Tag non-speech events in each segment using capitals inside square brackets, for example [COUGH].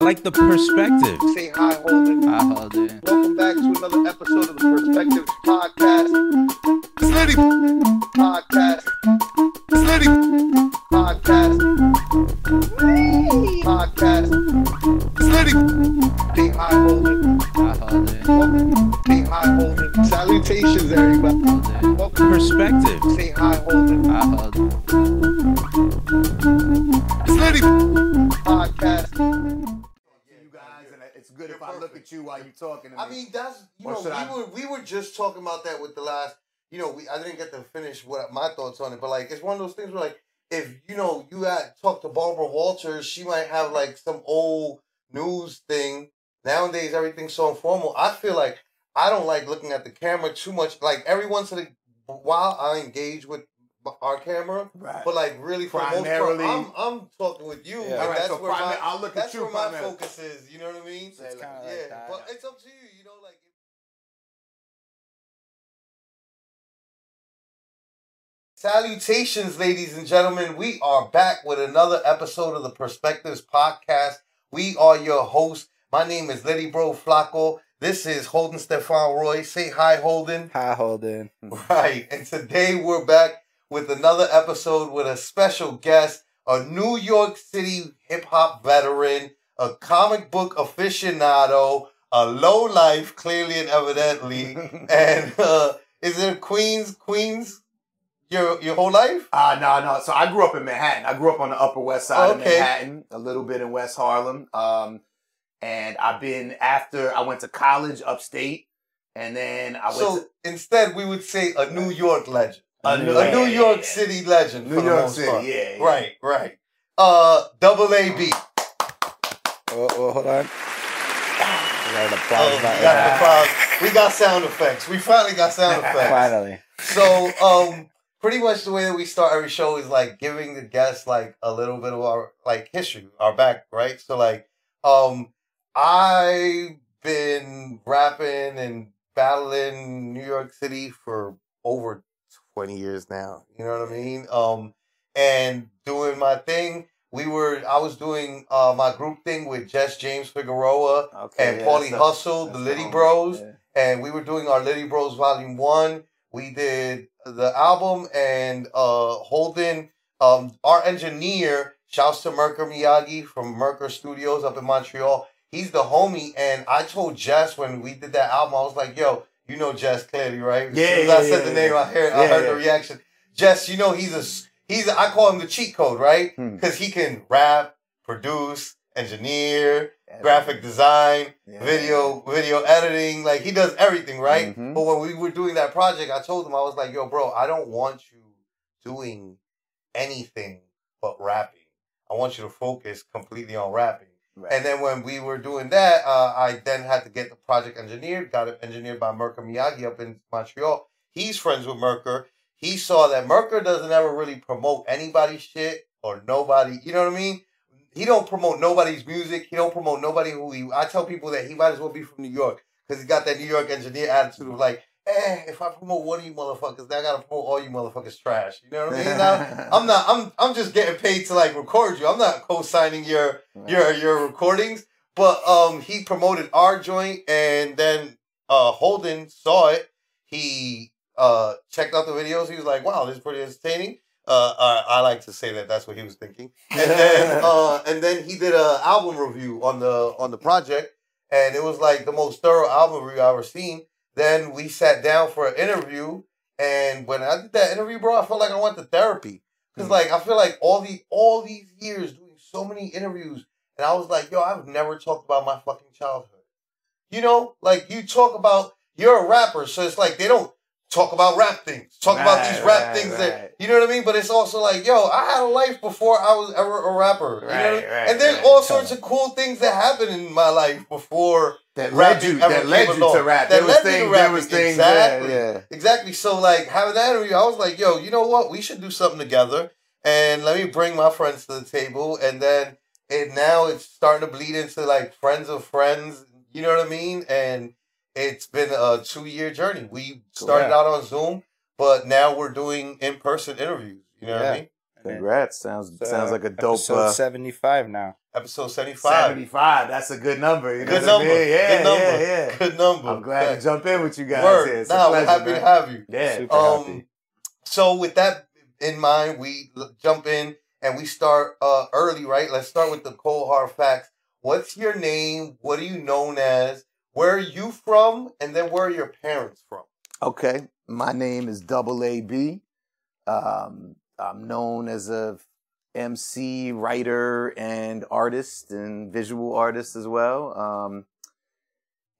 like the perspective. Say hi, Holden. I hold it. Welcome back to another episode of the Perspectives Podcast. It's Liddy. Podcast. It's Liddy. Podcast. Podcast. It's Liddy. Say hi, Holden. I hold it. Welcome. Say hi, Holden. Salutations, everybody. Welcome. Perspective. Say hi, Holden. I hold it. It's Liddy. Podcast. You guys, and it's good if I look at you while you're talking. To I me. mean, that's you Or know, we I- were we were just talking about that with the last. You know, we I didn't get to finish what my thoughts on it, but like it's one of those things where like if you know you had talked to Barbara Walters, she might have like some old news thing. Nowadays, everything's so informal. I feel like I don't like looking at the camera too much. Like every once in a while, I engage with our camera, right. but like really for the most Primarily- part, I'm I'm talking with you. Yeah. and All right, that's so where primi- my I'll look at that's you where my focus is. You know what I mean? It's kinda like yeah, that. but it's up to you. You know, like. Salutations, ladies and gentlemen. We are back with another episode of the Perspectives Podcast. We are your hosts. My name is Liddy Bro Flacko. This is Holden Stephan Roy. Say hi, Holden. Hi, Holden. Right. And today we're back with another episode with a special guest, a New York City hip hop veteran, a comic book aficionado, a low life, clearly and evidently. [LAUGHS] and uh, is it Queens? Queens? Your your whole life? Uh, no, no. So I grew up in Manhattan. I grew up on the Upper West Side of Manhattan, a little bit in West Harlem. Um, and I've been after I went to college upstate, and then I went So to instead, we would say a New York legend, A a, New- New York City legend. New for the York most City. part. Yeah, yeah. Right, right. Uh, double A B. Oh, oh, hold on. We got an Oh, we got the applause. We got sound effects. We finally got sound [LAUGHS] effects. Finally. So, um, pretty much the way that we start every show is like giving the guests like a little bit of our like history, our back, right? So, like, um, I've been rapping and battling New York City for over twenty years now. You know what I mean? Um, and doing my thing. We were, I was doing uh my group thing with Jess James Figueroa Okay. and yeah, Paulie Hustle, the Liddy. Bros Yeah. and we were doing our Liddy Bros Volume One. We did the album and uh Holden, um, our engineer, shouts to Merker Miyagi from Merker Studios up in Montreal. He's the homie, and I told Jess when we did that album, I was like, "Yo, you know Jess clearly, right?" As Yeah, soon as yeah, I said yeah, the name, I heard, I heard yeah. the reaction. Jess, you know he's a he's a, I call him the cheat code, right? Hmm. Because he can rap, produce, engineer, Yeah. graphic design, Yeah. video video editing like he does everything right Mhm. but when we were doing that project i told him i was like yo bro i don't want you doing anything but rapping i want you to focus completely on rapping Right. and then when we were doing that uh, i then had to get the project engineered got it engineered by merker miyagi up in montreal he's friends with merker he saw that merker doesn't ever really promote anybody's shit or nobody you know what i mean he don't promote nobody's music. He don't promote nobody who he. I tell people that he might as well be from New York because he's got that New York engineer attitude of like, eh, if I promote one of you motherfuckers, then I gotta promote all you motherfuckers trash. You know what I mean? [LAUGHS] Now, I'm not. I'm. I'm just getting paid to like record you. I'm not co-signing your your your recordings. But um, he promoted our joint, and then uh, Holden saw it. He uh checked out the videos. He was like, "Wow, this is pretty entertaining." Uh, I, I like to say that that's what he was thinking. And then [LAUGHS] uh, and then he did a album review on the on the project, and it was like the most thorough album review I've ever seen. Then we sat down for an interview, and when I did that interview, bro, I felt like I went to therapy because Mm. like I feel like all the all these years doing so many interviews, and I was like, yo, I've never talked about my fucking childhood. You know, like you talk about you're a rapper, so it's like they don't talk about rap things, talk about these rap right, things right. that you know what I mean. But it's also like, yo, I had a life before I was ever a rapper. you know what I mean? right, and there's right. all sorts of cool things that happened in my life before that led you that led you to rap. That there was led me to things. There was things. exactly. Yeah, yeah. Exactly. So like having that interview, I was like, yo, you know what? We should do something together. And let me bring my friends to the table. And then it now it's starting to bleed into like friends of friends. You know what I mean? And it's been a two year journey. We started out on Zoom, but now we're doing in person interviews. You know what I mean? Congrats. Sounds It's, uh, sounds like a dope Episode uh, 75 now. Episode 75. 75. That's a good number. You know Good what I number. mean? Yeah, Good number. yeah, yeah. Good number. I'm glad to jump in with you guys Word. here. It's Nah, we're pleasure, happy to have you. Yeah. Super Um, happy. So with that in mind, we jump in and we start uh early, right? Let's start with the cold hard facts. What's your name? What are you known as? Where are you from? And then where are your parents from? Okay. My name is Double AB. Um, I'm known as a MC, writer, and artist, and visual artist as well. Um,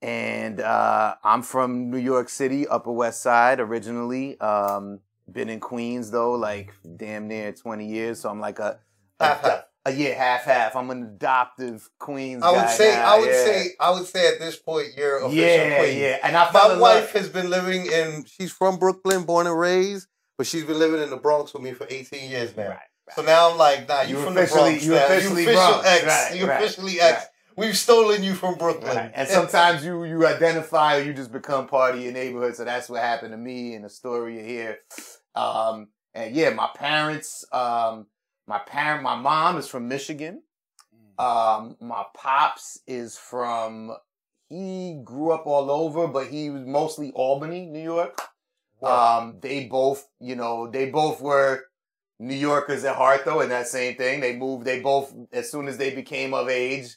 and uh, I'm from New York City, Upper West Side originally. Um, been in Queens though, like damn near 20 years. So I'm like a, a, Half, half. a yeah, half half. I'm an adoptive Queens. I would say now, I would yeah. say I would say at this point you're official yeah, queen. yeah. And I My wife love. has been living in she's from Brooklyn, born and raised, but she's been living in the Bronx with me for 18 years now. Right, So now I'm like, nah, you, You from the Bronx. you now. officially you official Bronx. X. Right, you right, officially X. right. We've stolen you from Brooklyn. Right. And sometimes you you identify or you just become part of your neighborhood. So that's what happened to me in the story you hear. Um, and yeah, my parents, um, my parent, my mom is from Michigan. Um, my pops is from. He grew up all over, but he was mostly Albany, New York. Um, they both, you know, they both were New Yorkers at heart, though, and that same thing. They moved. They both, as soon as they became of age,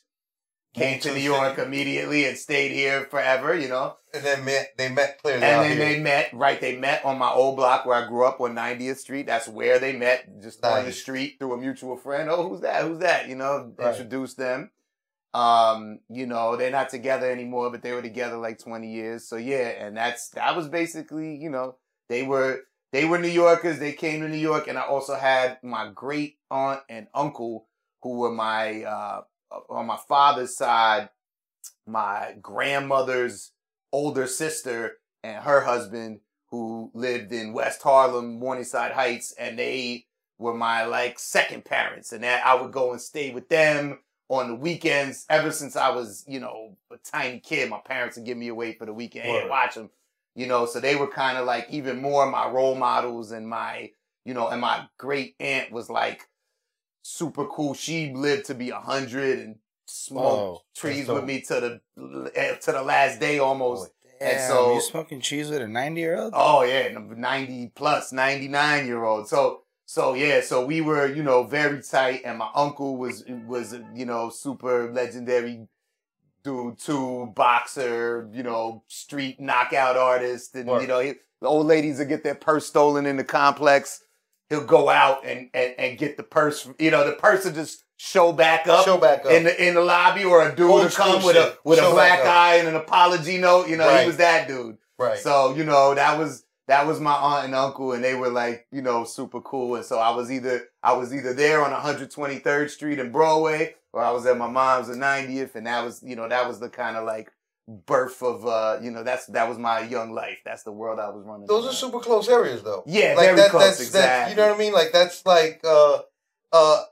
came to New York immediately and stayed here forever. You know, and then met, they met clearly and then here. they met. Right, they met on my old block where I grew up on 90th Street. That's where they met, just on the street through a mutual friend. Oh, who's that? Who's that? You know, Right. introduced them. Um, you know, they're not together anymore, but they were together like 20 years. So yeah, and that's that was basically, you know, they were they were New Yorkers. They came to New York, and I also had my great aunt and uncle who were my uh on my father's side, my grandmother's older sister and her husband who lived in West Harlem, Morningside Heights, and they were my like second parents, and that I would go and stay with them on the weekends. Ever since I was, you know, a tiny kid, my parents would give me away for the weekend and watch them. You know, so they were kind of like even more my role models, and my, you know, and my great aunt was like super cool. She lived to be a hundred and smoked Oh, trees that's with me to the eh, to the last day almost. Damn, and so- you smoking cheese with a 90 year old? Oh yeah, ninety plus, ninety nine year old. So so yeah, so we were you know very tight, and my uncle was was you know super legendary dude too, boxer, you know street knockout artist, and Word. you know he, the old ladies that get their purse stolen in the complex. He'll go out and, and, and get the purse. You know, the purse will just show back up Show back up. in the in the lobby, or a dude Old will come with a shit. with a black eye and an apology note. You know, Right. he was that dude. right. So, you know, that was that was my aunt and uncle and they were like, you know, super cool. And so I was either I was either there on 123rd Street in Broadway or I was at my mom's at 90th and that was, you know, that was the kind of like birth of uh, you know, that's that was my young life. That's the world I was running. Those are super close areas, though. Yeah, like very that, close, that's, That's, exactly. you know what I mean? Like that's like uh uh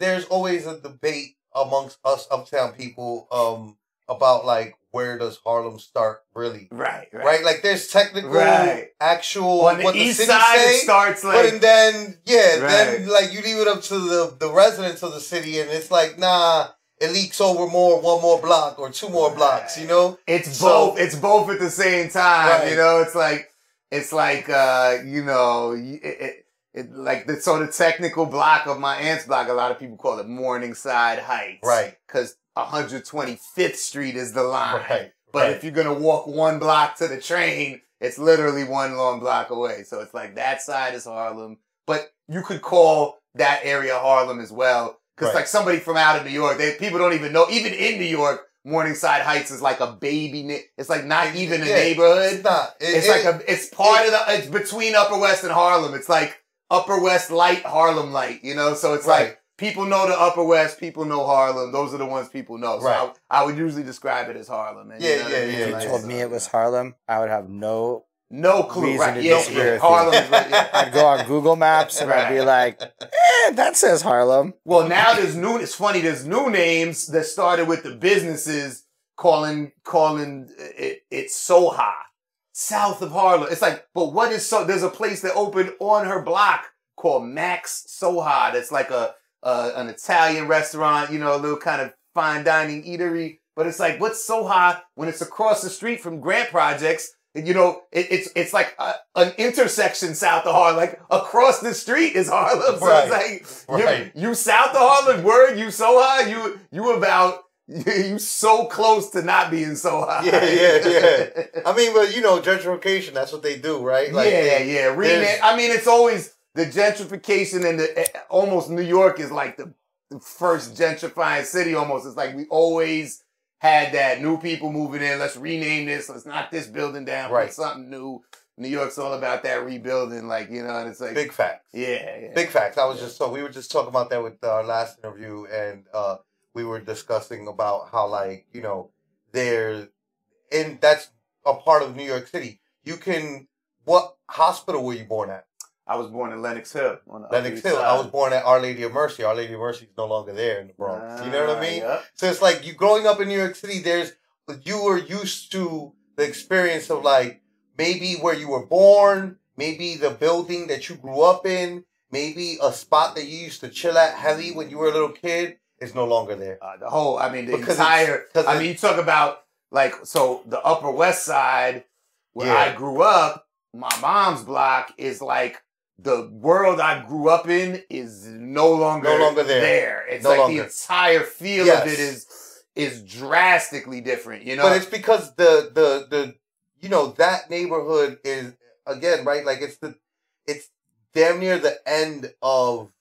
there's always a debate amongst us uptown people um about like where does Harlem start really? Right, right. Right? Like there's technical Right. actual On the what the east city side say, starts but like and then yeah, then like you leave it up to the the residents of the city and it's like nah it leaks over more one more block or two more blocks, you know? It's So- both. It's both at the same time. Right. You know, it's like it's like uh, you know, it, it, it like the so the technical block of my aunt's block. A lot of people call it Morningside Heights, Right. Because 125th Street is the line. Right. But right. if you're gonna walk one block to the train, it's literally one long block away. So it's like that side is Harlem, but you could call that area Harlem as well. Because Right. like somebody from out of New York, they people don't even know. Even in New York, Morningside Heights is like a baby. It's like not even a Yeah, neighborhood. It's not. It- It's it- like a. It's part of the. It's between Upper West and Harlem. It's like Upper West light, Harlem light. You know, so it's like people know the Upper West, people know Harlem. Those are the ones people know. So Right. I, I would usually describe it as Harlem. And, you Yeah, know what yeah, I mean? yeah, If you yeah. told me it was Harlem, I would have no. No clue. Reason Right? to Yeah, disagree yeah. with you. Harlem is right. Yeah. I'd go on Google Maps and I'd be like, eh, that says Harlem. Well, now there's new. It's funny. There's new names that started with the businesses calling calling it it Soha, south of Harlem. It's like, but what is so? There's a place that opened on her block called Max Soha. That's like a, a an Italian restaurant, you know, a little kind of fine dining eatery. But it's like, what's Soha when it's across the street from Grant Projects? And, you know, it, it's it's like a, an intersection south of Harlem. Like across the street is Harlem. So Right. it's like Right. you, you south of Harlem, word, you Soha, you you about [LAUGHS] you so close to not being Soha. Yeah, yeah, yeah. [LAUGHS] I mean, but you know, gentrification, that's what they do, right? yeah, yeah. Rename. I mean, it's always the gentrification in the eh, almost New York is like the, the first gentrifying city. Almost, it's like we always had that new people moving in. Let's rename this. Let's knock this building down. Right. Put something new. New York's all about that rebuilding, like you know. And it's like, Big facts. yeah, yeah. Big facts. I was Yeah. just so we were just talking about that with our last interview, and uh, we were discussing about how like you know there, and that's a part of New York City. You can. What hospital were you born at? I was born in Lenox Hill. On the Lenox East Hill. I was born at Our Lady of Mercy. Our Lady of Mercy is no longer there in the Bronx. you know what I mean? yep. So it's like you growing up in New York City, there's you were used to the experience of like maybe where you were born, maybe the building that you grew up in, maybe a spot that you used to chill at heavy when you were a little kid is no longer there. Uh, the whole, I mean, the Because it's- entire. 'cause I mean, you talk about like so the Upper West Side where Yeah. I grew up. My mom's block is like the world I grew up in is no longer No longer there. It's No like longer. the entire feel Yes. of it is is drastically different. You know, But it's because the the the you know that neighborhood is again right like it's the it's damn near the end of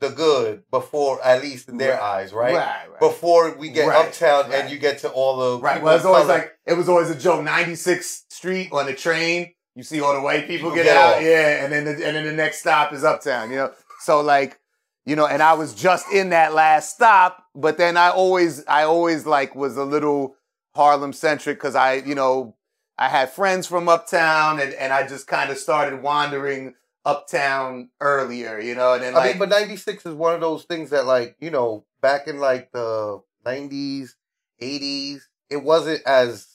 the good before at least in their Right. eyes right right, right. before we get uptown and you get to all the Right. Well, it's of always color. like it was always a joke. 96th Street on the train, you see all the white people, People get, get out, off. yeah, and then the, and then the next stop is Uptown. You know, so like, you know, and I was just in that last stop, but then I always, I always like was a little Harlem centric because I, you know, I had friends from Uptown, and and I just kind of started wandering Uptown earlier, you know, and then I like, mean, but '96 is one of those things that, like, you know, back in like the '90s, '80s, it wasn't as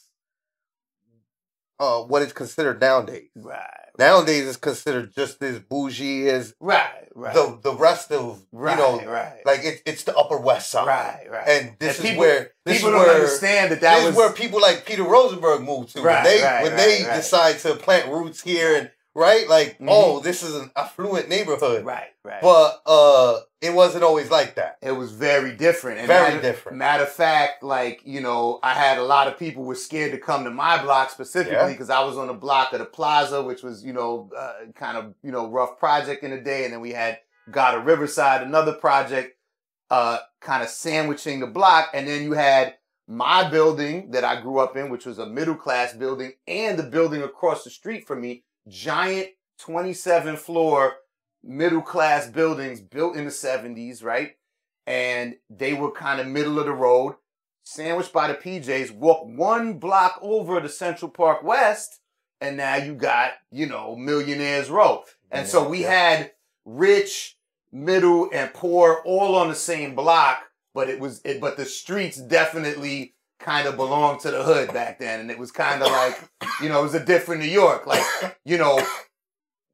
uh what is considered nowadays. right, Nowadays, it's considered just as bougie as right, right, the the rest of right, you know, right, like it's it's the Upper West Side, right, right. And this And is people- where this People is don't where understand that that this was is where people like Peter Rosenberg moved to. Right, when they right, when right, they decide to plant roots here and right like Mhm. oh this is an affluent neighborhood, right, right. but uh it wasn't always like that. it was very different. And Very matter, different. Matter of fact, like you know, I had a lot of people were scared to come to my block specifically Yeah. because I was on the block of the Plaza, which was you know uh, kind of you know rough project in the day, and then we had Goddard Riverside, another project, uh, kind of sandwiching the block, and then you had my building that I grew up in, which was a middle class building, and the building across the street from me, giant twenty seven floor middle class buildings built in the 70s, right? And they were kind of middle of the road, sandwiched by the PJs, walk one block over to Central Park West, and now you got, you know, Millionaires Row. And so we had rich, middle, and poor all on the same block, but it was it but the streets definitely kind of belonged to the hood back then. And it was kind of like, you know, it was a different New York. Like, you know,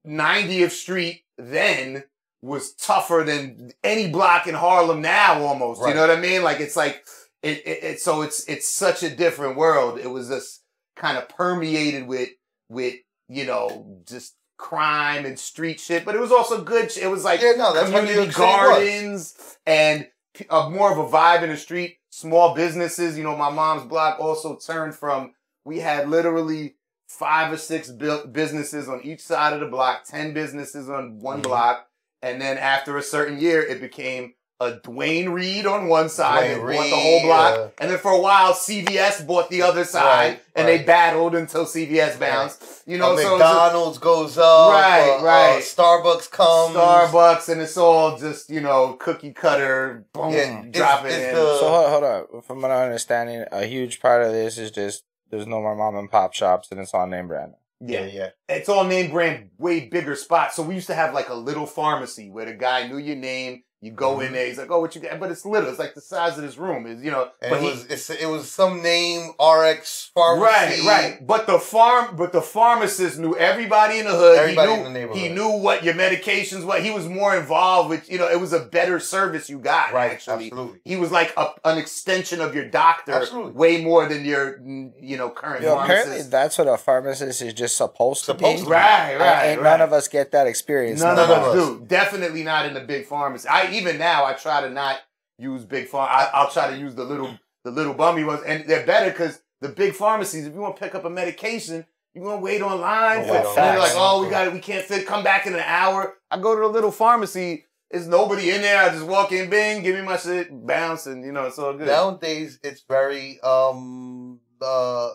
90th Street then was tougher than any block in Harlem now almost. You know what I mean? Like it's like it, it, it so it's it's such a different world. It was just kind of permeated with with, you know, just crime and street shit, but it was also good. It was like Yeah, no, that's community York City was. gardens and uh, more of a vibe in the street. Small businesses, you know, my mom's block also turned from we had literally five or six bu- businesses on each side of the block, ten businesses on one Mhm. block, and then after a certain year, it became a Duane Reade on one side Dwayne and bought the whole block, uh, and then for a while CVS bought the other side, Right, and they battled until CVS bounced. You know, a so it's just- McDonald's goes up, Right, uh, uh, right. Starbucks comes, Starbucks, and it's all just you know cookie cutter, boom, Yeah, it's- drop it it's in. the- So hold, hold on. From what I understanding, a huge part of this is just there's no more mom and pop shops, and it's all name brand. Yeah, yeah, yeah. it's all name brand, way bigger spots. So we used to have like a little pharmacy where the guy knew your name. You go in there, he's like, "Oh, what you got?" But it's little. It's like the size of this room. Is you know. And but it he- was it's, it was some name RX pharmacy. Right, right. But the farm, but the pharmacist knew everybody in the hood. Everybody he in knew, the neighborhood. He knew what your medications. What he was more involved with. You know, it was a better service you got. Right, actually. absolutely. He was like a, an extension of your doctor, Absolutely. way more than your, you know, current Yo, apparently that's what a pharmacist is just supposed, Supposed to to be. be. Right, And right, ain't right. none of us get that experience. None no of None of us us. do. Definitely not in the big pharmacy. I even now I try to not use big pharma. I, I'll try to use the little the little bummy ones, and they're better because the big pharmacies. If you want to pick up a medication, you want to wait online. For, wait on they're like, oh, we got it. We can't fit. Come back in an hour. I go to the little pharmacy. There's nobody in there. I just walk in, bing, give me my shit, bounce, and you know it's all good. Nowadays, it's very um uh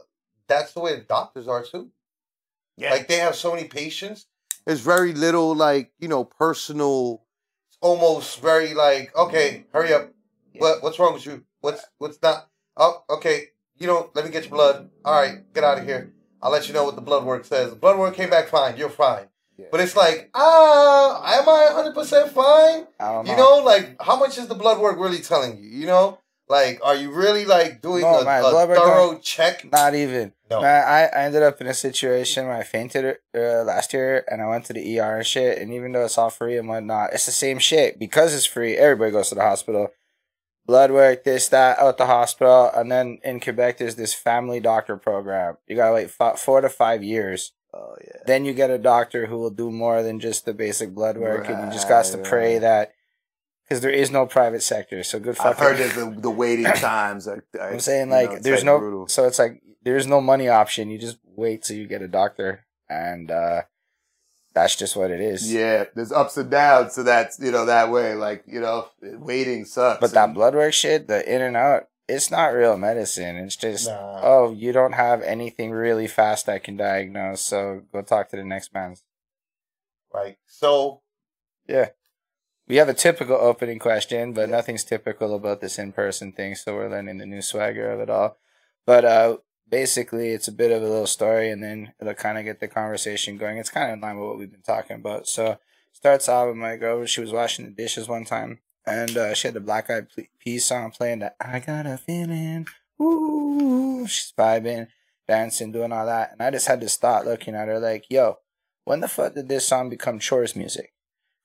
that's the way the doctors are too. yeah, Like they have so many patients. There's very little like you know personal. Almost very like okay, hurry up. What what's wrong with you? What's what's not? Oh, okay. You don't let me get your blood. All right, get out of here. I'll let you know what the blood work says. The blood work came back fine. You're fine. Yeah. But it's like, ah, am I 100 percent fine? I don't know. You know, like how much is the blood work really telling you? You know, like are you really like doing No, a, man, a blood work thorough check? Not even. No. Man, I, I ended up in a situation where I fainted uh, last year and I went to the ER and shit. And even though it's all free and whatnot, it's the same shit. Because it's free, everybody goes to the hospital. Blood work, this, that, out the hospital. And then in Quebec, there's this family doctor program. You gotta wait f- four to five years. oh yeah. Then you get a doctor who will do more than just the basic blood work. and you just got to Right, pray that. Because there is no private sector. So good I've heard there's the, the waiting [COUGHS] times. Are, are, I'm saying like know, there's like, no brutal. so it's like there's no money option. You just wait till you get a doctor, and uh that's just what it is. Yeah, there's ups and downs So that's you know, that way. Like, you know, waiting sucks. But that And- blood work shit, the in and out, it's not real medicine. It's just Nah. oh, you don't have anything really fast that can diagnose. So go talk to the next man. Right. So We have a typical opening question, but nothing's typical about this in person thing. So we're learning the new swagger of it all. But uh, basically, it's a bit of a little story, and then it'll kind of get the conversation going. It's kind of in line with what we've been talking about. So starts off with my girl. She was washing the dishes one time, and uh, she had the Black Eyed Peas song playing. That I got a feeling. Ooh, she's vibing, dancing, doing all that, and I just had this thought looking at her like, "Yo, when the fuck did this song become chores music?"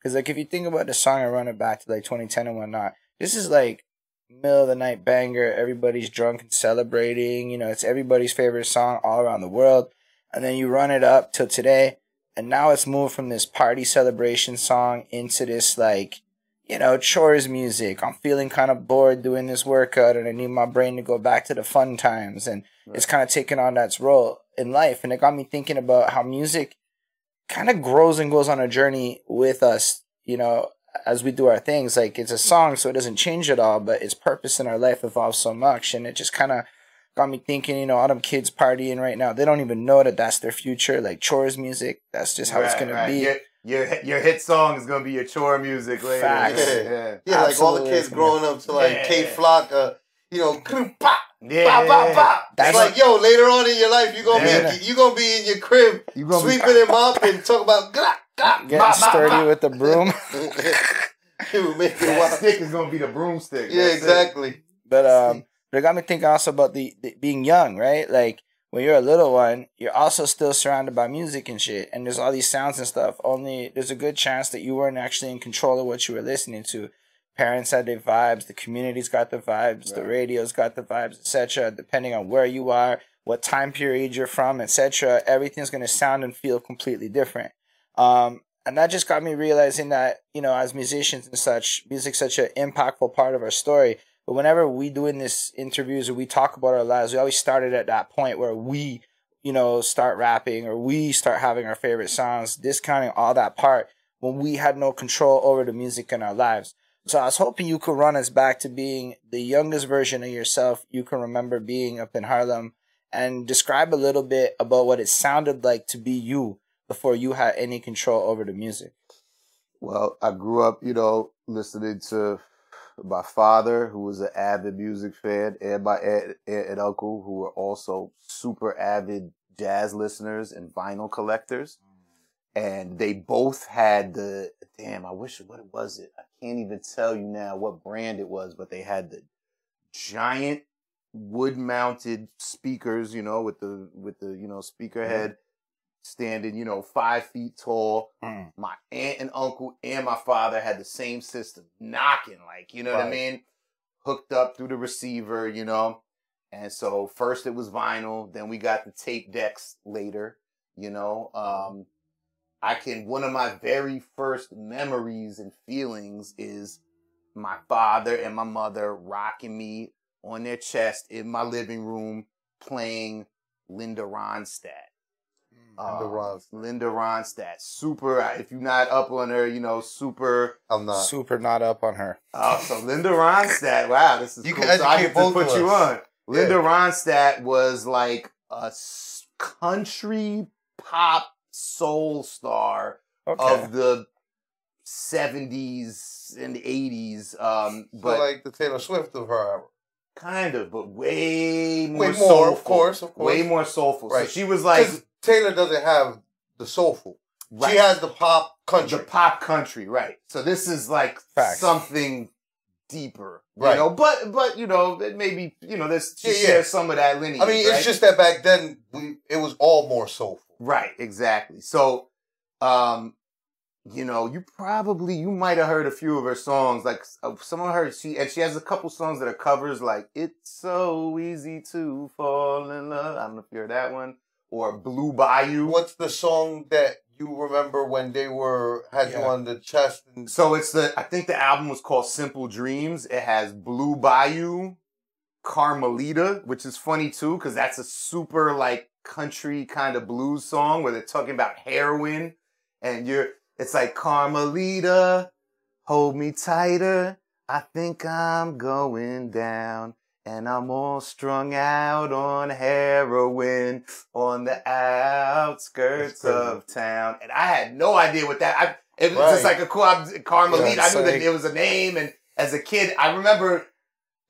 Because like if you think about the song and run it back to like 2010 and whatnot, this is like middle of the night banger. Everybody's drunk and celebrating. You know, it's everybody's favorite song all around the world. And then you run it up till today, and now it's moved from this party celebration song into this like, you know, chores music. I'm feeling kind of bored doing this workout, and I need my brain to go back to the fun times. And it's kind of taken on that role in life, and it got me thinking about how music kind of grows and goes on a journey with us, you know, as we do our things. Like it's a song, so it doesn't change at all, but its purpose in our life evolves so much. And it just kind of got me thinking, you know, all them kids partying right now, they don't even know that that's their future. Like chores music, that's just how it's going right. to be. Your, your, hit- your hit song is going to be your chore music later. Facts. Yeah. Yeah. yeah, like all the kids growing up to like Yeah. Kay Flock, uh, you know, [LAUGHS] pop, Yeah. pop, pop, pop. That's It's like, yo, later on in your life, you gonna Yeah. be you gonna be in your crib You gonna be- sweeping him up and talk about glah, glah, Getting bop, sturdy with the broom. [LAUGHS] Make it That wild. stick is to be the broomstick. Yeah, That's it. exactly. But um, but it got me thinking also about the, the being young, right? Like when you're a little one, you're also still surrounded by music and shit, and there's all these sounds and stuff. Only there's a good chance that you weren't actually in control of what you were listening to. Parents had their vibes, the community's got the vibes, the Right. radio's got the vibes, etc. Depending on where you are, what time period you're from, etc. Everything's gonna sound and feel completely different. Um, and that just got me realizing that you know, as musicians and such, music's such an impactful part of our story. But whenever we do in this interviews or we talk about our lives, we always started at that point where we, you know, start rapping or we start having our favorite songs, discounting all that part when we had no control over the music in our lives. So I was hoping you could run us back to being the youngest version of yourself you can remember being up in Harlem and describe a little bit about what it sounded like to be you before you had any control over the music. Well, I grew up, you know, listening to my father, who was an avid music fan, and my aunt, aunt and uncle, who were also super avid jazz listeners and vinyl collectors. And they both had the damn. I wish what was it? I can't even tell you now what brand it was, but they had the giant wood mounted speakers, you know, with the with the you know speaker head standing, you know, five feet tall. Mm. My aunt and uncle and my father had the same system, knocking, like, you know what I mean? Hooked up through the receiver, you know. And so first it was vinyl, then we got the tape decks later, you know. Um I can one of my very first memories and feelings is my father and my mother rocking me on their chest in my living room playing Linda Ronstadt. Linda Um, Ronstadt. Linda Ronstadt. Super. If you're not up on her, you know, super. I'm not. Super not up on her. Oh, so Linda Ronstadt. Wow, this is You cool. can so I educate get to put you on. Linda Ronstadt was like a country pop soul star Okay. of the 70s and 80s. Um, So but like the Taylor Swift of her era. kind of, but way more Way more, soulful. of course, of course. Way more soulful. Right. So she was like, Taylor doesn't have the soulful. right. She has the pop country. the pop country, right? So this is like Facts. something deeper, you Right. know. But but you know, it maybe you know, this she Yeah, yeah. some of that lineage. I mean, right? it's just that back then we it was all more soulful. Right, exactly. So, um, you know, you probably you might have heard a few of her songs. Like uh, some of her, she and she has a couple songs that are covers, like "It's So Easy to Fall in Love." I don't know if you heard that one or "Blue Bayou." What's the song that you remember when they were had you on the chest and So it's the I think the album was called Simple Dreams. It has Blue Bayou, Carmelita, which is funny too because that's a super like country kind of blues song where they're talking about heroin, and you're it's like Carmelita, hold me tighter. I think I'm going down. And I'm all strung out on heroin on the outskirts of town. And I had no idea what that. I, it was Right. just like a cool I'm- Carmelita. Yeah, I knew that it was a name, and as a kid, I remember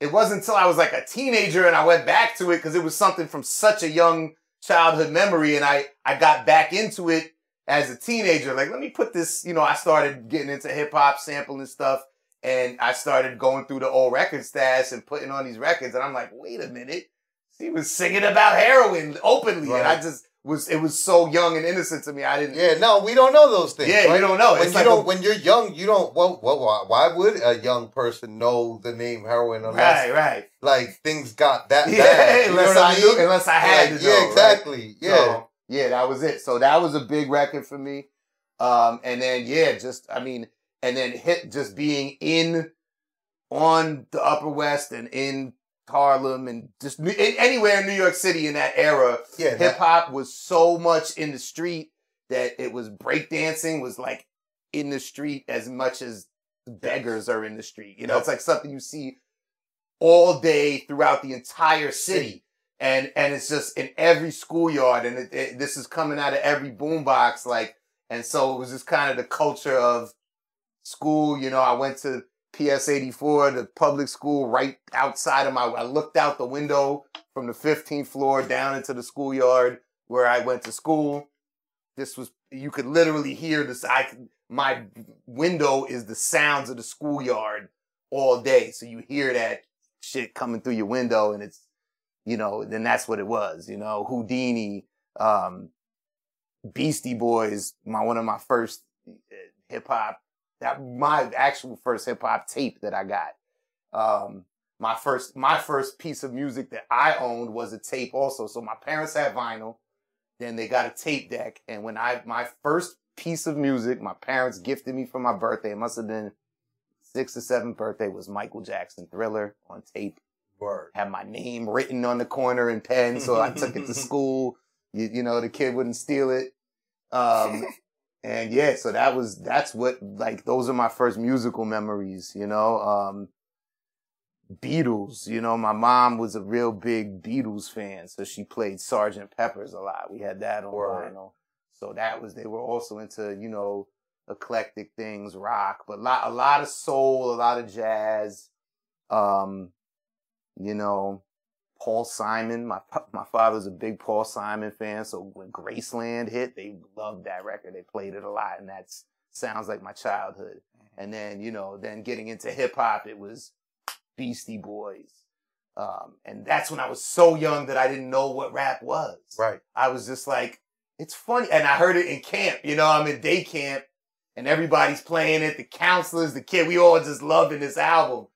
it wasn't until I was like a teenager and I went back to it because it was something from such a young childhood memory, and I I got back into it as a teenager. Like, let me put this. You know, I started getting into hip hop, sampling stuff, and I started going through the old record stash and putting on these records, and I'm like, wait a minute, she was singing about heroin openly, and I just was it was so young and innocent to me. I didn't. yeah, no, we don't know those things. Yeah, you right? don't know. When It's you like don't, a- when you're young, you don't. Well, well, why, why would a young person know the name heroin unless Right, right. like things got that [LAUGHS] Yeah, bad? Unless I, I knew, unless I had Like, to know. yeah, right? exactly. Yeah, So, yeah, that was it. So that was a big record for me. Um, and then yeah, just I mean, and then hit just being in on the Upper West and in Harlem and just anywhere in New York City in that era, yeah. hip hop was so much in the street that it was breakdancing was like in the street as much as beggars are in the street. You know, Yep. it's like something you see all day throughout the entire city. And and it's just in every schoolyard, and it, it- this is coming out of every boombox, like, and so it was just kind of the culture of school. You know, I went to PS eighty four, the public school right outside of my. I looked out the window from the 15th floor down into the schoolyard where I went to school. This was you could literally hear this. I my window is the sounds of the schoolyard all day, so you hear that shit coming through your window, and it's you know. Then that's what it was. You know, Whodini, um, Beastie Boys. My one of my first hip hop. That my actual first hip hop tape that I got. Um, my first my first piece of music that I owned was a tape also. So my parents had vinyl, then they got a tape deck, and when I my first piece of music, my parents gifted me for my birthday. It must have been sixth or seventh birthday was Michael Jackson Thriller on tape. Word. Had my name written on the corner in pen, so I took it to [LAUGHS] school. You, you know, the kid wouldn't steal it. Um, [LAUGHS] and yeah, so that was that's what like those are my first musical memories. You know, um, Beatles. You know, my mom was a real big Beatles fan, so she played Sergeant Pepper's a lot. We had that on Word. vinyl. So that was they were also into you know eclectic things, rock, but lot a lot of soul, a lot of jazz. Um, you know, Paul Simon. My my father was a big Paul Simon fan, so when Graceland hit, they loved that record. They played it a lot, and that sounds like my childhood. And then you know, then getting into hip hop, it was Beastie Boys, um, and that's when I was so young that I didn't know what rap was. Right. I was just like, it's funny. And I heard it in camp. You know, I'm in day camp and everybody's playing it. The counselors, the kid, we all just loving this album.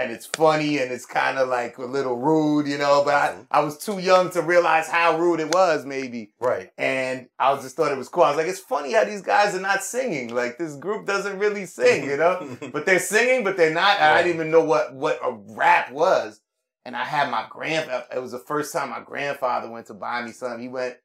And it's funny and it's kind of like a little rude, you know, but I, Mhm. I was too young to realize how rude it was, maybe. Right. And I was just thought it was cool. I was like, it's funny how these guys are not singing. Like this group doesn't really sing, you know? [LAUGHS] but they're singing, but they're not. And I didn't even know what what a rap was. And I had my grandfather. It was the first time my grandfather went to buy me something. He went,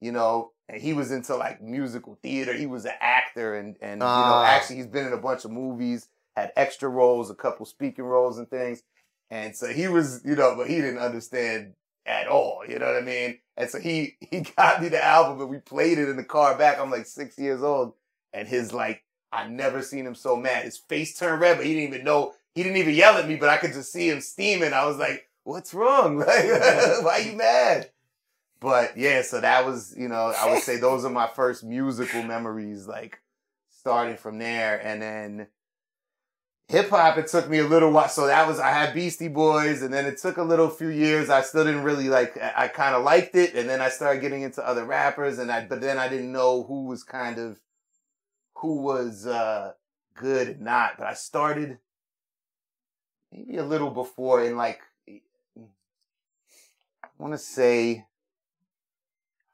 you know, and he was into like musical theater. He was an actor, and and you know, Ah. actually, he's been in a bunch of movies, had extra roles, a couple speaking roles and things. And so he was, you know, but he didn't understand at all. You know what I mean? And so he [LAUGHS] he got me the album, and we played it in the car back. I'm like six years old, and his like I never seen him so mad. His face turned red, but he didn't even know. He didn't even yell at me, but I could just see him steaming. I was like, "What's wrong? [LAUGHS] Like, [LAUGHS] why you mad?" But yeah, so that was, you know, I would say those are my first musical memories, like starting from there, and then hip hop. It took me a little while. So that was I had Beastie Boys, and then it took a little few years. I still didn't really like. I, I kind of liked it, and then I started getting into other rappers, and I. But then I didn't know who was kind of who was uh good and not. But I started maybe a little before in like I want to say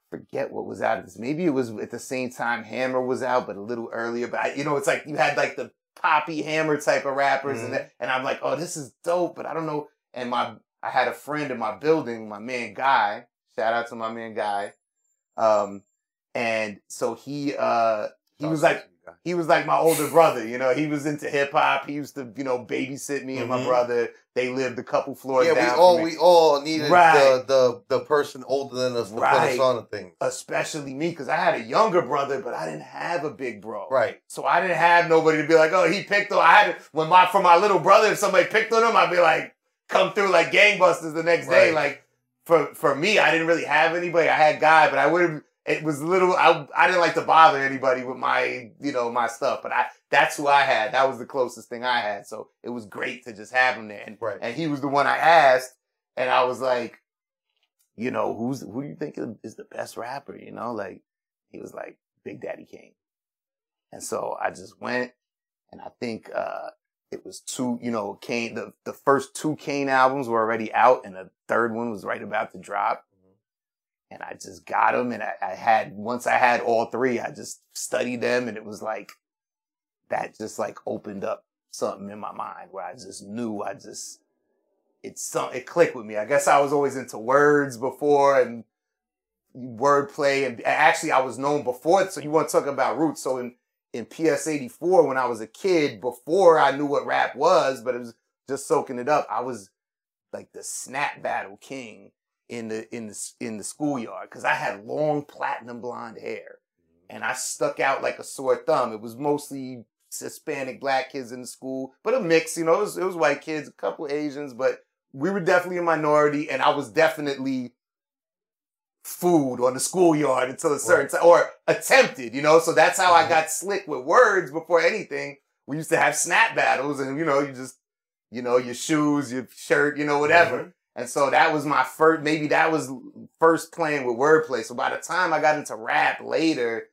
forget what was out of this. Maybe it was at the same time Hammer was out, but a little earlier. But I, you know, it's like you had like the poppy Hammer type of rappers, and that, and I'm like, oh, this is dope, but I don't know. And my I had a friend in my building, my man Guy. Shout out to my man Guy. Um, and so he uh he was like he was like my older brother, you know. He was into hip hop. He used to, you know, babysit me and my Mhm. brother. They lived a couple floors Yeah, we down. from all me. we all needed Right. the, the the person older than us to put us on to things. especially me, because I had a younger brother, but I didn't have a big bro. Right. So I didn't have nobody to be like, oh, he picked on. I had to, when my for my little brother, if somebody picked on him, I'd be like, come through like gangbusters the next day. Like for for me, I didn't really have anybody. I had guy, but I would have. It was little. I I didn't like to bother anybody with my you know my stuff, but I that's who I had. That was the closest thing I had. So it was great to just have him there, and Right. and he was the one I asked, and I was like, you know, who's who do you think is the best rapper? You know, like he was like Big Daddy Kane. And so I just went and I think uh it was two, you know, Kane the, the first two Kane albums were already out and the third one was right about to drop. And I just got them and I, I had once I had all three, I just studied them and it was like that just like opened up something in my mind where I just knew I just it's some it clicked with me. I guess I was always into words before and wordplay and actually I was known before so you want to talk about roots. So in in PS 84 when I was a kid before I knew what rap was but it was just soaking it up I was like the snap battle king in the in the in the schoolyard cuz I had long platinum blonde hair mm-hmm. and I stuck out like a sore thumb. It was mostly Hispanic black kids in the school but a mix you know it was, it was white kids a couple Asians but we were definitely a minority and I was definitely food on the schoolyard until a certain time, or attempted, you know. So that's how I Mhm. got slick with words before anything. We used to have snap battles, and you know, you just, you know, your shoes, your shirt, you know, whatever. And so that was my first. Maybe that was first playing with wordplay. So by the time I got into rap later,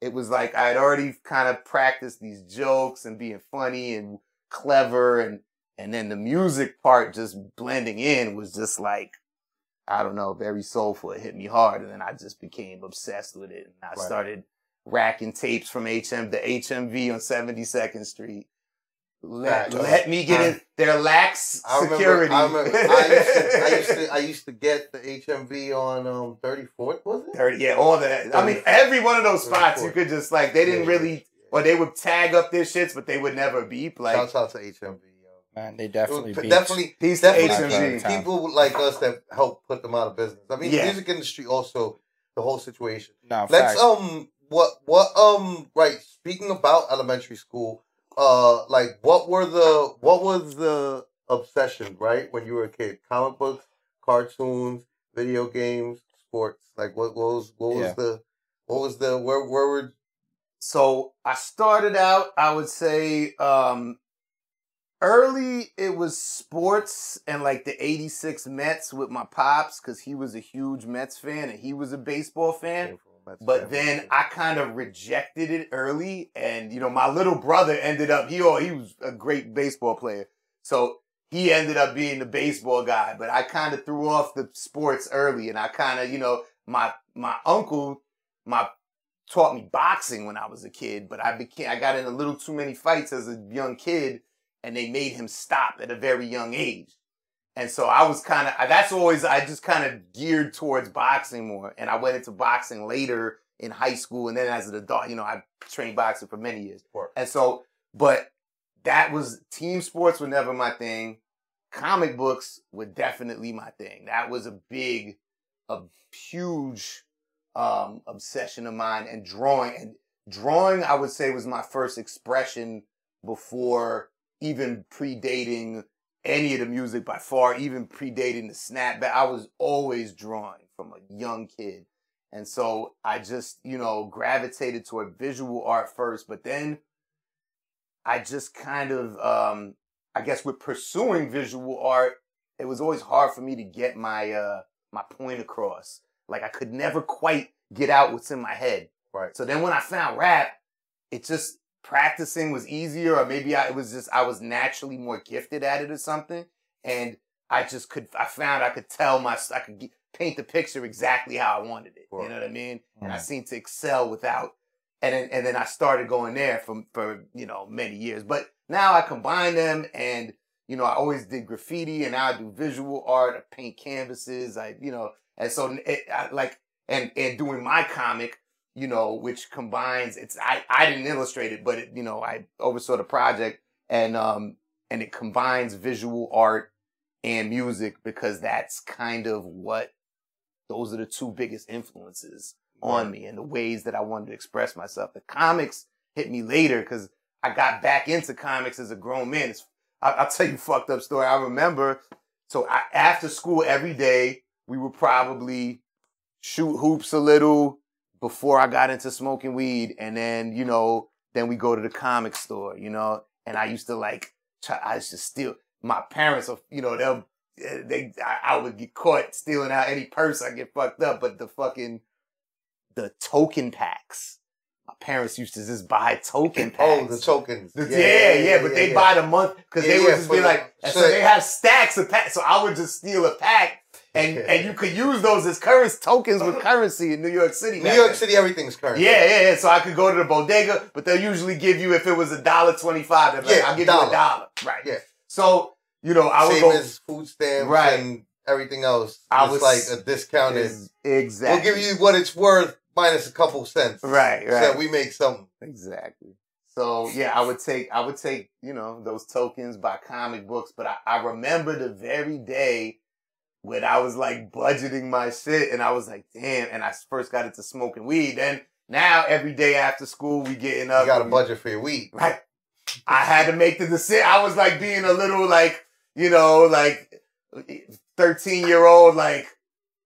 it was like I had already kind of practiced these jokes and being funny and clever, and and then the music part just blending in was just like I don't know, very soulful. It hit me hard, and then I just became obsessed with it. And I Right. started racking tapes from HM the HMV on 72nd Street. Let, let me get in. There lacks I remember, security. I remember. I used, to, I [LAUGHS] used to. I used to get the HMV on um thirty fourth. Was it? Dirty, yeah, all that. I mean, every one of those spots, you could just like they didn't Yeah, really, yeah. or they would tag up their shits, but they would never beep. Like Shouts out to HMV. Yo. Man, they definitely was beat. definitely, peace to definitely HMV. People like us that help put them out of business. I mean, Yeah. music industry also the whole situation. No, Let's facts. um what what um right speaking about elementary school uh like what were the what was the obsession right when you were a kid comic books cartoons, video games, sports. Like what, what was what was Yeah. the what was the where where were So I started out, I would say, um, early it was sports and like the 86 Mets with my pops because he was a huge Mets fan and he was a baseball fan. But then I kind of rejected it early, and you know, my little brother ended up he oh, he was a great baseball player, so he ended up being the baseball guy. But I kind of threw off the sports early, and I kind of you know my my uncle my taught me boxing when I was a kid, but I became I got in a little too many fights as a young kid, and they made him stop at a very young age. And so I was kind of, that's always, I just kind of geared towards boxing more. And I went into boxing later in high school. And then as an adult, you know, I trained boxing for many years. Sure. And so, but that was, team sports were never my thing. Comic books were definitely my thing. That was a big, a huge um, obsession of mine. And drawing, and drawing, I would say was my first expression before even predating any of the music by far, even predating the snapback. I was always drawing from a young kid. And so I just, you know, gravitated toward visual art first, but then I just kind of, um, I guess with pursuing visual art, it was always hard for me to get my, uh, my point across. Like I could never quite get out what's in my head. Right. So then when I found rap, it just practicing was easier, or maybe I, it was just I was naturally more gifted at it or something, and I just could. I found I could tell my I could get, paint the picture exactly how I wanted it. Sure. You know what I mean? And I seemed to excel without. And then and then I started going there for for you know many years, but now I combine them and. You know, I always did graffiti, and now I do visual art. I paint canvases. I, you know, and so it, I, like, and and doing my comic, you know, which combines it's I, I didn't illustrate it, but it, you know, I oversaw the project and um and it combines visual art and music because that's kind of what those are the two biggest influences on me and the ways that I wanted to express myself. The comics hit me later because I got back into comics as a grown man. It's, I, I'll tell you a fucked up story. I remember, so I, after school every day, we would probably shoot hoops a little, before I got into smoking weed, and then you know, then we go to the comic store, you know, and I used to like, try, I used to steal. My parents, are, you know, they'll they I, I would get caught stealing out any purse, I get fucked up. But the fucking the token packs, my parents used to just buy token packs. Oh, the tokens. The- yeah, yeah, but they yeah. buy the month because Yeah, they would yeah, just be like, so- they have stacks of packs. So I would just steal a pack, and [LAUGHS] and you could use those as currency tokens with [LAUGHS] currency in New York City. New York. City, everything's currency. Yeah, yeah, yeah. So I could go to the bodega, but they'll usually give you if it was a dollar twenty five. Like, Yeah, I'll give dollar. you a dollar. Right. Yeah. So you know, I would Same go as food stamps Right. and everything else. I was- like a discounted. is- exactly. We'll give you what it's worth minus a couple cents. right, So right. that we make something. Exactly. So yeah, I would take I would take, you know, those tokens by comic books, but I, I remember the very day when I was like budgeting my shit and I was like, damn, and I first got into smoking weed. Then now every day after school we getting up. You got a budget for your weed. Right. I had to make the decision. I was like being a little like, you know, like 13 year old, like,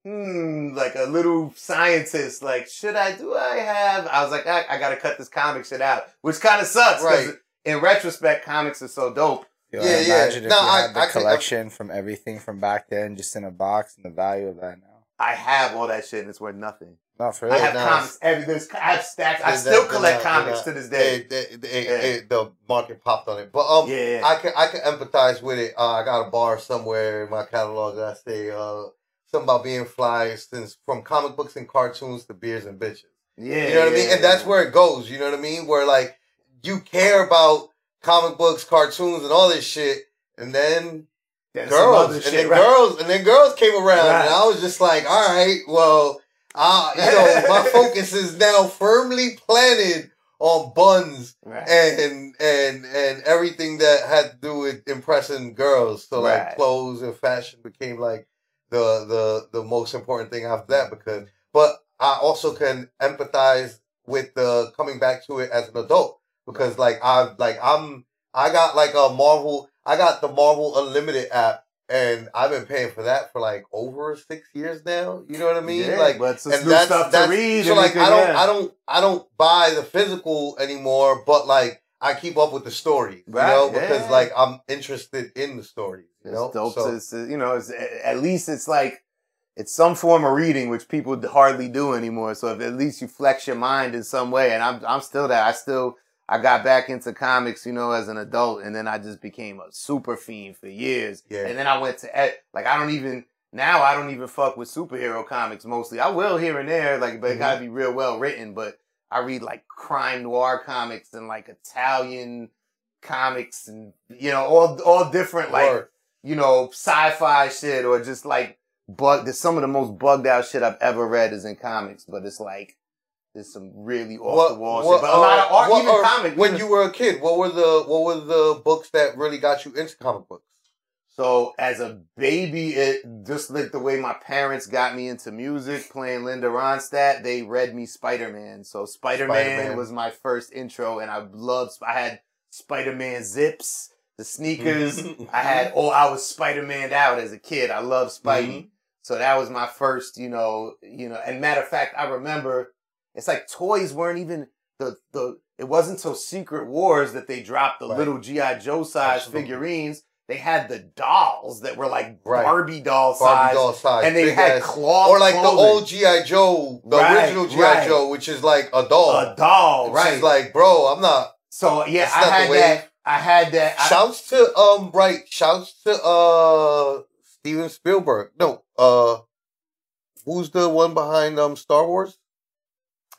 hmm, like a little scientist. Like, should I, do I have, I was like, I, I gotta cut this comic shit out, which kind of sucks. Right. In retrospect, comics are so dope. Yo, Yeah, yeah. Imagine if No, you I- had the I think- collection from everything from back then, just in a box, and the value of that now. I have all that shit and it's worth nothing. Not for I have no. comics. Every, there's, I have stacks. I still not- collect they're comics they're to this day. they- they- they- Yeah. they- the market popped on it. But um, Yeah. I can I can empathize with it. Uh, I got a bar somewhere in my catalog that I say uh something about being fly since from comic books and cartoons to beers and bitches. yeah. You know what I mean? yeah, And that's where it goes. You know what I mean? Where like you care about comic books, cartoons, and all this shit, and then girls, and shit, then right. girls, and then girls came around, Right. and I was just like, all right, well, uh, you know, my [LAUGHS] focus is now firmly planted on buns Right. and and and everything that had to do with impressing girls. So like clothes and fashion became like the the the most important thing after that because but I also can empathize with the coming back to it as an adult because like I like I'm I got like a Marvel I got the Marvel Unlimited app and I've been paying for that for like over six years now. You know what I mean? Yeah, like, but it's and new that's stuff to that's read. so like I don't. I don't I don't buy the physical anymore, but like I keep up with the story, you Right, know, because yeah. like I'm interested in the story. you It's know. dope So- to, to- you know, it's, at least it's like it's some form of reading, which people hardly do anymore. So if at least you flex your mind in some way, and I'm I'm still there. I still I got back into comics, you know, as an adult, and then I just became a super fiend for years. Yeah. And then I went to like I don't even now I don't even fuck with superhero comics mostly. I will here and there, like, but it Mhm. gotta be real well written. But I read like crime noir comics and like Italian comics and you know all all different like Word. you know, sci-fi shit or just like bug. There's some of the most bugged out shit I've ever read is in comics, but it's like there's some really off the wall shit. But a lot of uh, art, what- even comic. When you were a kid, what were the what were the books that really got you into comic books? so as a baby, it just like the way my parents got me into music, playing Linda Ronstadt. They read me Spider Man. So Spider Man Spider-Man. was my first intro, and I loved. I had Spider Man zips, the sneakers. [LAUGHS] I had oh, I was Spider Man out as a kid. I loved Spidey. Mm-hmm. So that was my first, you know, you know, and matter of fact, I remember it's like toys weren't even the the it wasn't until Secret Wars that they dropped the Right. little G.I. Joe size Absolutely. figurines. They had the dolls that were like Right. Barbie doll Barbie size. doll size, and they had cloth or like the old GI Joe, the Right, original GI. Joe, which is like a doll. a doll, Which right? is like, bro, I'm not. so yeah, I had that. I had that. I- Shouts to um, right? Shouts to uh, Steven Spielberg. No, uh, who's the one behind um Star Wars?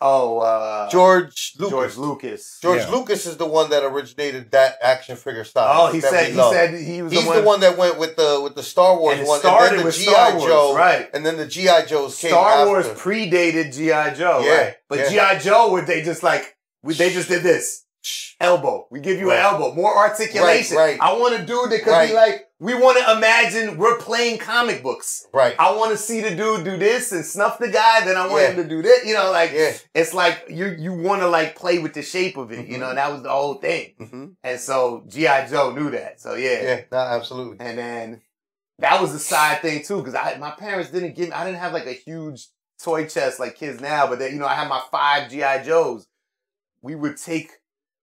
Oh, uh, George Lucas. George Lucas. George Yeah. Lucas is the one that originated that action figure style. Oh, he said he said he was He's the one. the one that went with the with the Star Wars and it one, started and then the with GI Joe, right? and then the GI Joes came Star after. Wars predated GI Joe, Yeah, right? But yeah. GI Joe, would they just like we, they just did this elbow? We give you Right. an elbow, more articulation. Right, right. I want a dude that could Right. be like, we want to imagine we're playing comic books. right. I want to see the dude do this and snuff the guy. Then I want Yeah. him to do this. You know, like Yeah. it's like you you want to like play with the shape of it. You Mhm. know, and that was the whole thing. hmm And so GI Joe knew that. So Yeah, no, absolutely. and then that was the side thing too, because I my parents didn't give me I didn't have like a huge toy chest like kids now, but then you know I had my five GI Joes. We would take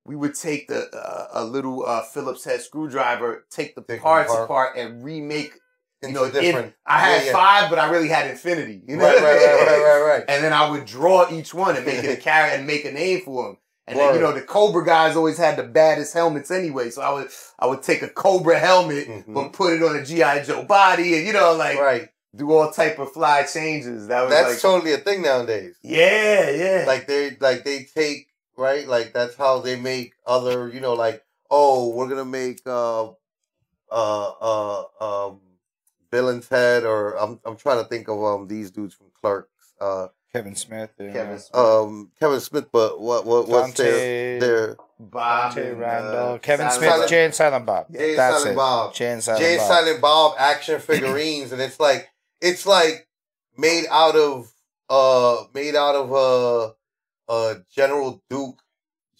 we would take the uh, a little uh, Phillips head screwdriver, take the Take parts apart. apart, and remake. You Into know, different. I had Yeah, yeah. five, but I really had infinity. You know, right, right, right, right, right, right. [LAUGHS] and then I would draw each one and make it a [LAUGHS] carrot and make a name for them. And then, you know, the Cobra guys always had the baddest helmets anyway. So I would, I would take a Cobra helmet, Mhm. but put it on a GI Joe body, and you know, like right. do all type of fly changes. That was That's like, totally a thing nowadays. yeah, yeah, Like they like they take right. Like that's how they make other. You know, like oh, we're gonna make uh uh uh um Villain's Head or I'm I'm trying to think of um these dudes from Clerks. Uh, Kevin Smith. uh, Kevin Smith, um Kevin Smith, but what what what's their Dante, their Bob, Dante Randal, uh, Kevin Silent- Smith, Silent- Jay and Silent Bob. Jay That's Silent it. Bob. Jay and Silent Jay Bob. Silent Bob action figurines, and it's like it's like made out of uh made out of uh uh General Duke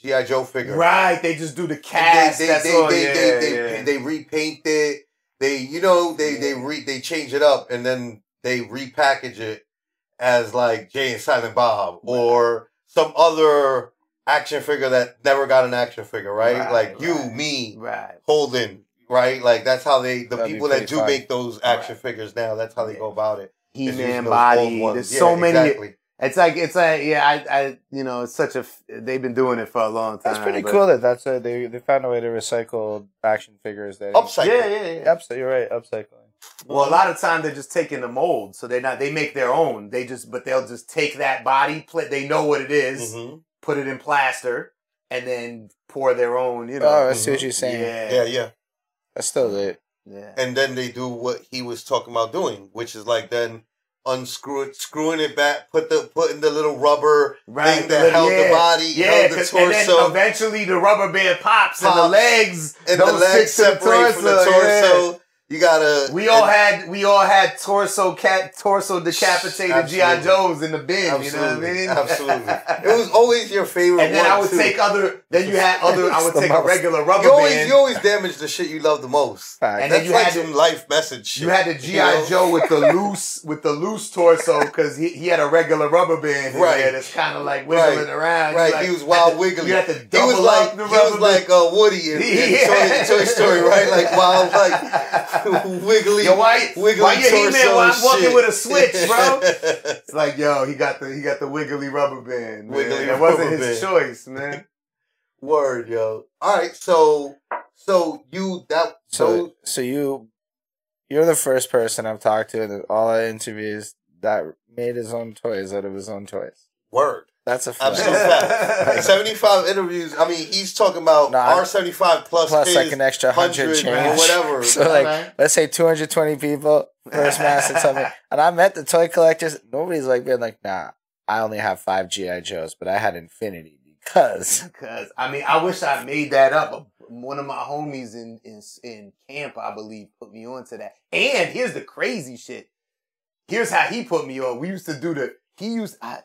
GI Joe figure. Right, they just do the cast. They they that's they, all. they, yeah, they, they, yeah. they repaint it. They you know they they re they change it up and then they repackage it as like Jay and Silent Bob or some other action figure that never got an action figure, right? Right, like you, right. me, right. Holden, right? Like that's how they the That'd people that do fun. make those action Right. figures now. That's how they Yeah. go about it. He Man body. There's Yeah, so many. Exactly. It's like it's like yeah, I I you know it's such a they've been doing it for a long time. That's pretty but- cool that that's a, they they found a way to recycle action figures. That Upcycle. Yeah, yeah, yeah. Upcycle. You're right. Upcycling. Well, a lot of time they're just taking the mold, so they're not. They make their own. They just, but they'll just take that body. Pla- they know what it is, Mhm. put it in plaster, and then pour their own. You know. Oh, I see what you're saying. yeah, Yeah, yeah. That's still it. yeah. And then they do what he was talking about doing, which is like then unscrew it, screwing it back, put the putting the little rubber Right, thing that held the body, Yeah, held the 'cause- and then eventually the rubber band pops, and the legs and the legs separate from the torso. yeah. You gotta. We all and- had we all had torso cat torso decapitated GI Joes in the bin. Absolutely, You know what I mean? absolutely. [LAUGHS] It was always your favorite. and then one, I would too. take other. Then you had other. I would It's the take a regular rubber You always, band. you always damage the shit you love the most. Fact. And That's then you like had to- some life message shit. You had the GI know? Joe with the loose with the loose torso because he, he had a regular rubber band in Right. there that's kind of like wiggling Right. around. You Right, like- he was wild had [LAUGHS] to- wiggly. You had to He double was like up the he rubber was like uh, Woody in, in [LAUGHS] Yeah. Toy, Toy Story, right? Like wild, like [LAUGHS] wiggly, Yo, why, wiggly why you He-Man? torso Why I'm walking shit. with a switch, bro? [LAUGHS] It's like, yo, he got the he got the wiggly rubber band. Man. Wiggly That wasn't his band. choice, man. [LAUGHS] Word, yo. All right, so so you that So, so so you, you're the first person I've talked to in all our interviews that made his own toys out of his own toys. word. That's a fact. Absolute [LAUGHS] fact. Seventy five interviews. I mean, he's talking about No, I- R seventy five plus Plus his like an extra hundred 100 change or [LAUGHS] whatever. So like, Alright. let's say 220 people first mass and something. [LAUGHS] And I met the toy collectors. Nobody's like being like, nah, I only have five GI Joes, but I had Infinity because Because I mean, I wish I made that up. One of my homies in in in camp, I believe, put me on to that. And here's the crazy shit. Here's how he put me on. We used to do the. He used. I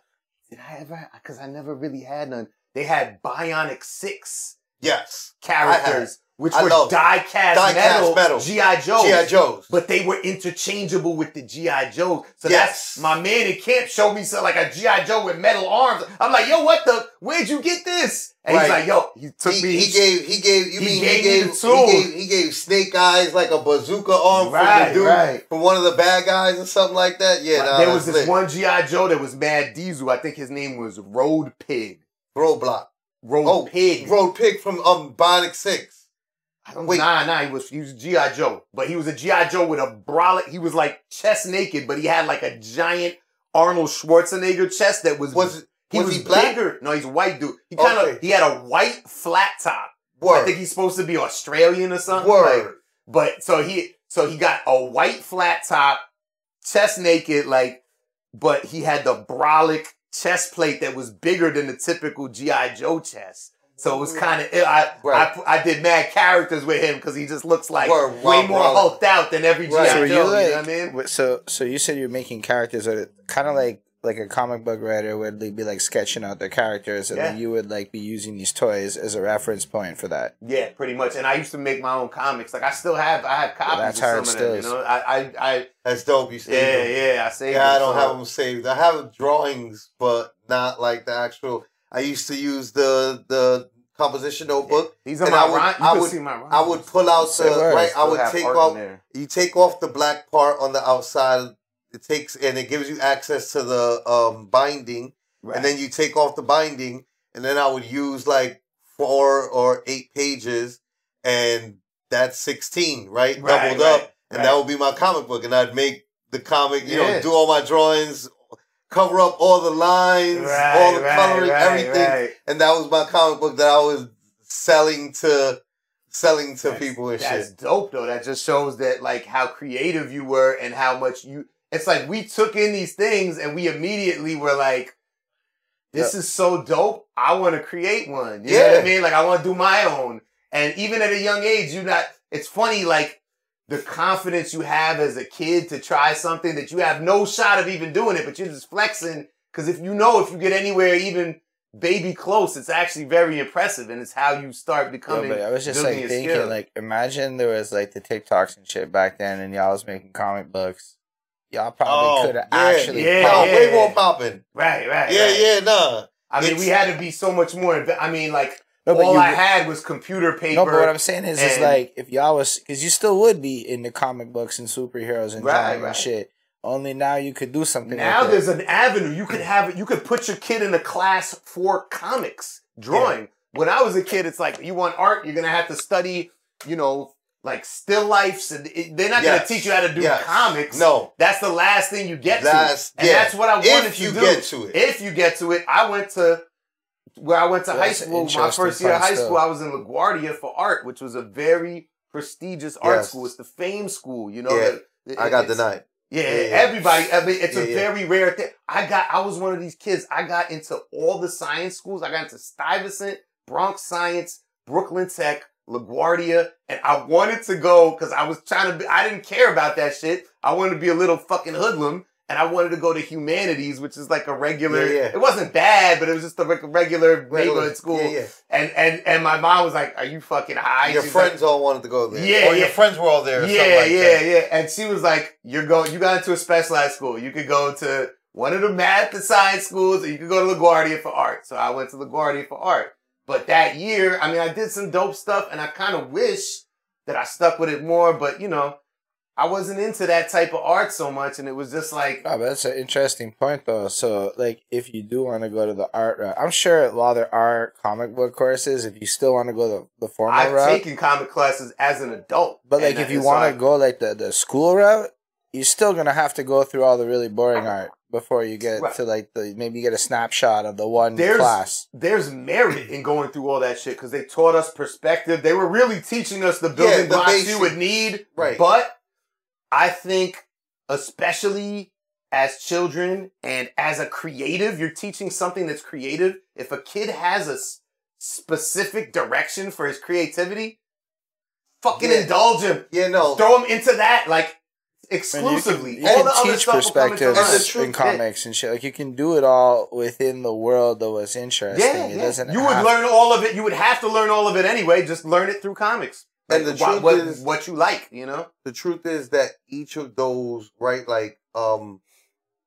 did I ever? Because I never really had none. They had Bionic Six yes, characters, which I were love die cast die-cast metal, metal. GI Joes. GI Joes. But they were interchangeable with the GI Joes. So Yes. that's my man in camp showed me some like a GI Joe with metal arms. I'm like, yo, what the? Where'd you get this? And he's like, yo, he took he, me. he gave he gave you he mean gave he me gave, the tool. he gave he gave Snake Eyes like a bazooka arm Right, from the dude right. from one of the bad guys or something like that. Yeah, nah, there was this lit. one GI Joe that was Mad Diesel. I think his name was Road Pig. roadblock. Road Oh, Pig. Road Pig from um Bionic Six. I don't, wait. Nah, nah. He was he was GI Joe, but he was a GI Joe with a brolic. He was like chest naked, but he had like a giant Arnold Schwarzenegger chest that was Was he was was he black? bigger. No, he's a white dude. He kind of Okay. he had a white flat top. Word. I think he's supposed to be Australian or something. word? like- but so he so he got a white flat top, chest naked, like, but he had the brolic chest plate that was bigger than the typical GI Joe chest. So it was mm. kind of I, Right. I I did mad characters with him because he just looks like Word, way wild more brolic. hulked out than every GI Right. so Joe. were You, you know what I mean? so so you said you're making characters that are kind of like like a comic book writer would be like sketching out their characters, and then you would like be using these toys as a reference point for that. Yeah, pretty much. And I used to make my own comics. Like I still have I have copies that's of how some it of still them. is. You know, I I, I That's dope. You saved yeah them. yeah I saved Yeah, I don't so- have them saved. I have drawings, but not like the actual. I used to use the the composition notebook. These are And my I would- rhyme- You I can would- see my rhymes. I would pull out the words. right. I would take art off. You take off the black part on the outside. It takes and it gives you access to the um binding, Right. and then you take off the binding, and then I would use like four or eight pages, and that's sixteen, right? Right, Doubled right, up, and right. that would be my comic book, and I'd make the comic. You Yeah. know, do all my drawings. Cover up all the lines, all the coloring, everything, right. and that was my comic book that I was selling to selling to That's- people and shit. That's shit. dope though. That just shows that like how creative you were and how much you. It's like we took in these things and we immediately were like, "This is so dope. I want to create one." You know what Yeah. I mean? Like I want to do my own. And even at a young age, you not. It's funny like. The confidence you have as a kid to try something that you have no shot of even doing it, but you're just flexing. Because if you know if you get anywhere even baby close, it's actually very impressive, and it's how you start Yo, becoming. but I was just like thinking, skill. like, imagine there was like the TikToks and shit back then, and y'all was making comic books. Y'all probably Oh, could have yeah. actually. Yeah, Pop, yeah. way more popping. Right, right. Yeah, right. yeah, nah. I mean, It's- we had to be so much more. I mean, like No, all you- I had was computer paper. No, but what I'm saying is, is like if y'all was, because you still would be in the comic books and superheroes and Right, drawing right. and shit. Only now you could do something. now like there's an avenue. You could have. You could put your kid in a class for comics drawing. When I was a kid, it's like you want art, you're gonna have to study. You know, like still lifes, and they're not Yes. gonna teach you how to do Yes. comics. No. That's the last thing you get That's- to, and yeah. that's what I wanted If to you do. get to it. If you get to it, I went to where I went to high school. My first year of high stuff. school, I was in LaGuardia for art, which was a very prestigious art Yes. school. It's the Fame School, you know. Yeah, I got denied. Yeah, Yeah, yeah. everybody. I mean, it's Yeah, a very rare thing. I got. I was one of these kids. I got into all the science schools. I got into Stuyvesant, Bronx Science, Brooklyn Tech, LaGuardia, and I wanted to go because I was trying to be, I didn't care about that shit. I wanted to be a little fucking hoodlum. And I wanted to go to humanities, which is like a regular. Yeah, yeah. It wasn't bad, but it was just a, regular Regular- neighborhood school. Yeah. And and and my mom was like, "Are you fucking high?" Your She's like, friends all wanted to go there. Yeah, Or your friends were all there. Or yeah, something like yeah, that. yeah. And she was like, "You're going. You got into a specialized school. You could go to one of the math and science schools, or you could go to LaGuardia for art." So I went to LaGuardia for art. But that year, I mean, I did some dope stuff, and I kind of wish that I stuck with it more. But you know, I wasn't into that type of art so much, and it was just like, Oh, that's an interesting point, though. So, like, if you do want to go to the art route, I'm sure a while there are comic book courses, if you still want to go the, the formal I've route, taken comic classes as an adult. but like if you want to go like the, the school route, you're still gonna have to go through all the really boring art before you get Right. to like the maybe you get a snapshot of the one There's- class. there's merit in going through all that shit because they taught us perspective. They were really teaching us the building Yeah, the blocks basic- you would need. Right. But I think, especially as children and as a creative, you're teaching something that's creative. If a kid has a s- specific direction for his creativity, fucking Yeah. indulge him. Yeah, no. Throw him into that, like And you exclusively. can, you all can the teach stuff will come into perspectives And truth- in comics and shit. Like you can do it all within the world of what's interesting. Yeah, it yeah. doesn't. You would have- learn all of it. You would have to learn all of it anyway. Just learn it through comics. And the what, truth what, is- what you like, you know. the truth is that each of those, right, like, um,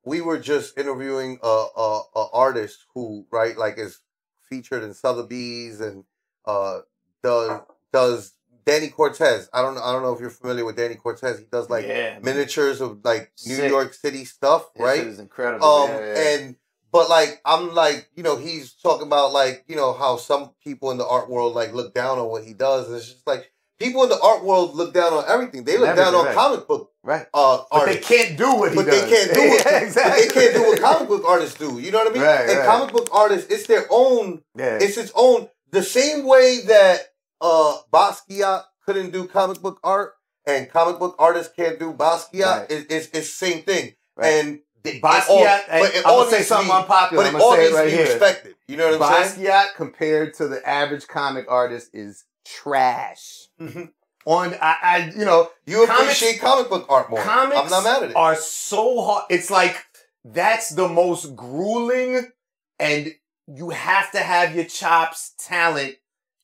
we were just interviewing a, a, a artist who, right, like is featured in Sotheby's and, uh, does, does Danny Cortez. I don't know. I don't know if you're familiar with Danny Cortez. He does like yeah, miniatures of like New Sick. York City stuff, That right? shit is incredible. Um, Yeah, yeah. and but like I'm like you know he's talking about like you know how some people in the art world like look down on what he does. And it's just like people in the art world look down on everything. They look down on right. comic book right, uh but they can't do what he But does. they can't do [LAUGHS] what Yeah, exactly. they can't do what comic book artists do. You know what I mean? Right, and right. comic book artists, it's their own. Yeah. It's its own. The same way that uh Basquiat couldn't do comic book art, and comic book artists can't do Basquiat. It's it's the same thing. Right. And Basquiat. all- but it I'm gonna say something unpopular. But it all needs right to be here. respected. You know what I'm saying? Basquiat compared to the average comic artist is trash. Mhm. On I, I, you know, You Comics- appreciate comic book art more. comics I'm not mad at it. are so hard. It's like that's the most grueling, and you have to have your chops, talent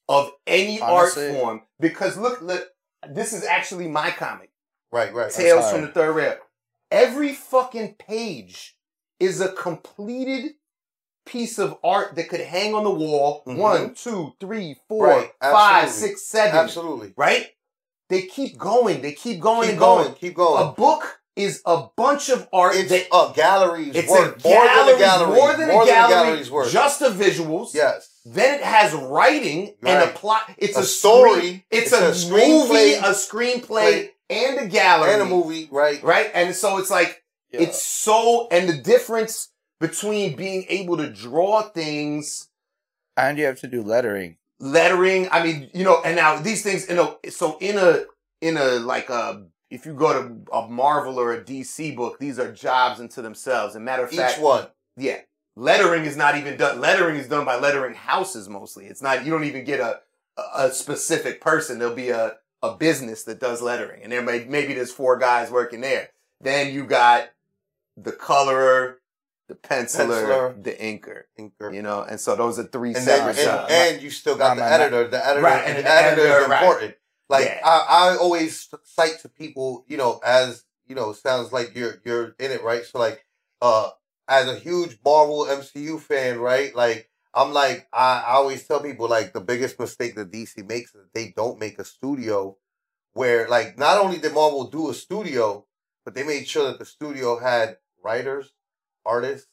of any Honestly. art form. Because look, look, this is actually my comic, right, right. Tales from the Third Rail. Every fucking page is a completed piece of art that could hang on the wall. Mhm. One, two, three, four, Right, five, six, seven. Absolutely. Right? They keep going. They keep going Keep and going. going. Keep going. A book is a bunch of art it's that a gallery's it's worth. a more gallery, than a gallery. more than a gallery, gallery's worth. just the visuals. yes. Then it has writing and a plot. It's A a, story. screen- it's, It's a, a movie, a screenplay, Play. and a gallery, And a movie, right? right? And so it's like Yeah. it's so, and the difference between being able to draw things, and you have to do lettering. lettering. I mean, you know, and now these things, you know, so in a in a like a if you go to a Marvel or a DC book, these are jobs into themselves. And matter of Each fact, one. Yeah. Lettering is not even done. Lettering is done by lettering houses mostly. It's not, you don't even get a, a specific person. There'll be a, a business that does lettering and there may, maybe there's four guys working there. Then you got the colorer, the penciler, Penciler. the inker, Inker. you know, and so those are three and then separate jobs. and, and you still got the editor. The editor, Right, and the the editor is editor, right. important. Like Yeah. I, I always cite to people, you know, as you know, sounds like you're you're in it, right? So like, uh, as a huge Marvel MCU fan, right? Like I'm like I, I always tell people like the biggest mistake that DC makes is they don't make a studio where like not only did Marvel do a studio, but they made sure that the studio had writers, artists,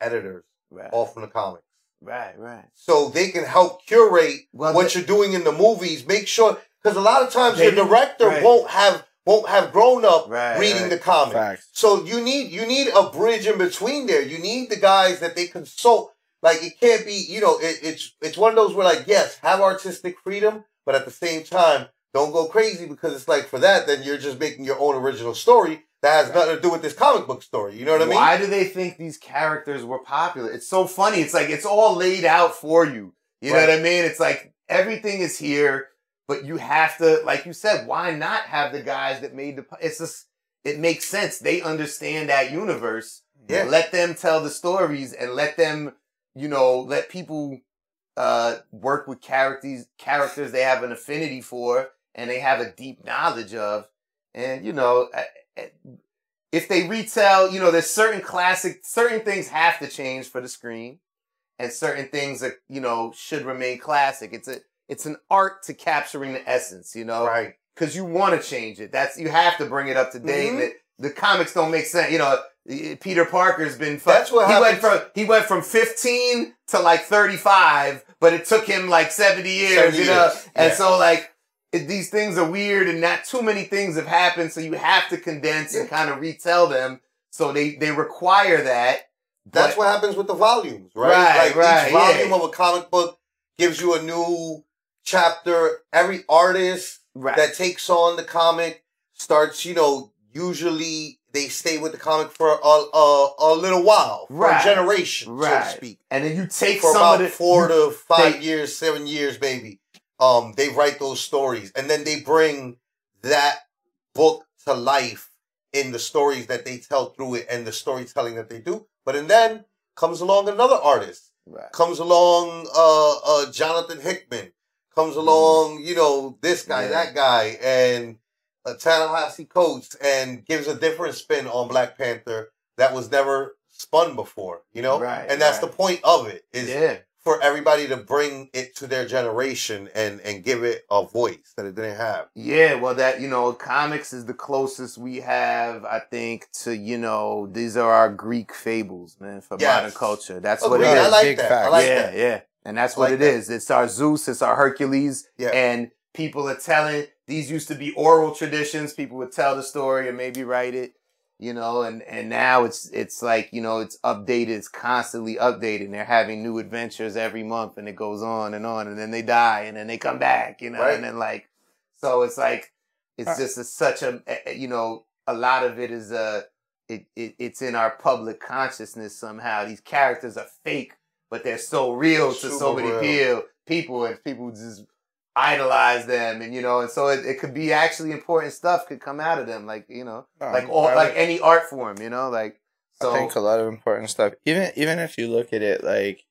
editors, right, all from the comics right, right. so they can help curate Well, what the- you're doing in the movies. Make sure because a lot of times They your director right. won't have won't have grown up Right, reading right. the comic. Facts. So you need you need a bridge in between there. You need the guys that they consult. Like it can't be, you know, it, it's it's one of those where like yes, have artistic freedom, but at the same time, don't go crazy because it's like for that, then you're just making your own original story that has nothing to do with this comic book story. You know what I mean? Why do they think these characters were popular? It's so funny. It's like it's all laid out for you. You know what I mean? It's like everything is here. but you have to, like you said, why not have the guys that made the? It's just it makes sense. They understand that universe. Yeah. Let them tell the stories and let them, you know, let people uh work with characters characters they have an affinity for and they have a deep knowledge of. And you know, I- if they retell, you know, there's certain classic, certain things have to change for the screen, and certain things that you know should remain classic. It's a, it's an art to capturing the essence, you know, Right. because you want to change it. That's you have to bring it up to date. Mhm. The, the comics don't make sense, you know. Peter Parker's been. That's what he went from. He went from 15 to like 35, but it took him like 70 years, 70 you know. years, And yeah. so like it, these things are weird, and not too many things have happened, so you have to condense and kind of retell them. So they they require that. That's but- what happens with the volumes, right? Right, like right, each volume yeah. of a comic book gives you a new chapter. Every artist Right. that takes on the comic starts, you know, usually they stay with the comic for a a, a little while, for Right. a generation, so Right. to speak. and then you take For some about of the four to five years, seven years, maybe. Um, they write those stories, and then they bring that book to life in the stories that they tell through it and the storytelling that they do. But and then comes along another artist Right. comes along uh uh Jonathan Hickman comes along you know this guy. Yeah. that guy and uh, Ta-Nehisi Coates and gives a different spin on Black Panther that was never spun before you know Right, and that's right. the point of it is Yeah. For everybody to bring it to their generation and and give it a voice that it didn't have Yeah, well, that you know, comics is the closest we have, I think, to you know, these are our Greek fables, man, for Yes. modern culture. That's oh, what it is. I like Big that fact. I like yeah, that yeah, and that's what like it that. is. It's our Zeus, it's our Hercules, Yeah. and people are telling. These used to be oral traditions. People would tell the story and maybe write it, you know, and and now it's it's like you know it's updated. It's constantly updated. And they're having new adventures every month, and it goes on and on, and then they die, and then they come back, you know, Right. and then like so it's like it's Huh. just a, such a a- a- you know a lot of it is uh it, it it's in our public consciousness somehow. These characters are fake, but they're so real to so many real. people people and people just idolize them and you know and so it, it could be actually important stuff could come out of them like you know Um, like all like any art form you know like so I think a lot of important stuff. Even even if you look at it like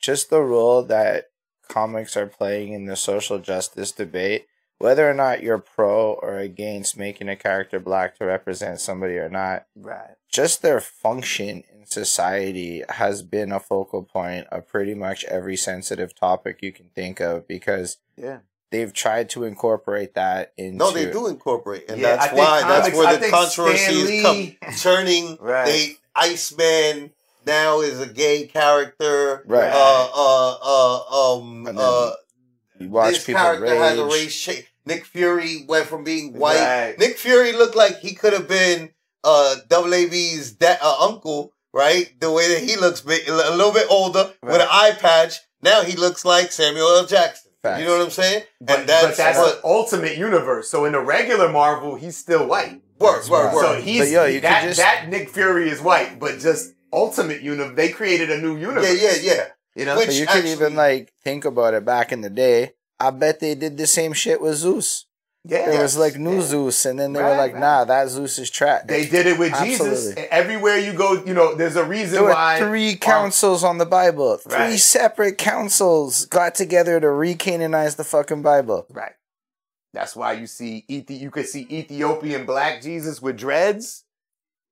just the role that comics are playing in the social justice debate, whether or not you're pro or against making a character black to represent somebody or not, right just their function society has been a focal point of pretty much every sensitive topic you can think of because yeah they've tried to incorporate that into no they do incorporate and Yeah, that's think why that's comics- I where the controversy Stan is Lee- come [LAUGHS] turning Right. they Iceman now is a gay character. Right. Uh, uh, uh, um, uh, You watch this people character rage. has a race change. Nick Fury went from being white. Right. Nick Fury looked like he could have been uh, WAB's da- uh, uncle, right? The way that he looks, big, a little bit older with an eye patch. Now he looks like Samuel L. Jackson. Facts. You know what I'm saying? but, and that's, but that's what, the ultimate universe so in the regular marvel he's still white word, word, word. so he's yo, you that, just- that nick fury is white but just ultimate universe they created a new universe yeah, yeah, yeah. you know Which- But you could actually- even like think about it back in the day. I bet they did the same shit with Zeus. Yeah There was like new Yeah. Zeus, and then they Right, were like, right. "Nah, that Zeus is trash." They did it with Jesus. Absolutely. Everywhere you go, you know, there's a reason There were why. three councils on the Bible. Three Right. separate councils got together to re-canonize the fucking Bible. Right. That's why you see Ethi- you could see Ethiopian black Jesus with dreads,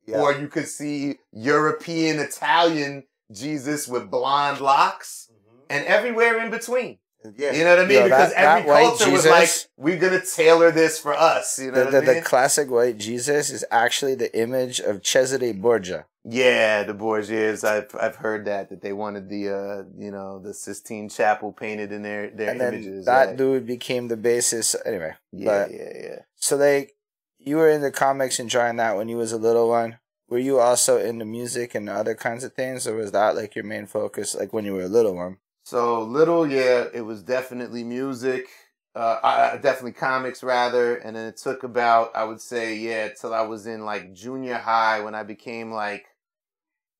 Yeah. or you could see European Italian Jesus with blonde locks, mm-hmm. and everywhere in between. Yeah. You know what I mean? Yo, because that- that every white culture was like, we're gonna tailor this for us. You know The, what the, I the classic white Jesus is actually the image of Cesare Borgia. yeah, the Borgias. I've I've heard that that they wanted the uh you know the Sistine Chapel painted in their their and images. that right? dude became the basis. Anyway, yeah, but yeah, yeah. so like you were in the comics enjoying that when you was a little one. Were you also into music and other kinds of things, or was that like your main focus, like when you were a little one? So little, yeah, it was definitely music. Uh, I, definitely comics rather, and then it took about I would say yeah till I was in like junior high when I became like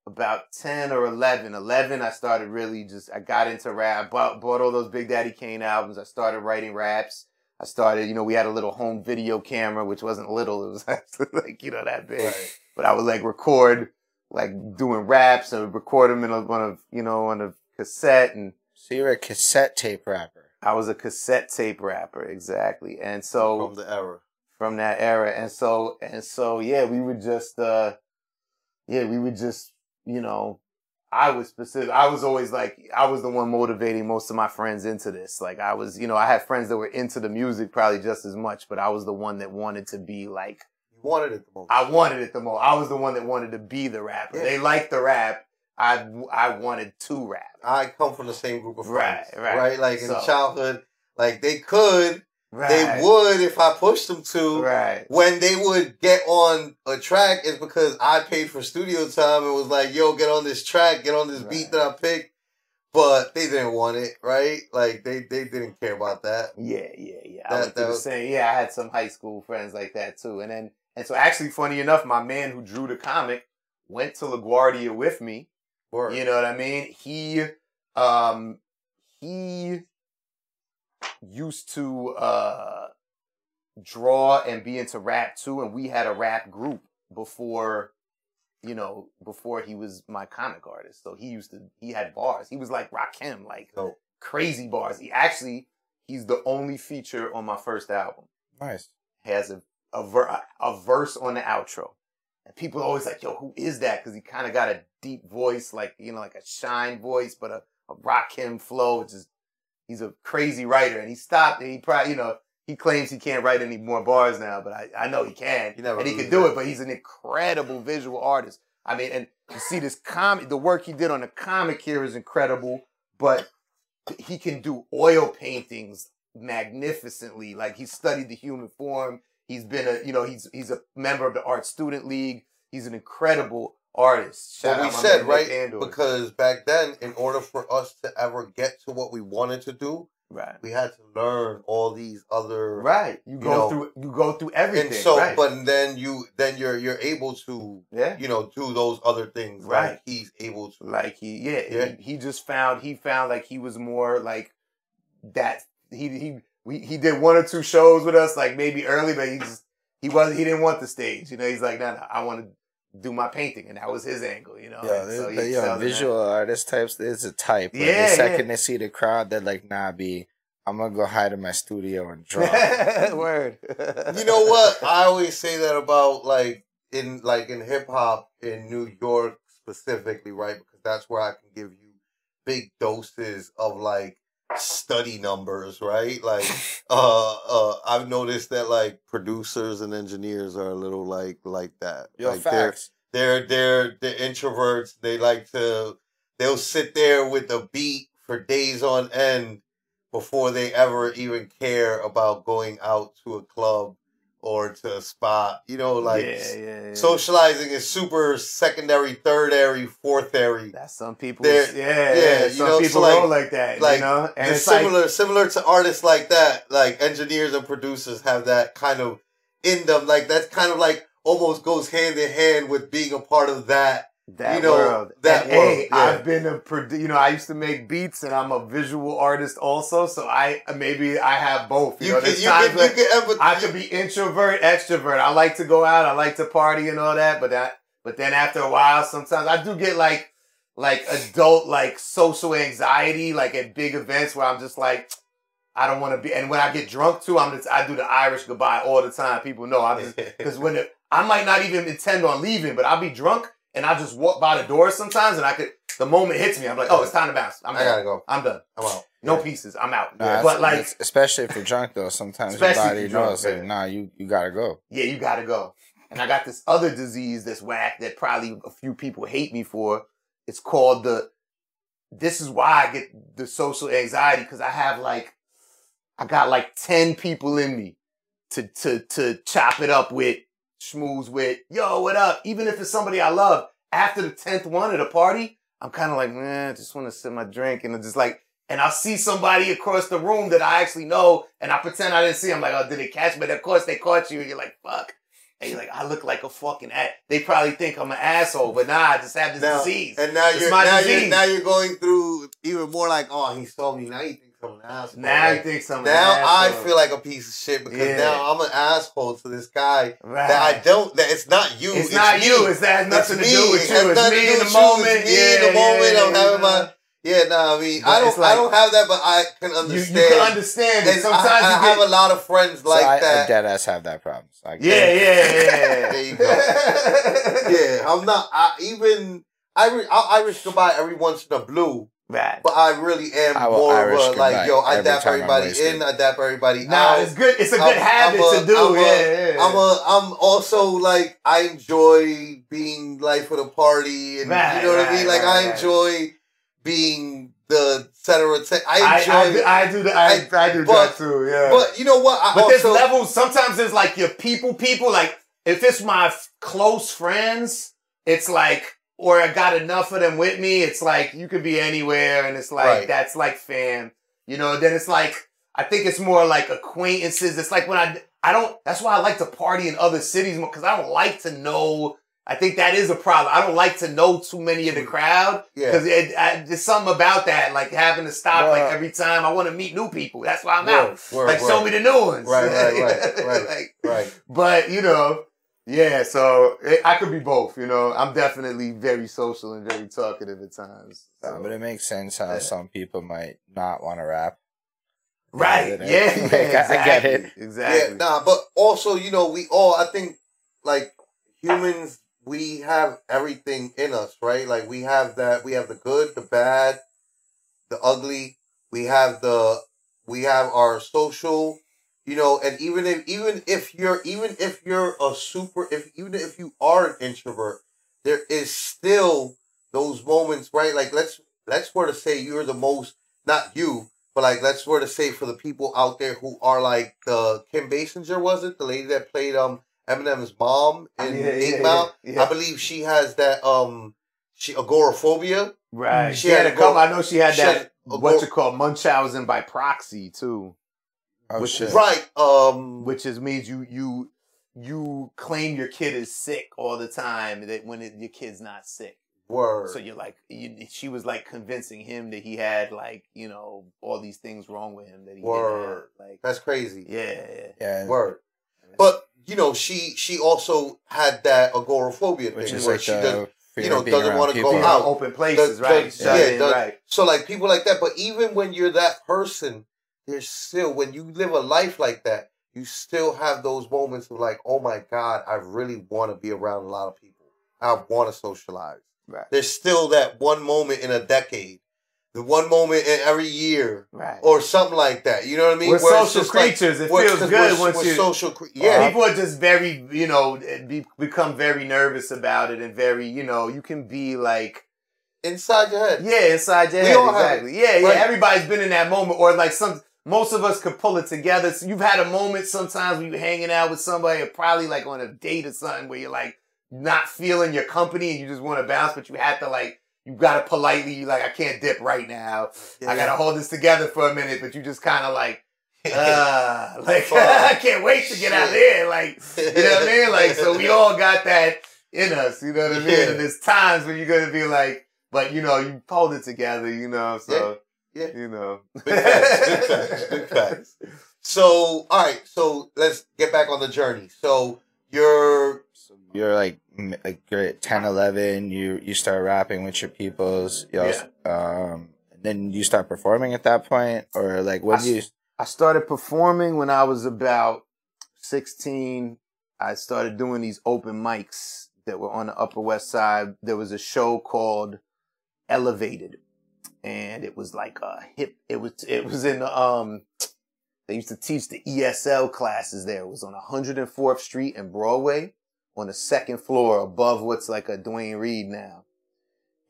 about ten or 11. 11, I started really just I got into rap. I bought, bought all those Big Daddy Kane albums. I started writing raps. I started, you know, we had a little home video camera, which wasn't little. It was [LAUGHS] actually like, you know, that big. Right. But I would like record, like doing raps and record them in a, on a, you know, on a cassette. And So you're a cassette tape rapper. I was a cassette tape rapper. Exactly. And so From the era. from that era. And so, and so, yeah, we would just, uh, yeah, we would just, you know, I was specific. I was always like, I was the one motivating most of my friends into this. Like I was, you know, I had friends that were into the music probably just as much, but I was the one that wanted to be like, You wanted it the most. I wanted it the most. I was the one that wanted to be the rapper. Yeah. They liked the rap. I, I wanted to rap. I come from the same group of Right, friends. right. Like in So- childhood, like they could, Right. they would if I pushed them to. Right. When they would get on a track is because I paid for studio time and was like, yo, get on this track, get on this beat that I picked. But they didn't want it, right? Like they, they didn't care about that. Yeah, yeah, yeah. I That- went through that the was- same. Yeah, I had some high school friends like that too. And then, and so actually, funny enough, my man who drew the comic went to LaGuardia with me. Word. You know what I mean? He, um, he used to uh draw and be into rap too, and we had a rap group before. You know, before he was my comic artist, so he used to he had bars. He was like Rakim, like Dope. crazy bars. He actually he's the only feature on my first album. Nice. Has a a, ver- a verse on the outro, and people are always like, "Yo, who is that?" Because he kind of got a deep voice, like you know, like a Shyne voice, but a, a Rakim flow. Which is he's a crazy writer, and he stopped. And he probably you know he claims he can't write any more bars now, but I, I know he can, He never and he can do that. it. But he's an incredible visual artist. I mean, and you see this comic, the work he did on the comic here is incredible, but he can do oil paintings magnificently. Like he studied the human form. He's been a, you know, he's he's a member of the Art Student League. He's an incredible artist. Shout But we said, right? Andor. Because back then, in order for us to ever get to what we wanted to do, right, we had to learn all these other right. You go know, through, you go through everything. and so right. but then you then you're you're able to yeah, you know do those other things Right. like he's able to like he, yeah, Yeah. He, he just found he found like he was more like that. He he we, he did one or two shows with us, like maybe early, but he just he wasn't. He didn't want the stage. You know, he's like, no, no, I want to do my painting, and that was his angle. You know, Yo, And this, so he but yo, excelled that. visual artist types is a type. Like, Yeah, the second yeah. they see the crowd, they're like, nah, be. I'm gonna go hide in my studio and draw. [LAUGHS] Word. you know what i always say that about like in like in hip-hop in new york specifically right because that's where i can give you big doses of like study numbers right like [LAUGHS] uh uh i've noticed that like producers and engineers are a little like like that Yo, like they're facts. they're they're they're introverts. They like to they'll sit there with a beat for days on end before they ever even care about going out to a club or to a spot. You know, like yeah, yeah, yeah. socializing is super secondary, thirdary, fourthary. That's some people. Yeah, yeah, Some know, so people like- roll like that. like, you know, and it's like similar similar to artists like that, like engineers and producers have that kind of in them. Like that's kind of like almost goes hand in hand with being a part of that that you know, world. that And, Hey, yeah. I've been a produ- you know, I used to make beats, and I'm a visual artist also. So I maybe I have both. You, You know, can, you can, you can empathize. I could be introvert, extrovert. I like to go out. I like to party and all that. But that, but then after a while, sometimes I do get like, like adult, like social anxiety, like at big events where I'm just like, I don't want to be. And when I get drunk too, I'm just, I do the Irish goodbye all the time. People know I'm just, [LAUGHS] because when I might not even intend on leaving, but I'll be drunk and I just walk by the door sometimes and I could, the moment hits me, I'm like, oh, it's time to bounce. I'm I done. gotta go. I'm done. Oh, I'm out. No Yeah. pieces. I'm out. Nah, but like, especially if you're drunk though, sometimes your body drunk, knows like, nah, you you gotta go. yeah, you gotta go. And I got this other disease that's whack that probably a few people hate me for. It's called the, this is why I get the social anxiety because I have like, I got like 10 people in me to, to, to chop it up with, schmooze with, yo, what up? Even if it's somebody I love, after the 10th one at a party, I'm kind of like, man, I just want to sip my drink and I'm just like, and I'll see somebody across the room that I actually know, and I pretend I didn't see. I'm like, oh, did they catch me? But of course they caught you, and you're like, fuck. And you're like, I look like a fucking ass. They probably think I'm an asshole, but nah, I just have this Now, disease. and now It's you're my now disease. you're now you're going through even more like, oh, he saw me. Now he thinks I'm an asshole. Now you right? think something. now I feel like a piece of shit because Yeah. now I'm an asshole to this guy right. that I don't. That it's not you. It's, not me. you. It's that has nothing It's to do with It you. has It's nothing me to in do the with you. moment. It's me yeah, in the moment. yeah, I'm having yeah. my. Yeah, nah. I mean, Yeah, I don't. like- I don't have that, but I can understand. you can understand it. And Sometimes I, I you have a lot of friends like so I, I that. dead ass have that problem. So I yeah, yeah, yeah. [LAUGHS] There you go. yeah, I'm not. I even Irish. I Irish goodbye every once in a blue, Right. but I really am I will more Irish of a like, goodbye yo, I every dap everybody in, I dap everybody Nah, out. it's good. It's a good I'm- habit I'm a- to do. I'm a- yeah, yeah. I'm a. I'm also like I enjoy being life of the party, and Right, you know what I mean. Like right, I right. enjoy being the center of. Te- I I, enjoy, I, do, I do the, I, I, do but- that too. Yeah. but you know what? I But there's also, levels. Sometimes there's like your people, people. Like if it's my f- close friends, it's like, or I got enough of them with me. It's like you could be anywhere, and it's like Right. that's like fam. You know. Then it's like I think it's more like acquaintances. It's like when I I don't. That's why I like to party in other cities more because I don't like to know. I think that is a problem. I don't like to know too many of the crowd because I, there's something about that, like having to stop like every time I want to meet new people. That's why I'm Word, out. word, like word. show me the new ones. Right, right, right, [LAUGHS] right. like, right. but you know, yeah. So it, I could be both. You know, I'm definitely very social and very talkative at times. Uh, So. but it makes sense how Yeah. some people might not want to rap. right? Yeah, Yeah, like, yeah, [LAUGHS] I get it. exactly, Exactly. Yeah, nah, but also, you know, we all, I think, like humans, we have everything in us, right? Like we have that, we have the good, the bad, the ugly. We have the, we have our social, you know, and even if, even if you're, even if you're a super, if even if you are an introvert, there is still those moments, right? Like let's, let's sort of say you're the most, not you, but like, let's sort of say for the people out there who are like the Kim Basinger, was it the lady that played um Eminem's mom in Yeah, Eight yeah, Mile? yeah. I believe she has that um she agoraphobia. Right. She She, had had a couple. I know she had she that. had a what go- you call Munchausen by proxy too, Oh Which shit! is- Right. Um which is means you you you claim your kid is sick all the time that when it, your kid's not sick. word. So you're like, you, she was like convincing him that he had like, you know, all these things wrong with him that he Word. didn't have. Like, That's crazy. yeah, yeah. Yeah, Word. But you know, she she also had that agoraphobia which thing is where like she the does fear you know, doesn't wanna go people. Being out. open places, The- right? the- Shut yeah, in, the- right. So like people like that, but even when you're that person, there's still when you live a life like that, you still have those moments of like, oh my God, I really want to be around a lot of people. I want to socialize. Right. There's still that one moment in a decade, the one moment in every year, Right. or something like that. You know what I mean? We're Where social just like- creatures. it feels good we're, once we're you. social. Cre- yeah, uh, People are just very, you know, eh, be, become very nervous about it and very, you know, you can be like, inside your head. Yeah, inside your We head, all have exactly. Yeah, yeah. Right. Everybody's been in that moment, or like some. Most of us could pull it together. So you've had a moment sometimes when you're hanging out with somebody, or probably like on a date or something, where you're like not feeling your company and you just want to bounce, but you have to like you've gotta politely you like I can't dip right now. I gotta hold this together for a minute, but you just kind of like. [LAUGHS] Uh, like [LAUGHS] I can't wait to get out Shit. there. Like you know what I mean? Like so we all got that in us. You know what I mean? Yeah. And there's times when you're gonna be like, but you know, you hold it together. You know, so Yeah, yeah. you know. Big facts, big facts, big facts. So, all right. So let's get back on the journey. So you're you're like like you're at 10, 11, you you start rapping with your peoples. You also, um, and then you start performing at that point, or like what do you? I started performing when I was about 16. I started doing these open mics that were on the Upper West Side. There was a show called Elevated, and it was like a hip. It was it was in the um. They used to teach the ESL classes there. It was on 104th Street and Broadway, on the second floor above what's like a Duane Reade now,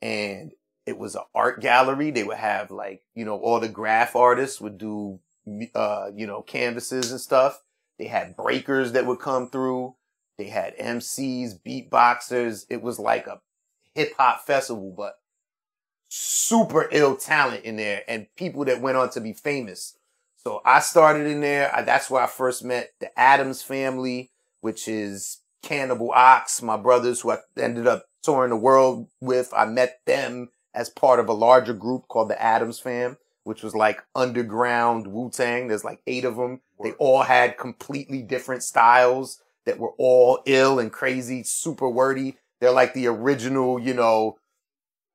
and it was an art gallery. They would have like you know all the graph artists would do uh, you know, canvases and stuff. They had breakers that would come through. They had MCs, beatboxers. It was like a hip hop festival, but super ill talent in there and people that went on to be famous. So I started in there. I, that's where I first met the Atoms family, which is Cannibal Ox, my brothers who I ended up touring the world with. I met them as part of a larger group called the Atoms fam which was like underground Wu Tang. There's like eight of them. They all had completely different styles that were all ill and crazy, super wordy. They're like the original, you know,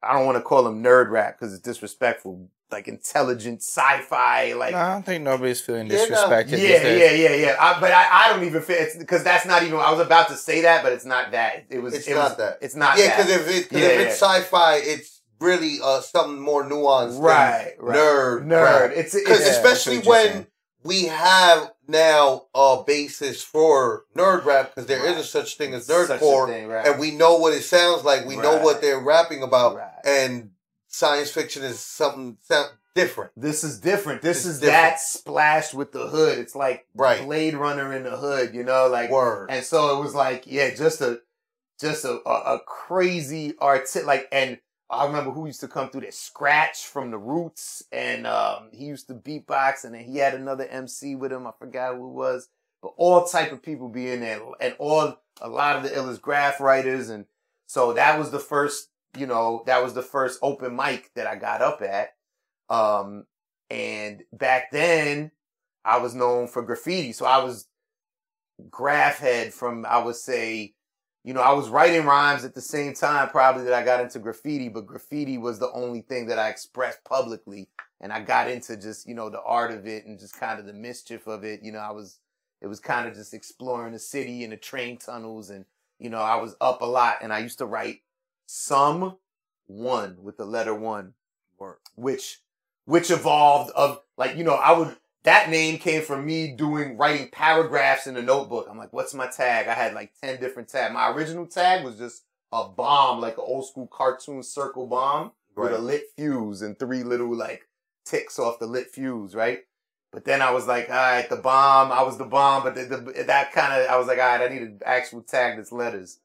I don't want to call them nerd rap because it's disrespectful. Like intelligent sci-fi, like No, I don't think nobody's feeling Yeah, no. disrespected. yeah, these yeah, yeah, yeah. I, but I, I don't even feel it's because that's not even. I was about to say that, but it's not that. It was. It's it not was, that. It's not. yeah, because if it cause Yeah, if it's sci-fi, it's really uh something more nuanced. than right, right, Nerd. nerd. It's Because Yeah, especially that's what you're when saying. We have now a basis for nerd rap, because there Right. a such thing as nerdcore, thing, right? and we know what it sounds like. We know what they're rapping about, Right. and science fiction is something sound different. This is different. This is different. that splashed with the hood. It's like Right. Blade Runner in the hood, you know, like Word. And so it was like, yeah, just a just a a, a crazy art like and I remember who used to come through there, Scratch from the Roots, and um, he used to beatbox, and then he had another MC with him. I forgot who it was, but all type of people be in there, and all a lot of the illest graph writers, and so that was the first, you know, that was the first open mic that I got up at. Um, and back then, I was known for graffiti, so I was graph head from I would say, you know, I was writing rhymes at the same time probably that I got into graffiti, but graffiti was the only thing that I expressed publicly. And I got into just, you know, the art of it and just kind of the mischief of it. You know, I was it was kind of just exploring the city and the train tunnels and you know, I was up a lot and I used to write some one with the letter one which which evolved of like you know I would that name came from me doing writing paragraphs in a notebook. I'm like, what's my tag? I had like ten different tags. My original tag was just a bomb, like an old school cartoon circle bomb with a lit fuse and three little like ticks off the lit fuse, right? But then I was like, all right, the bomb. I was the bomb, but the, the, that kind of I was like, all right, I need an actual tag that's letters.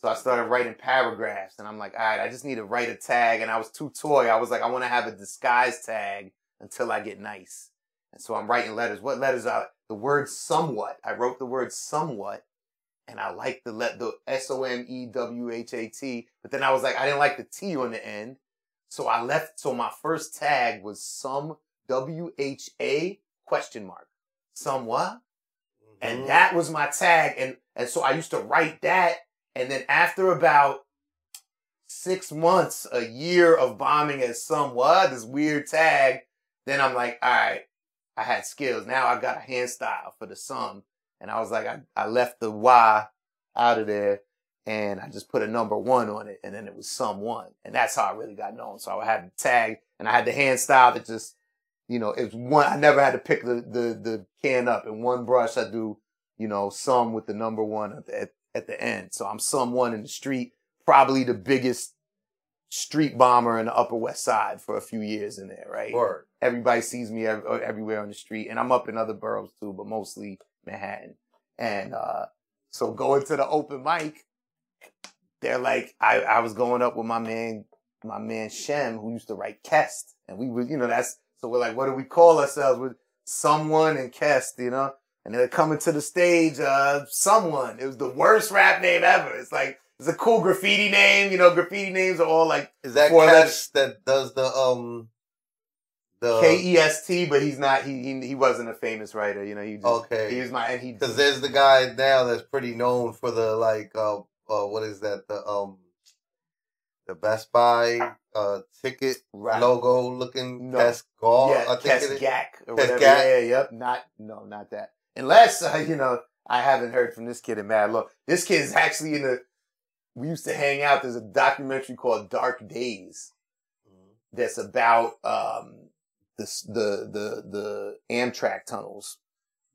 So I started writing paragraphs, and I'm like, all right, I just need to write a tag. And I was too toy. I was like, I want to have a disguise tag until I get nice. And so I'm writing letters. What letters are the word somewhat? I wrote the word somewhat, and I liked the let the S O M E W H A T. But then I was like, I didn't like the T on the end, so I left. So my first tag was some W H A question mark. Somewhat and Mhm. that was my tag and and so i used to write that and then after about six months a year of bombing as somewhat this weird tag then i'm like all right i had skills now i got a hand style for the sum and i was like i, I left the y out of there and i just put a number one on it and then it was some one and that's how i really got known so i had the tag and i had the hand style that just you know, it's one. I never had to pick the the the can up in one brush. I do, you know, some with the number one at the, at, at the end. So I'm someone in the street, probably the biggest street bomber in the Upper West Side for a few years in there, right? Word. Everybody sees me ev- uh, everywhere on the street, and I'm up in other boroughs too, but mostly Manhattan. And uh, so going to the open mic, they're like, I, I was going up with my man, my man Shem, who used to write Kest, and we were, you know, that's so we're like, what do we call ourselves with someone and Kest, you know? And they're coming to the stage, uh, someone. It was the worst rap name ever. It's like it's a cool graffiti name, you know. Graffiti names are all like Is that Kest that does the um the K E S T, but he's not. He, he he wasn't a famous writer, you know. He just, Okay. He was my and he Because there's the guy now that's pretty known for the like uh, uh what is that the um the Best Buy uh ticket Right. logo looking No. Kes Gall, yeah, I think it is. Kesgak or Kes whatever. Gak. Yeah, yep. Not no, not that. Unless uh, [LAUGHS] you know, I haven't heard from this kid in Mad Look. This kid is actually in the. We used to hang out. There's a documentary called Dark Days that's about um the the the the Amtrak tunnels.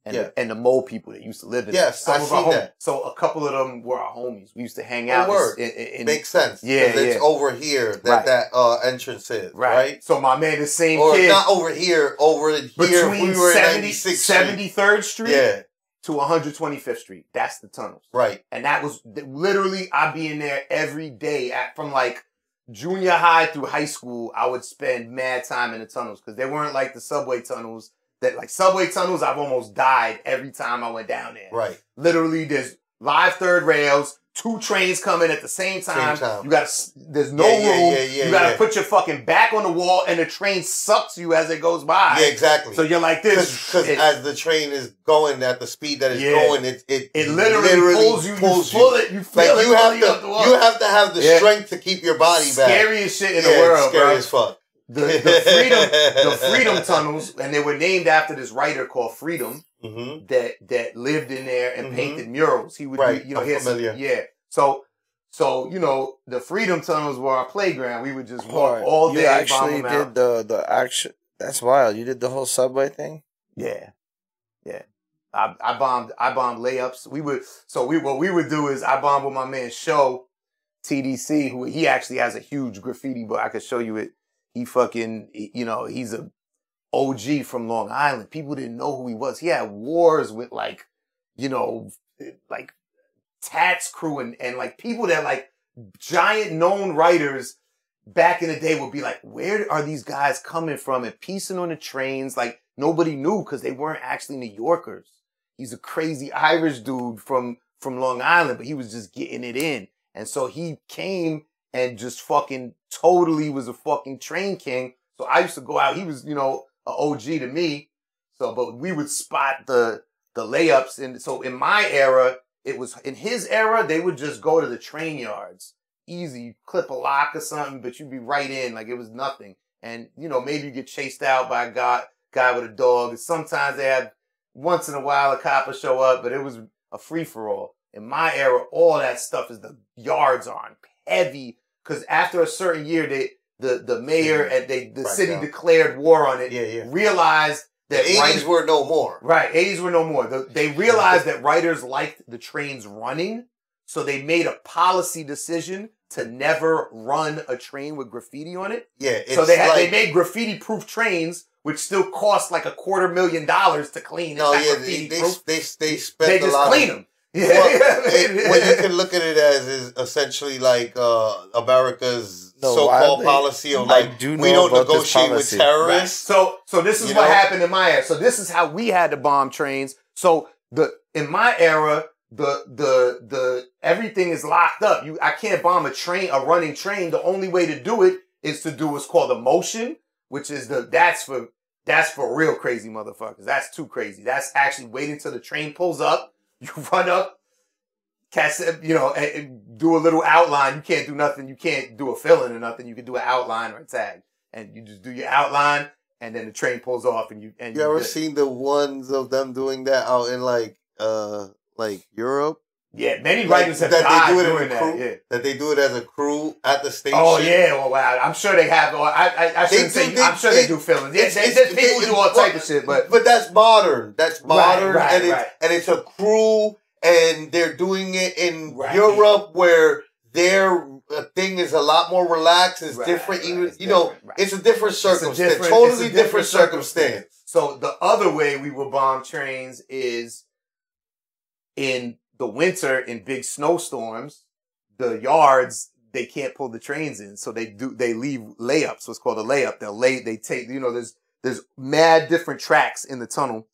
And, Yeah. the, and the mole people that used to live in Yes, Some I seen that. So a couple of them were our homies. We used to hang out. in- word. in, in, in- Makes sense. Yeah, yeah. it's over here that Right. that uh entrance is, right. right? So my man, the same Or kid. not over here, over here. between we were 70, 73rd Street Yeah, to 125th Street. That's the tunnels. right. And that was literally, I'd be in there every day at, from like junior high through high school. I would spend mad time in the tunnels because they weren't like the subway tunnels that like subway tunnels. I've almost died every time I went down there. Right. Literally, there's live third rails, two trains coming at the same time. time. You got to there's no Yeah, room. yeah, yeah, you got to put your fucking back on the wall, and the train sucks you as it goes by. Yeah, exactly. So you're like this. Because as the train is going at the speed that it's going, it it, It literally, pulls you. pulls you feel it. You feel Like it you have pulling you up the to, you have to have the strength to keep your body back. Scariest shit in the world, scary bro. as fuck. The, the freedom, the [LAUGHS] freedom tunnels, and they were named after this writer called Freedom hmm that that lived in there and Mhm. painted murals. He would, Right, do, you know, I'm he had some- yeah. So, so you know, the freedom tunnels were our playground. We would just walk Hard. all day. bomb actually them out. did the the action. That's wild. You did the whole subway thing. Yeah, yeah. I, I bombed. I bombed layups. We would. So we what we would do is I bombed with my man Show, TDC, who he actually has a huge graffiti book. I could show you it. He fucking, you know, he's a OG from Long Island. People didn't know who he was. He had wars with like, you know, like Tats crew and and like people that like giant known writers back in the day would be like, where are these guys coming from and piecing on the trains? Like nobody knew because they weren't actually New Yorkers. He's a crazy Irish dude from from Long Island, but he was just getting it in. And so he came and just fucking totally was a fucking train king. So I used to go out. He was, you know, a OG to me. So, but we would spot the the layups, and so in my era, it was in his era. They would just go to the train yards, easy, clip a lock or something, but you'd be right in like it was nothing. And you know, maybe you get chased out by a guy guy with a dog. Sometimes they had once in a while a cop would show up, but it was a free for all. In my era, all that stuff is the yards on heavy because after a certain year, they the the mayor and they the Cracked city down. declared war on it. Yeah, yeah. Realized The that eighties writers- were no more. Right, 80s were no more. The- they realized that writers liked the trains running, so they made a policy decision to never run a train with graffiti on it. Yeah, so they had they made graffiti-proof trains, which still cost like a quarter million dollars to clean. no, yeah, they they, they they spent They a just lot clean of, them. Yeah, Well, [LAUGHS] it, what you can look at it as is essentially like uh, America's No, so-called they- policy of like do we don't negotiate with policy. Right. terrorists. So so this is You what know? happened in my era. So this is how we had to bomb trains. So the in my era, the the the everything is locked up. You I can't bomb a train, a running train. The only way to do it is to do what's called a motion, which is the that's for that's for real crazy motherfuckers. That's too crazy. That's actually waiting till the train pulls up. You [LAUGHS] run up, cast it, you know, and, and do a little outline. You can't do nothing. You can't do a filling or nothing. You can do an outline or a tag, and you just do your outline, and then the train pulls off, and you and You ever just- seen the ones of them doing that out in like uh like Europe? Yeah, many Like, writers have that died they do it in a that. Yeah. That they do it as a crew at the station. Oh yeah, well, wow. I'm sure they have. Or I, I, I shouldn't do, say. They, I'm sure they, they- do fillings. Yeah, it's- they, people do all type of shit, but but that's modern. That's modern, right, and it's right. and it's a crew, and they're doing it in Right. Europe where their uh, thing is a lot more relaxed. It's Right, different, right, even it's you know, right. it's a different It's a circumstance, different- totally it's a different, different circumstance. So the other way we will bomb trains is in the winter in big snowstorms. The yards they can't pull the trains in, so they do they leave layups. What's called a layup. They'll lay. They take. You know, there's there's mad different tracks in the tunnel.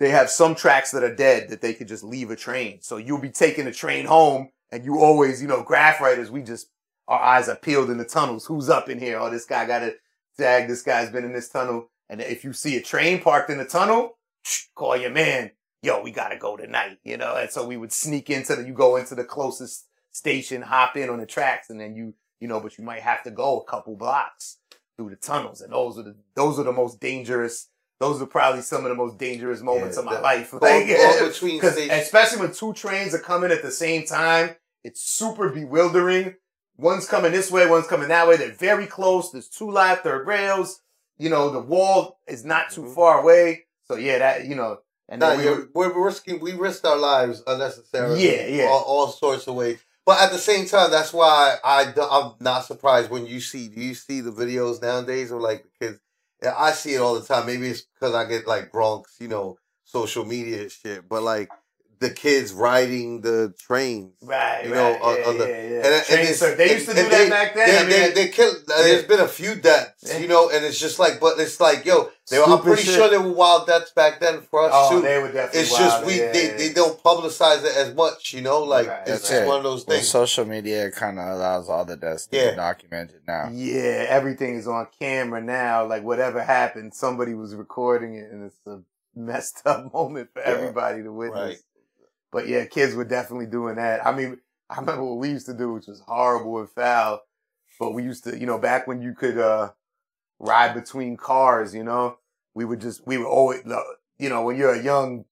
They have some tracks that are dead that they could just leave a train. So you'll be taking a train home, and you always, you know, graph writers. We just our eyes are peeled in the tunnels. Who's up in here? Oh, this guy got a tag. This guy's been in this tunnel. And if you see a train parked in the tunnel, [TSK] call your man. Yo, we gotta go tonight, you know. And so we would sneak into the. You go into the closest station, hop in on the tracks, and then you, you know, but you might have to go a couple blocks through the tunnels, and those are the those are the most dangerous. Those are probably some of the most dangerous moments Yeah, of my the- life. [LAUGHS] Like, going between stations. especially when two trains are coming at the same time, it's super bewildering. One's coming this way, one's coming that way. They're very close. There's two live third rails. You know, the wall is not too Mhm. far away. So yeah, that you know, and Nah, we you're- we're risking. We risked our lives unnecessarily. Yeah, yeah. All, all sorts of ways. But at the same time, that's why I I'm not surprised when you see. Do you see the videos nowadays of like because? I see it all the time. Maybe it's because I get like Bronx, you know, social media shit. But like the kids riding the trains. Right, You know, right, on- yeah, on the- yeah, yeah. and- and Train it's- cir- they used to do and that they- back then. They, I mean, they, they killed. Uh, There's Yeah. been a few deaths, you know, and it's just like, but it's like, yo, they were, I'm pretty shit. sure there were wild deaths back then for us oh, too. they were definitely. it's just we yeah, they, yeah. they don't publicize it as much, you know. Like Right, it's That's just one of those Well, things. social media kind of allows all the deaths to Yeah. be documented now. Yeah, everything is on camera now. Like whatever happened, somebody was recording it, and it's a messed up [LAUGHS] moment for Yeah. everybody to witness. But yeah, kids were definitely doing that. I mean, [LAUGHS] I remember what we used to do, which was horrible and foul. But we used to, you know, back when you could uh ride between cars, you know, we would just we would always, you know, when you're a young,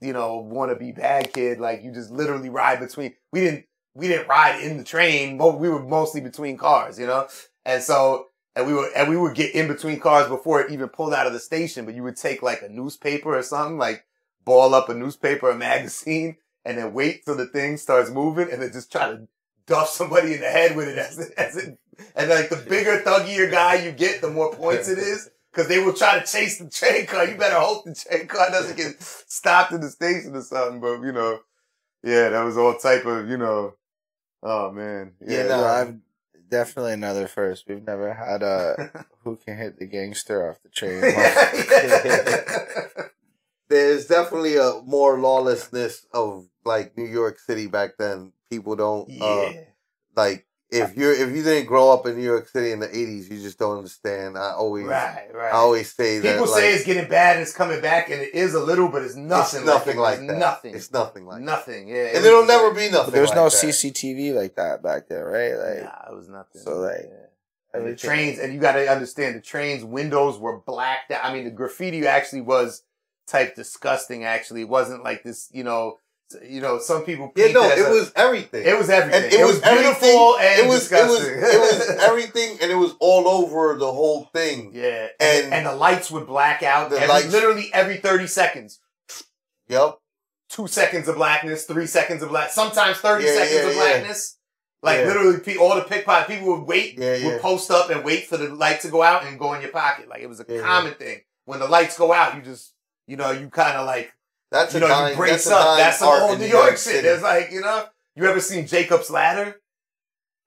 you know, want to be bad kid, like you just literally ride between. We didn't we didn't ride in the train, but we were mostly between cars, you know, and so. And we would and we would get in between cars before it even pulled out of the station. But you would take like a newspaper or something, like ball up a newspaper, a magazine, and then wait till the thing starts moving, and then just try to duff somebody in the head with it as it, as it and like the bigger, thuggier guy you get, the more points it is. Cause they will try to chase the train car. You better hope the train car doesn't get stopped in the station or something. But you know, yeah, that was all type of, you know, oh man. Yeah, Yeah, nah. I've definitely another first. We've never had uh, a [LAUGHS] who can hit the gangster off the train. [LAUGHS] [LAUGHS] There's definitely a more lawlessness of like New York City back then. People don't uh, like if you're if you didn't grow up in New York City in the '80s, you just don't understand. I always Right, right. I always say that People like, say it's getting bad and it's coming back, and it is a little, but it's nothing. it's nothing like, like, it. that. Nothing. It's nothing like nothing. Yeah. it And it'll never be nothing. But there's like no that. CCTV like that back there, right? Like Nah, it was nothing. So, like, Yeah. And the trains, and you got to understand, the trains' windows were blacked out. I mean, the graffiti actually was type disgusting. Actually, it wasn't like this. You know, you know, some people. Yeah, no, as it a- was everything. It was everything. and it, was, beautiful and it was, it was disgusting. it was [LAUGHS] everything, and it was all over the whole thing. yeah, and, And- and the lights would black out. Every, lights- literally every thirty seconds. Yep. Two seconds of blackness, three seconds of black, sometimes thirty Yeah, seconds yeah, of blackness. Like Yeah. literally, all the pickpocket people would wait, Yeah, yeah. would post up and wait for the light to go out and go in your pocket. Like it was a common thing. When the lights go out, you just, you know, you kind of like, That's you a know, dying, you brace that's up. That's some old in New York, shit. City. It's like, you know, you ever seen Jacob's Ladder?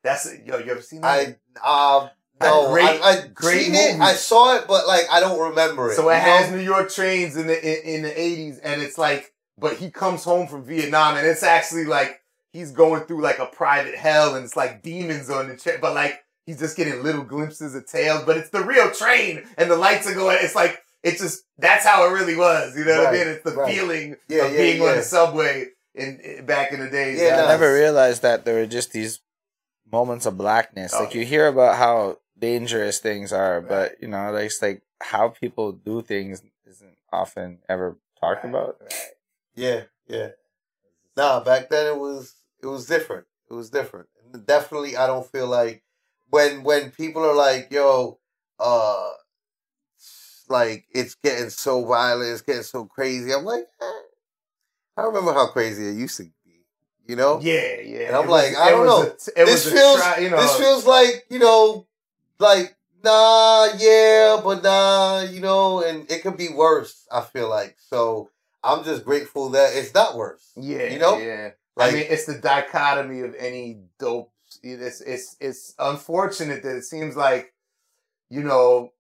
That's it. Yo, you ever seen that? I um no, Great- I, I great seen it. I saw it, but like I don't remember it. So it has know? New York trains in the in, in the eighties, and it's like, but he comes home from Vietnam, and it's actually like he's going through like a private hell, and it's like demons on the train, but like he's just getting little glimpses of tails, but it's the real train, and the lights are going. It's like it's just that's how it really was. You know what I mean? It's the right. feeling Yeah, of yeah, being on the subway in, in back in the days. Yeah, I never realized that there were just these moments of blackness. Oh, like you hear about how dangerous things are, Right. but you know, like it's like how people do things isn't often ever talked Right, about. right. Yeah, yeah. Nah, back then it was it was different. It was different. Definitely, I don't feel like when when people are like, "Yo, uh, like it's getting so violent, it's getting so crazy." I'm like, eh, I remember how crazy it used to be. You know, Yeah, yeah. And I'm was- like, I don't know. a- it this feels try- you know, this feels like you know, like nah, yeah, but nah, you know, and it could be worse. I feel like so. I'm just grateful that it's not worse. Yeah, you know? Yeah. Like, I mean, it's the dichotomy of any dope. It's it's it's unfortunate that it seems like, you know,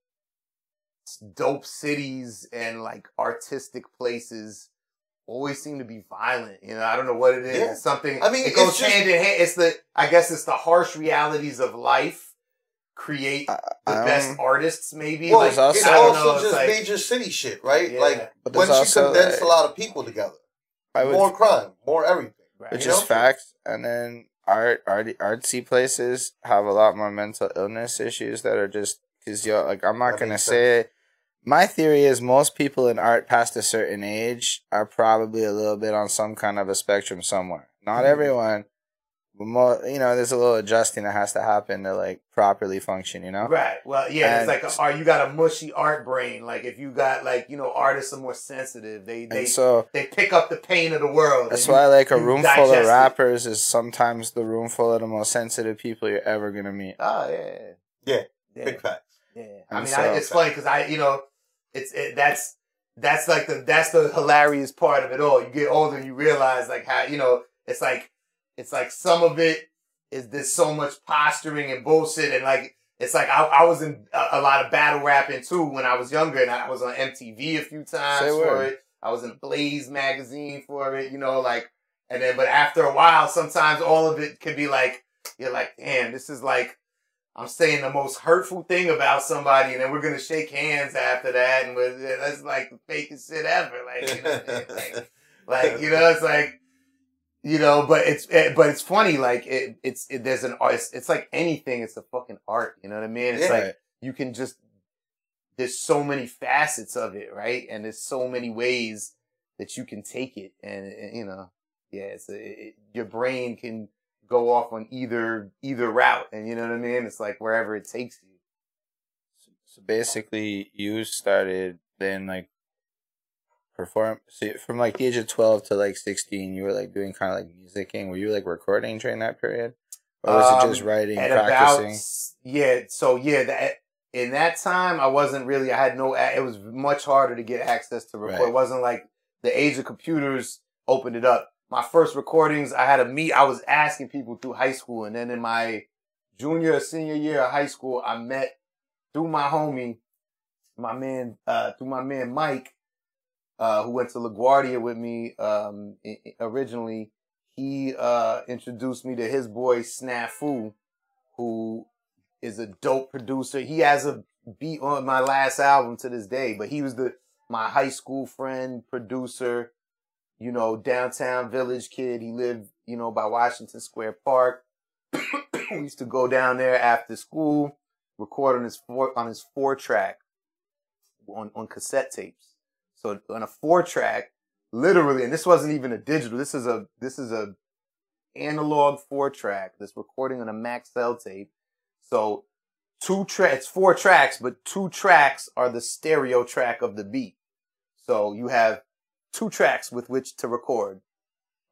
dope cities and like artistic places always seem to be violent. You know, I don't know what it is. Yeah. It's something. I mean, it goes it's just- hand in hand. It's the I guess it's the harsh realities of life create the Um, best artists. Maybe well, like it's also- it's I also know, it's just like- major city shit, right? Yeah. Like But there's once you also, condense a like- lot of people together, I would, more crime, more everything. Right. which you is know? facts, and then art, art, artsy places have a lot more mental illness issues that are just because yo, like I'm not That gonna makes say it. My theory is most people in art past a certain age are probably a little bit on some kind of a spectrum somewhere. Not Mhm. everyone, but more, you know, there's a little adjusting that has to happen to like properly function. You know, Right. Well, yeah, And- it's like, a, are you got a mushy art brain? Like, if you got like, you know, artists are more sensitive. They they so they pick up the pain of the world. That's and why like a room full of rappers is sometimes the room full of the most sensitive people you're ever gonna meet. Oh yeah. Yeah, Yeah. Big facts. Yeah. I mean, so- I, it's funny because I, you know, it's it, that's that's like the that's the hilarious part of it all. You get older, you realize like how you know it's like it's like some of it is there's so much posturing and bullshit, and like it's like I, I was in a, a lot of battle rapping too when I was younger, and I was on MTV a few times Say for word. it. I was in Blaze magazine for it, you know, like, and then but after a while, sometimes all of it could be like you're like, damn, this is like. I'm saying the most hurtful thing about somebody, and then we're gonna shake hands after that, and we're, that's like the fakest shit ever. Like, you know, what I'm saying? like, [LAUGHS] like you know, it's like, you know, but it's eh, but it's funny. Like it, it's it, there's an art. It's, it's like anything. It's a fucking art. You know what I mean? It's Yeah. like you can just there's so many facets of it, right? And there's so many ways that you can take it, and, and, you know, yeah, it's a, it, your brain can go off on either either route, and you know what I mean. It's like wherever it takes you. So basically, you started then like perform so from like the age of twelve to like sixteen. You were like doing kind of like musicking. Were you like recording during that period, or was it just Um, writing, practicing? about yeah, so yeah, that in that time I wasn't really. I had no. It was much harder to get access to record. Right. It wasn't like the age of computers opened it up. My first recordings, I had a meet. I was asking people through high school, and then in my junior or senior year of high school, I met through my homie, my man, uh, through my man Mike, uh, who went to LaGuardia with me um, originally. He uh, introduced me to his boy Snafu, who is a dope producer. He has a beat on my last album to this day, but he was the my high school friend, producer, you know, downtown village kid. He lived, you know, by Washington Square Park. [COUGHS] we used to go down there after school, record on his four on his four track on, on cassette tapes. So on a four track, literally, and this wasn't even a digital. This is a this is a analog four track that's recording on a Maxell tape. So two tracks, four tracks, but two tracks are the stereo track of the beat. So you have two tracks with which to record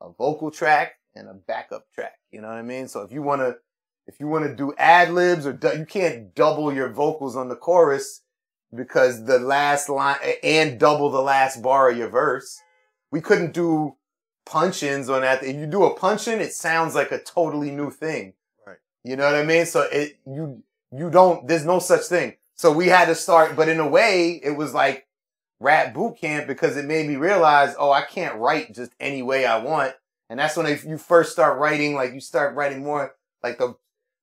a vocal track and a backup track. You know what I mean? So if you want to, if you want to do ad libs or du- you can't double your vocals on the chorus because the last line and double the last bar of your verse. We couldn't do punch-ins on that. If you do a punch-in, it sounds like a totally new thing. Right. You know what I mean? So it, you, you don't, there's no such thing. So we had to start, but in a way, it was like rap boot camp because it made me realize, oh, I can't write just any way I want. And that's when you first start writing, like you start writing more like the,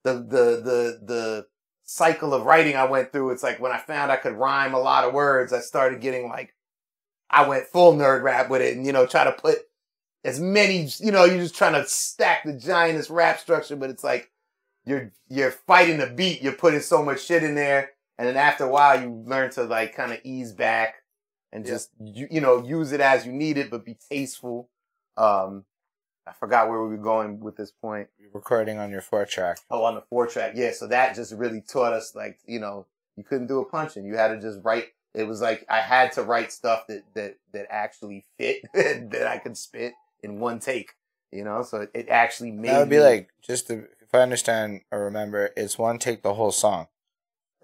the, the, the, the cycle of writing I went through. It's like when I found I could rhyme a lot of words, I started getting like, I went full nerd rap with it and, you know, try to put as many, you know, you're just trying to stack the giantest rap structure, but it's like you're, you're fighting the beat. You're putting so much shit in there. And then after a while, you learn to like kind of ease back and Yeah. just, you, you know, use it as you need it, but be tasteful. Um, I forgot where we were going with this point. You're recording on your four track. Oh, on the four track. Yeah. So that just really taught us like, you know, you couldn't do a punch in. You had to just write. It was like I had to write stuff that, that, that actually fit [LAUGHS] that I could spit in one take, you know? So it, it actually made That would be me- like just to, if I understand or remember, it's one take the whole song,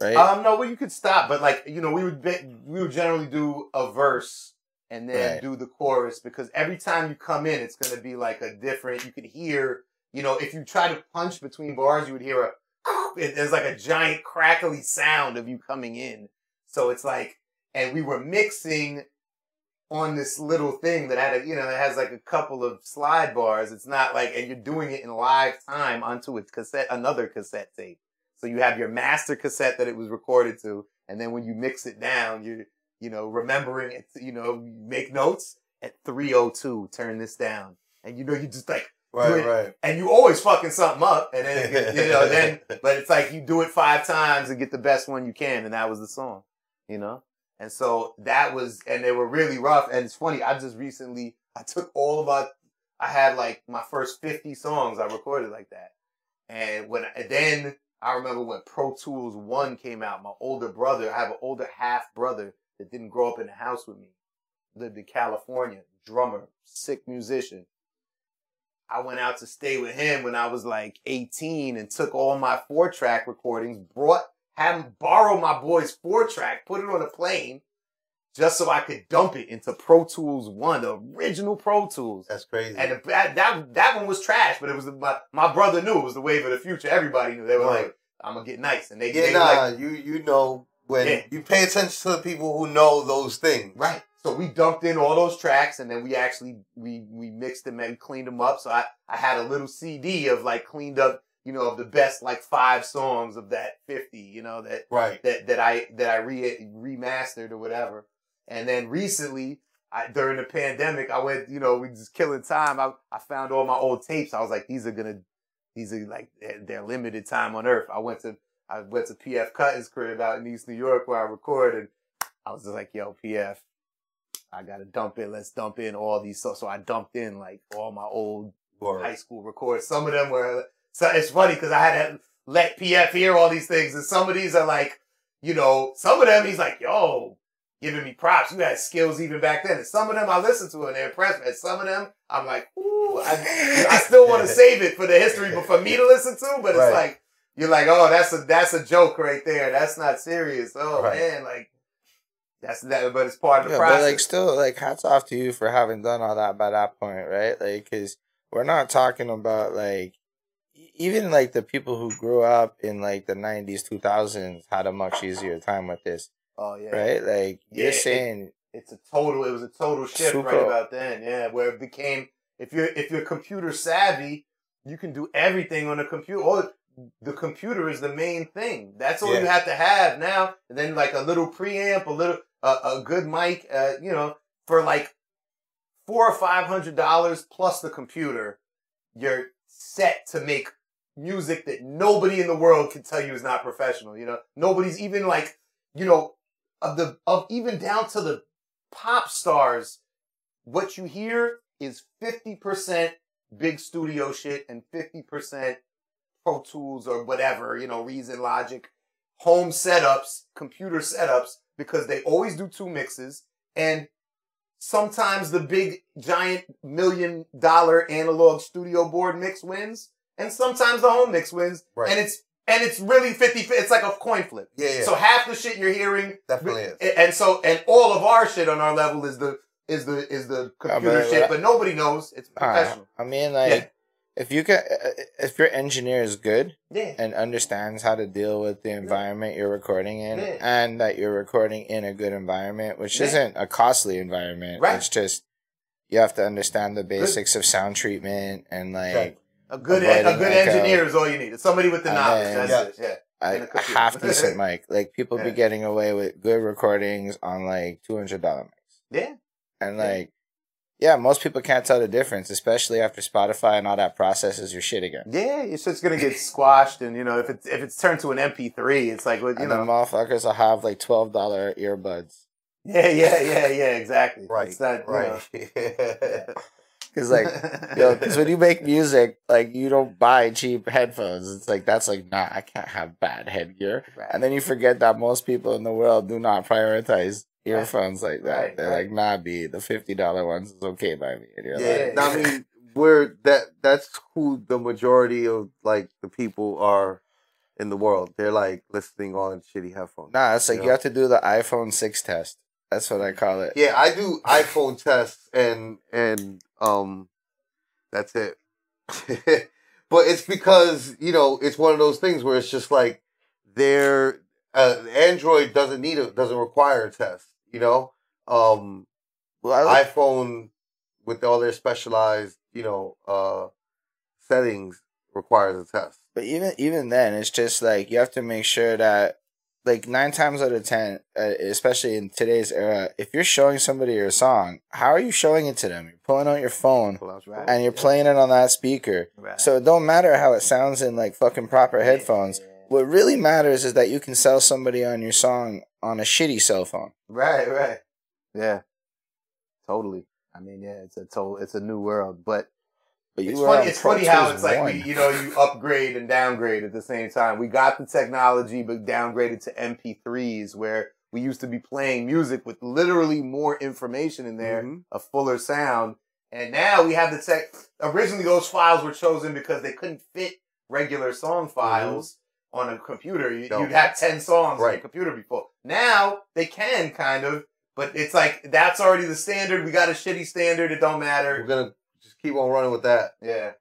right? Um, no, well, you could stop, but like you know, we would be, we would generally do a verse and then Right. do the chorus because every time you come in, it's gonna be like a different. You could hear, you know, if you try to punch between bars, you would hear a. [LAUGHS] It, there's like a giant crackly sound of you coming in, so it's like, and we were mixing on this little thing that had a, you know, that has like a couple of slide bars. It's not like, and you're doing it in live time onto a cassette, another cassette tape. So you have your master cassette that it was recorded to, and then when you mix it down, you're, you know, remembering it, you know, make notes at 302, turn this down. And you know, you just like, Right, right. and you always fucking something up, and then, you [LAUGHS] know, then, but it's like you do it five times and get the best one you can, and that was the song, you know? And so that was, and they were really rough. And it's funny, I just recently, I took all of my, I had like my first 50 songs I recorded like that. And when, and then I remember when Pro Tools 1 came out, my older brother, I have an older half brother that didn't grow up in the house with me, lived in California, drummer, sick musician. I went out to stay with him when I was like 18 and took all my four track recordings, brought, had him borrow my boy's four track, put it on a plane, just so I could dump it into Pro Tools One, the original Pro Tools. That's crazy. And the, that, that that one was trash, but it was my my brother knew it was the wave of the future. Everybody knew they were Right. like, "I'm gonna get nice," and they, yeah, they nah, like you you know when Yeah. you pay attention to the people who know those things. right. So we dumped in all those tracks, and then we actually we we mixed them and cleaned them up. So I I had a little CD of like cleaned up, you know, of the best like five songs of that fifty, you know, that Right. that that I that I re remastered or whatever. And then recently, I during the pandemic, I went, you know, we just killing time. I I found all my old tapes. I was like, these are gonna, these are like they're, they're limited time on Earth. I went to I went to PF Cuttin's crib out in East New York where I record, and I was just like, yo, PF. I gotta dump in. Let's dump in all these. So, so I dumped in like all my old Word. high school records. Some of them were. So it's funny because I had to let PF hear all these things, and some of these are like, you know, some of them he's like, "Yo, giving me props. You had skills even back then." And some of them I listened to and they impress me. And some of them I'm like, "Ooh, I, I still want to save it for the history, but for me to listen to." But Right. it's like you're like, "Oh, that's a that's a joke right there. That's not serious." Oh Right. man, like that's that, but it's part of the Yeah, process. but like still, like hats off to you for having done all that by that point, right? Like, cause we're not talking about like even like the people who grew up in like the nineties, two thousands had a much easier time with this, oh yeah, right? Like Yeah, you're it- saying, it's a total it was a total shift Super. right about then yeah where it became if you're if you're computer savvy you can do everything on a computer or the computer is the main thing that's all you have to have now and then like a little preamp a little uh, a good mic uh, you know for like four or five hundred dollars plus the computer you're set to make music that nobody in the world can tell you is not professional you know nobody's even like you know of the of even down to the pop stars, what you hear is 50% big studio shit and 50% Pro Tools or whatever, you know, Reason Logic, home setups, computer setups, because they always do two mixes. And sometimes the big giant million dollar analog studio board mix wins. And sometimes the home mix wins. Right. And it's and it's really 50 it's like a coin flip. Yeah, yeah. So half the shit you're hearing Definitely is. and- so, and all of our shit on our level is the is the is the computer but- shit, but nobody knows it's uh, professional. I mean, like Yeah. if you can, uh, if your engineer is good Yeah, and understands how to deal with the environment you're recording in, Yeah. and that you're recording in a good environment, which isn't a costly environment. Right. It's just you have to understand the basics of sound treatment and like. Right. A good avoiding a good echo. Uh, engineer is all you need. It's somebody with the And knowledge. then- That's it. Yeah. a, and a a computer. half decent mic. Like people be getting away with good recordings on like two hundred dollar mics, Yeah. and like yeah, most people can't tell the difference, especially after Spotify and all that processes your shit again. Yeah, your shit's gonna get squashed, and you know if it's if it's turned to an MP3, it's like what you and the know. motherfuckers will have like twelve dollar earbuds. Yeah, yeah, yeah, yeah, exactly. Right. It's not, you right. know. [LAUGHS] [LAUGHS] Cause like yo, cause when you make music, like you don't buy cheap headphones. It's like that's like nah, I can't have bad headgear. Right. And then you forget that most people in the world do not prioritize earphones like that. Right, They're right. like, nah, B, the fifty dollar ones is okay by me. And you're Yeah, like, I mean, we're that that's who the majority of like the people are in the world. They're like listening on shitty headphones. Nah, it's like you Yeah. have to do the iPhone six test. That's what I call it. Yeah, I do iPhone tests and and um that's it. [LAUGHS] but it's because, you know, it's one of those things where it's just like they're uh, Android doesn't need it doesn't require a test, you know? Um Well, like, iPhone with all their specialized, you know, uh settings requires a test. but even even then, it's just like you have to make sure that, like nine times out of ten, uh, especially in today's era, if you're showing somebody your song, how are you showing it to them? You're pulling out your phone Right. and you're playing it on that speaker. Right. So it don't matter how it sounds in like fucking proper headphones. What really matters is that you can sell somebody on your song on a shitty cell phone. Right, right. Yeah. Totally. I mean, yeah, it's a total it's a new world. But But you it's funny it's funny how it's like we, you know, you upgrade and downgrade at the same time. We got the technology but downgraded to MP3s where we used to be playing music with literally more information in there, Mhm. a fuller sound. And now we have the tech originally those files were chosen because they couldn't fit regular song files on a computer. You. You'd have 10 songs on a computer before. Now they can kind of But it's like that's already the standard. We got a shitty standard. It don't matter. We're matter. gonna just keep on running with that. Yeah.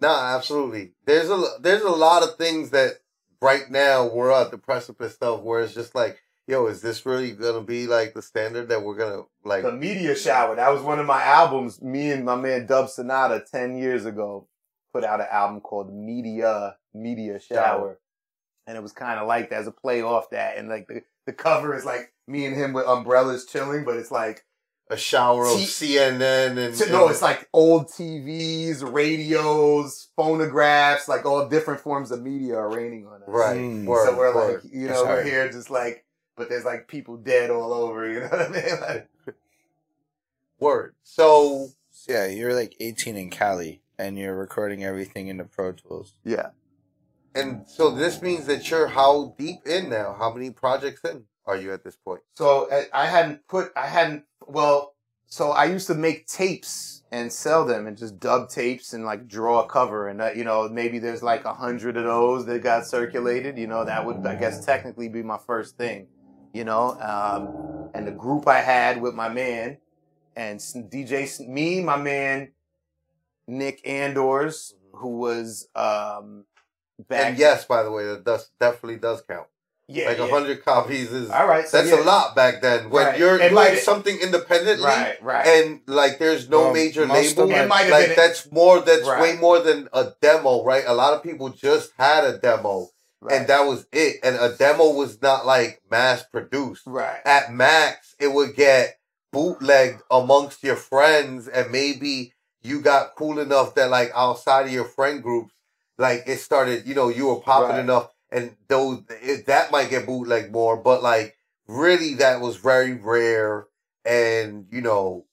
Nah, absolutely. There's a there's a lot of things that right now we're at the precipice of where it's just like, yo, is this really gonna be like the standard that we're gonna like? The Media Shower. That was one of my albums. Me and my man Dub Sonata ten years ago put out an album called Media Media Shower, and it was kind of like that as a play off that. And like the the cover is like me and him with umbrellas chilling, but it's like a shower of T- CNN and So, no, it's like old TVs, radios, phonographs, like all different forms of media are raining on us. right. Mm. Word, so we're word. like, you That's know, we're hard. here just like, but there's like people dead all over. You know what I mean? [LAUGHS] Like, word. So Yeah, you're like 18 in Cali, and you're recording everything into Pro Tools. yeah. and so this means that you're how deep in now? How many projects in are you at this point? So I, I hadn't put, I hadn't, well, so I used to make tapes and sell them and just dub tapes and like draw a cover and that, you know, maybe there's like a hundred of those that got circulated, you know, that would, I guess, technically be my first thing, you know, um, and the group I had with my man and DJ, me, my man, Nick Andors, who was, um, back. And yes, by the way, that does definitely does count. Yeah, like a yeah. hundred copies is All right. So that's yeah. a lot back then. When Right. you're It doing might- something independently Right, right. and like there's no Well, major label, It might like been- that's more that's Right. way more than a demo, right? A lot of people just had a demo right. and that was it. And a demo was not like mass produced. right. At max, it would get bootlegged amongst your friends and maybe you got cool enough that like outside of your friend groups, like it started, you know, you were popping Right. enough and those it, that might get bootlegged more, but like really that was very rare and you know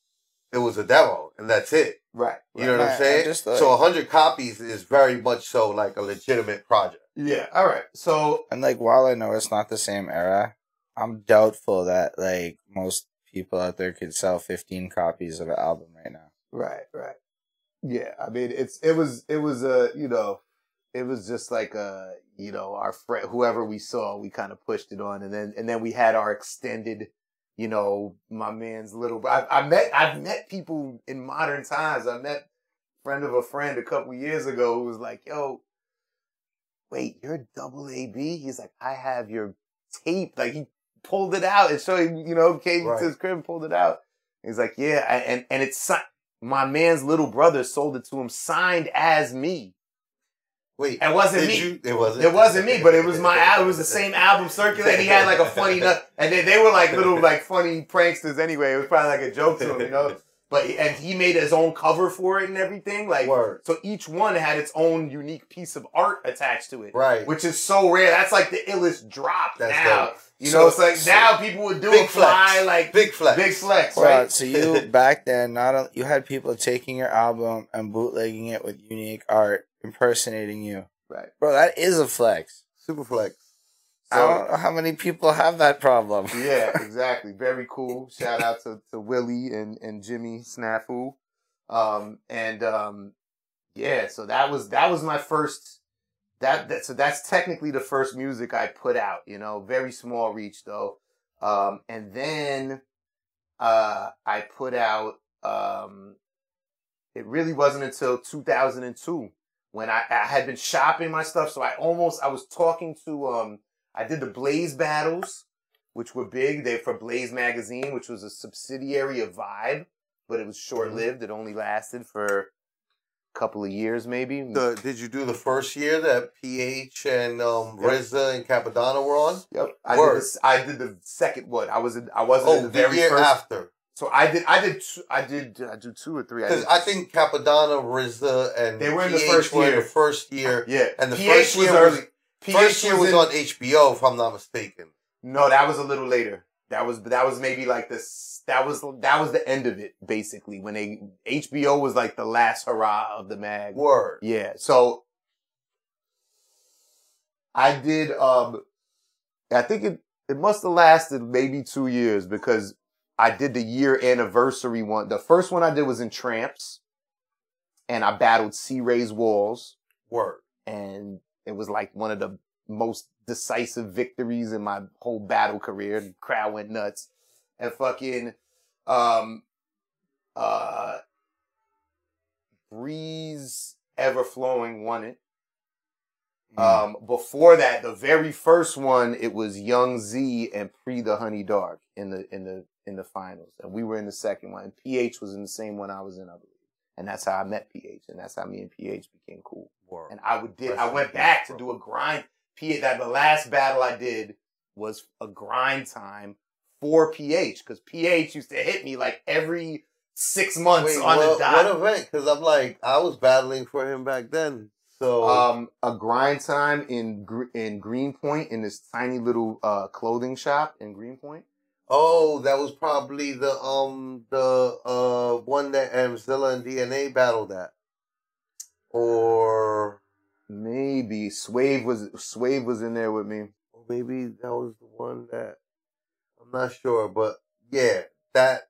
it was a demo and that's it. Right. You know what I'm saying? Just thought- so a hundred copies is very much so like a legitimate project. Yeah. All right. So And like, while I know it's not the same era, I'm doubtful that like most people out there could sell 15 copies of an album right now. right, right. Yeah. I mean, it's it was it was a you know it was just like a you know our friend whoever we saw we kind of pushed it on. And then and then we had our extended you know my man's little I, I met I've met people in modern times. I met a friend of a friend a couple years ago who was like yo wait you're double AB he's like I have your tape. Like he pulled it out and so he you know came Right. to his crib and pulled it out. He's like yeah I- and and it's my man's little brother sold it to him signed as me Wait, It wasn't me. You, it wasn't. it wasn't me, but it was my al- it was the same album circulating. He had like a funny nut, and they, they were like little like funny pranksters anyway. It was probably like a joke to him, you know. But and he made his own cover for it and everything. Like Word. so, each one had its own unique piece of art attached to it, Right. which is so rare. That's like the illest drop That's now. dope. You So- know, it's like so- now people would do Big a fly flex. like Big flex. big flex, Well, right? so [LAUGHS] you back then, not a, you had people taking your album and bootlegging it with unique art, impersonating you, Right. bro. That is a flex. Super flex. I don't know how many people have that problem. [LAUGHS] Yeah, [LAUGHS] exactly. Very cool. Shout out to, to Willie and, and Jimmy Snafu. Um, and um, yeah, so that was that was my first that, that so that's technically the first music I put out, you know, very small reach though. Um, and then uh I put out um it really wasn't until 2002 when I, I had been shopping my stuff so I almost I was talking to um I did the Blaze battles, which were big. They for Blaze magazine, which was a subsidiary of Vibe, but it was short lived. It only lasted for a couple of years, maybe. The, did you do the first year that PH and um, Yep. And Cappadonna were on? yep. I did, this, I did the second one. I was in, I wasn't in Oh, the the very year first. after. So I did I did two, I did I do two or three. I Because did, I think Cappadonna, RZA, and They were in the first year. the first year. yeah. And the PH first year early. was- PH First year was in- on HBO, if I'm not mistaken. No, that was a little later. That was that was maybe like this. That was that was the end of it basically when they HBO was like the last hurrah of the mag. Word. Yeah. So I did um I think it it must have lasted maybe 2 years because I did the year anniversary one. The first one I did was in Tramps and I battled C-Rayz Walz Word. and it was like one of the most decisive victories in my whole battle career. The crowd went nuts. and fucking um uh Breeze Evahflowin won it. Um, before that, the very first one, it was Young Z and Pre the Honey Dark in the in the in the finals, and we were in the second one. And PH was in the same one I was in, I believe, and that's how I met PH, and that's how me and PH became cool. And I would did I went back to do a grind. PH that the last battle I did was a grind time for PH because PH used to hit me like every six months Wait, on what, the dot. what event? Because I'm like, I was battling for him back then. So um, a grind time in in Greenpoint in this tiny little uh, clothing shop in Greenpoint. Oh, that was probably the um the uh one that Amzilla and DNA battled at, or Maybe Swave was Swave was in there with me. maybe that was the one that I'm not sure, but yeah, that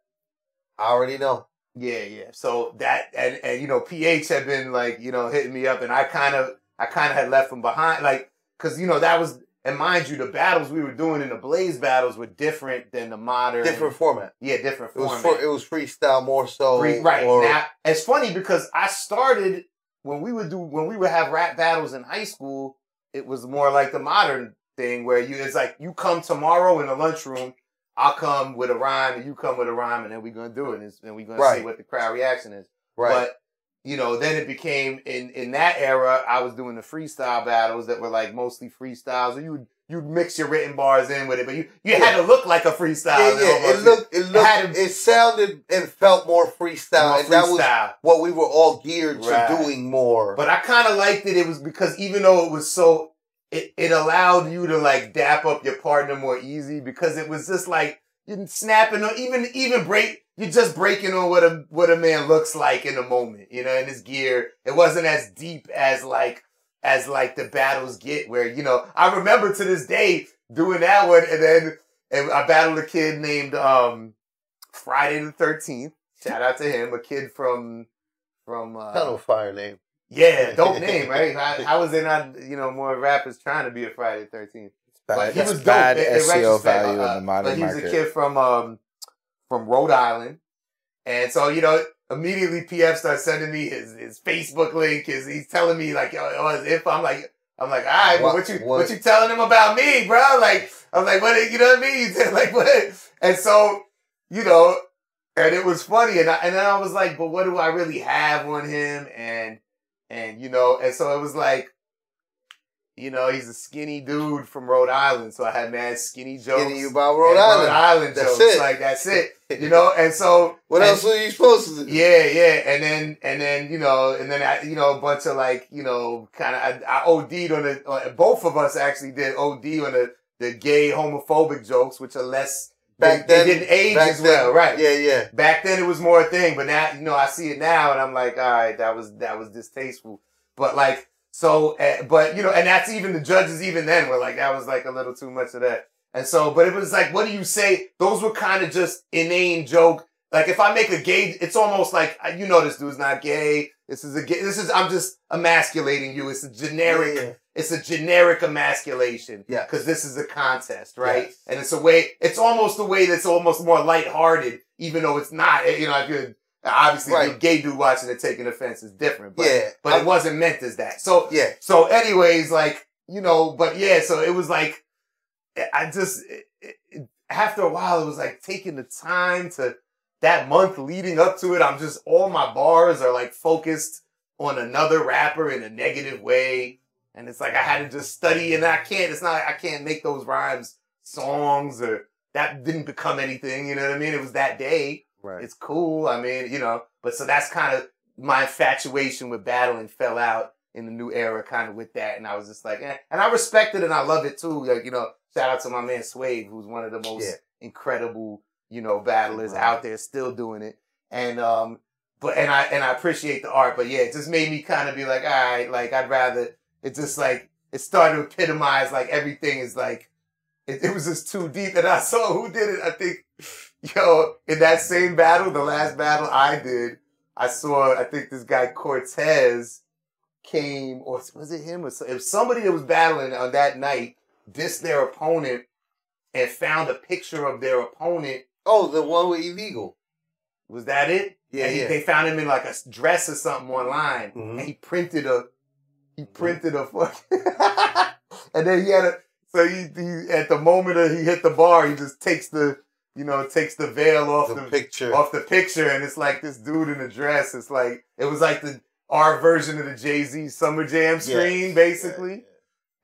I already know. Yeah, yeah. So that and and you know PH had been like you know hitting me up, and I kind of I kind of had left him behind, like because you know that was and mind you, the battles we were doing in the Blaze battles were different than the modern Different format. Yeah, different It was format. for, it was freestyle more so. Free- right or- now it's funny because I started when we would do when we would have rap battles in high school. It was more like the modern thing where you it's like you come tomorrow in the lunchroom. I'll come with a rhyme and you come with a rhyme and then we're gonna do it and, and we're gonna see what the crowd reaction is. right. But you know, then it became in in that era. I was doing the freestyle battles that were like mostly freestyles. And you would you'd mix your written bars in with it, but you you had to look like a freestyle. yeah, yeah. It looked, it looked, it sounded and felt more freestyle, More and that was what we were all geared Right. to doing more. But I kind of liked it. It was because even though it was so, it, it allowed you to like dap up your partner more easy because it was just like you snapping or even even break. You're just breaking on what a what a man looks like in a moment, you know, in his gear. It wasn't as deep as like as like the battles get, where you know I remember to this day doing that one, and then and I battled a kid named um Friday the Thirteenth. Shout out to him, a kid from from uh, kind fire name. yeah, dope [LAUGHS] name, right? I, I was in on you know more rappers trying to be a Friday Thirteenth, but Bad, he was dope. bad in- in SEO value uh, in the modern But he was market. a kid from um from Rhode Island, and so you know immediately PF starts sending me his his Facebook link. His he's telling me like his info. I'm like I'm like all right, but What- what you what- what you telling him about me, bro? Like I'm like what you know what I mean? [LAUGHS] You like what? And so you know, and it was funny, and I, and then I was like, but what do I really have on him? And and you know, and so it was like, you know, he's a skinny dude from Rhode Island, so I had mad skinny jokes. You about Rhode and Island. Rhode Island That's jokes, it. like that's it, you [LAUGHS] know. And so What and- else were you supposed to do? yeah, yeah, and then and then you know, and then I, you know, a bunch of like you know, kind of I, I OD'd on the. Uh, both of us actually did OD on the the gay homophobic jokes, which are less Back they, then, they didn't age as well, then, right? Yeah, yeah. Back then it was more a thing, but now you know I see it now, and I'm like, all right, that was that was distasteful. But like, so, uh, but you know, and that's even the judges even then were like, that was like a little too much of that. And so, but it was like, what do you say? Those were kind of just inane joke. Like if I make a gay, it's almost like you know this dude's not gay. This is a gay. This is I'm just emasculating you. It's a generic. Yeah. It's a generic emasculation. Yeah. Because this is a contest, right? Yes. And it's a way, it's almost a way that's almost more lighthearted, even though it's not, you know, if you're, obviously, you're a Right. gay dude watching it taking offense is different, but, Yeah, but it wasn't meant as that. So, Yeah. so anyways, like, you know, but yeah, so it was like, I just, it, it, after a while, it was like taking the time to, that month leading up to it, I'm just, all my bars are like focused on another rapper in a negative way. And it's like I had to just study and I can't, it's not, I can't make those rhymes songs or that didn't become anything. You know what I mean? It was that day. Right. It's cool. I mean, you know, but so that's kind of my infatuation with battling fell out in the new era kind of with that. And I was just like, eh. and I respect it and I love it too. Like, you know, shout out to my man Swave, who's one of the most Yeah. incredible, you know, battlers Right. out there still doing it. And, um, but, and I, and I appreciate the art, but yeah, it just made me kind of be like, all right, like I'd rather, it just like, it started to epitomize like everything is like, it, it was just too deep. And I saw who did it. I think, yo, in that same battle, the last battle I did, I saw, I think this guy Cortez came, or was it him? Or so- somebody that was battling on that night, dissed their opponent and found a picture of their opponent Oh, the one with illegal. Was that it? Yeah, he, yeah. they found him in like a dress or something online, Mhm. and he printed a he printed a fuck, [LAUGHS] and then he had a so he, he at the moment that he hit the bar, he just takes the you know it takes the veil off the the, picture. off the picture, and it's like this dude in a dress. It's like it was like the our version of the Jay Z Summer Jam screen, Yeah, basically.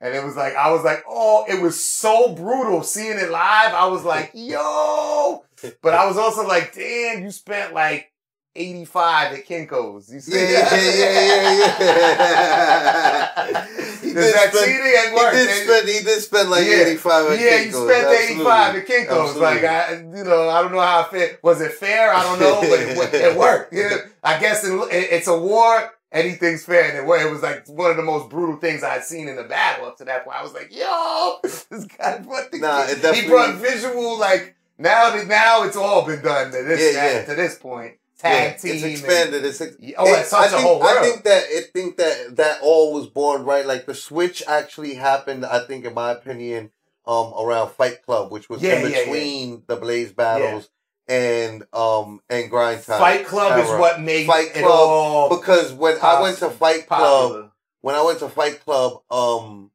And it was like, I was like, oh, it was so brutal seeing it live. I was like, yo. [LAUGHS] But I was also like, damn, you spent like 85 at Kinko's. You see Yeah, yeah, yeah, yeah, yeah. [LAUGHS] He Does did that spend- cheating at He work? did spend. He did spend like Yeah. eighty five. yeah, you spent the 85 at Kinko's. Absolutely. Like, I, you know, I don't know how it fit. Was it fair? I don't know, but it, it worked. [LAUGHS] Yeah. I guess it, it- it's a war. Anything's fair. And it, it was like one of the most brutal things I'd seen in the battle up to that point. I was like, yo, [LAUGHS] this guy brought the Nah, it he brought visual, like, now that now it's all been done to this, Yeah, yeah. to this point. Yeah, team. It's and- expanded. It's ex- oh, it- it's such I a think, whole world. I think that I think that that all was born right. Like the switch actually happened. I think, in my opinion, um, around Fight Club, which was Yeah, in yeah, yeah. between the Blaze battles and um and Grind Time. Fight Club is what made Fight it Club, all because when I went to Fight Club, popular. when I went to Fight Club, um,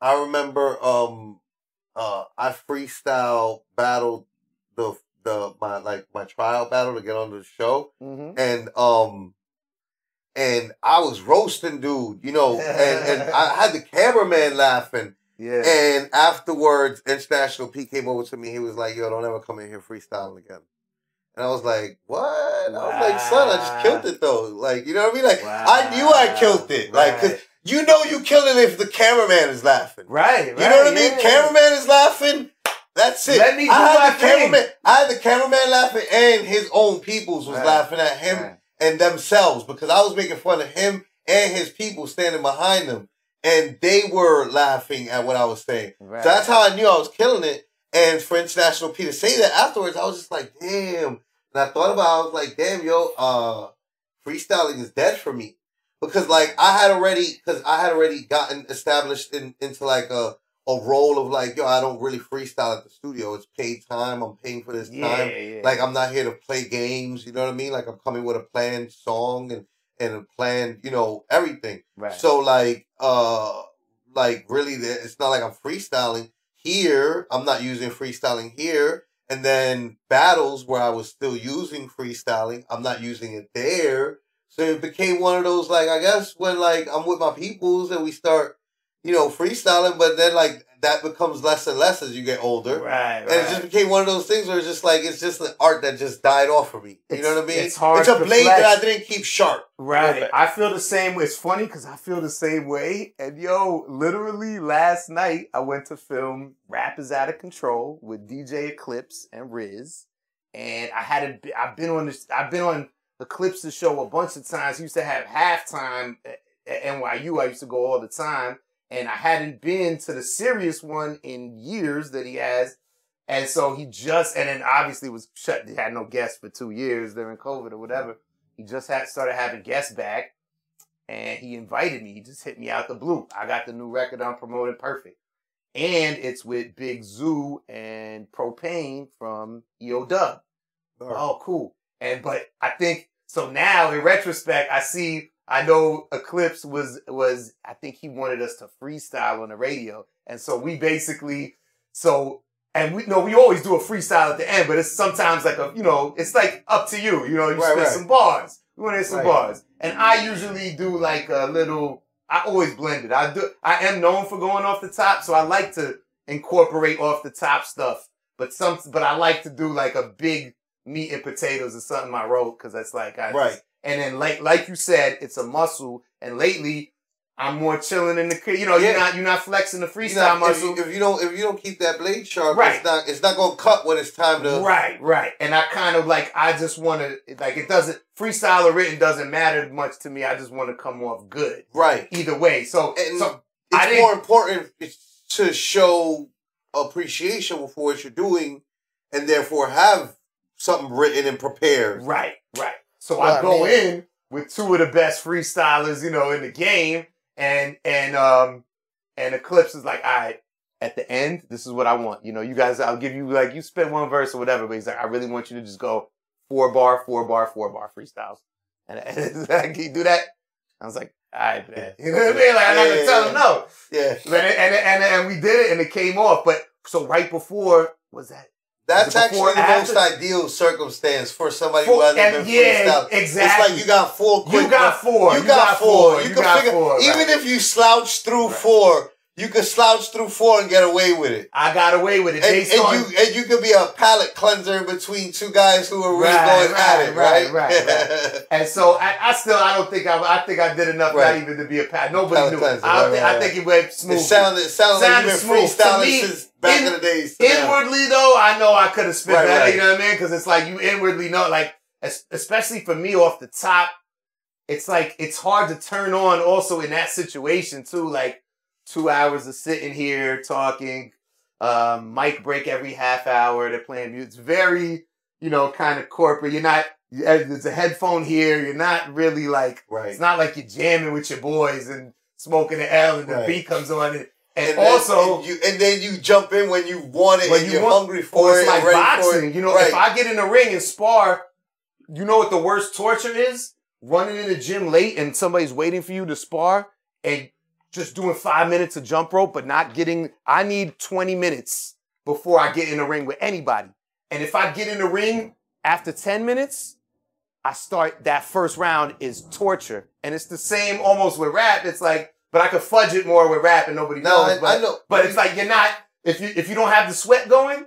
I remember um, uh, I freestyle battled the the my like my trial battle to get on the show, Mhm. and um, and I was roasting dude, you know, and and I [LAUGHS] had the cameraman laughing, Yeah. and afterwards, International P came over to me. He was like, "Yo, don't ever come in here freestyling again." And I was like, "What?" I was like, "Son, I just killed it though." Like, you know what I mean? Like, I knew I killed it. Like, Right. you know you kill it if the cameraman is laughing. Right, You know what I mean? yeah. Cameraman is laughing. That's it. Let me do I had my the thing. cameraman. I had the cameraman laughing, and his own peoples was Right. laughing at him Right. and themselves because I was making fun of him and his people standing behind him, and they were laughing at what I was saying. Right. So that's how I knew I was killing it. And for International P to say that afterwards, I was just like, damn. And I thought about, it, I was like, damn, yo, uh, freestyling is dead for me because like I had already, because I had already gotten established in into like a a role of like, yo, I don't really freestyle at the studio. It's paid time. I'm paying for this yeah, time. yeah. Like I'm not here to play games. You know what I mean? Like I'm coming with a planned song and and a planned, you know, everything. right. So like, uh, like really, it's not like I'm freestyling here. I'm not using freestyling here. And then battles where I was still using freestyling, I'm not using it there. So it became one of those like I guess when like I'm with my peoples and we start, you know, freestyling, but then like that becomes less and less as you get older. right, And it just became one of those things where it's just like it's just an art that just died off for me. You It's- know what I mean? it's hard It's a to blade flex. that I didn't keep sharp. Right. Okay. I feel the same way. It's funny because I feel the same way. And yo, literally last night I went to film Rap is Out of Control with DJ Eclipse and Riz. And I hadn't be- I've been on this I've been on Eclipse's show a bunch of times. He used to have halftime at, at NYU. I used to go all the time. And I hadn't been to the Sirius one in years that he has. And so he just and then obviously was shut he had no guests for two years during COVID or whatever. He just had started having guests back, and he invited me. He just hit me out the blue. I got the new record I'm promoting, perfect, and it's with Big Zoo and Propane from EO Dub. Oh, cool. And but I think so now in retrospect, I see. I know Eclipse was was. I think he wanted us to freestyle on the radio, and so we basically so. And we know we always do a freestyle at the end, but it's sometimes like a you know it's like up to you. You know, you Right, spit right. some bars. We want to hit some Right. bars, and I usually do like a little. I always blend it. I do. I am known for going off the top, so I like to incorporate off the top stuff. But some, but I like to do like a big meat and potatoes or something I wrote because that's like I Right. And then like like you said, it's a muscle. And lately, I'm more chilling in the crib. You know, Yeah. you're not you're not flexing the freestyle if, muscle. you, if you don't if you don't keep that blade sharp, Right. it's not it's not gonna cut when it's time to. Right, right. And I kind of like I just want to like it doesn't freestyle or written doesn't matter much to me. I just want to come off good Right. either way. So And so It's more important to show appreciation for what you're doing, and therefore have something written and prepared. Right, right. So Well, I I go mean- in with two of the best freestylers, you know, in the game, and and um and Eclipse is like, all right, at the end, this is what I want. You know, you guys, I'll give you like you spit one verse or whatever, but he's like, I really want you to just go four bar, four bar, four bar freestyles. And, [LAUGHS] and can you do that? I was like, all right, man. [LAUGHS] You know what I mean? Like I'm not gonna tell him no. Yeah. And, and, and, and we did it and it came off. But so right before was that That's actually the most ideal circumstance for somebody Four- who hasn't been yeah, freestyle. exactly. It's like you got four quick You got four. You, got, four. You, You can figure four, even right. if you slouch through Right. four, you can slouch through four and get away with it. I got away with it. And, and you and you could be a palate cleanser in between two guys who are really Right, going at it, right? right, right, [LAUGHS] And so I, I still I don't think I I think I did enough not even to be a pat. Nobody Palate knew. cleanser, I, think, I think it went smooth. it sounded it sounded like you've been freestyling since back in, in- the days. to now. Inwardly though, I know I could have spit Right, better. right. You know what I mean? Because it's like you inwardly know, like especially for me off the top, it's like it's hard to turn on. Also in that situation too, like two hours of sitting here talking, um, mic break every half hour. They're playing music. It's very you know kind of corporate. You're not. There's a headphone here. You're not really like. Right. It's not like you're jamming with your boys and smoking an L and the Right. beat comes on. And, and, then- also, and, you, and then you jump in when you want it When and you you're want- hungry for or it it's like and ready for boxing. it. You know, Right. if I get in the ring and spar, you know what the worst torture is? Running in the gym late and somebody's waiting for you to spar and just doing five minutes of jump rope, but not getting. I need 20 minutes before I get in the ring with anybody. And if I get in the ring after 10 minutes, I start that first round is torture. And it's the same almost with rap. It's like, but I could fudge it more with rap and nobody No, knows. I, but I know. but it's like you're not if you if you don't have the sweat going,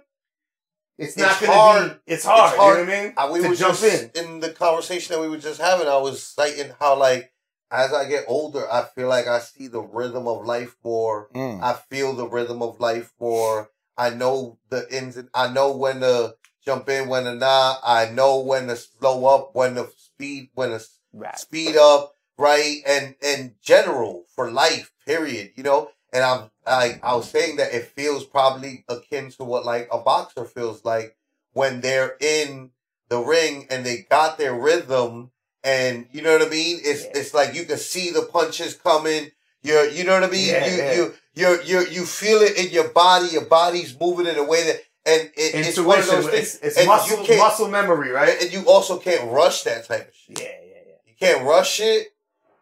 it's not gonna hard. be. It's hard. It's hard. You know what I mean? Uh, we to were jump just, in. the conversation that we were just having. I was citing how like as I get older, I feel like I see the rhythm of life more. Mm. I feel the rhythm of life more. I know the ins and I know when to jump in, when to not. I know when to slow up, when to speed, when to Right. speed up, right? And and general for life, period. You know, and I'm like I was saying that it feels probably akin to what like a boxer feels like when they're in the ring and they got their rhythm and you know what I mean? It's Yeah. it's like you can see the punches coming. You're you know what I mean? Yeah, you yeah. you you you you feel it in your body, your body's moving in a way that and it, it's one of those It's, things. it's and muscle muscle memory, right? and you also can't rush that type of shit. Yeah, yeah, yeah. You can't rush it,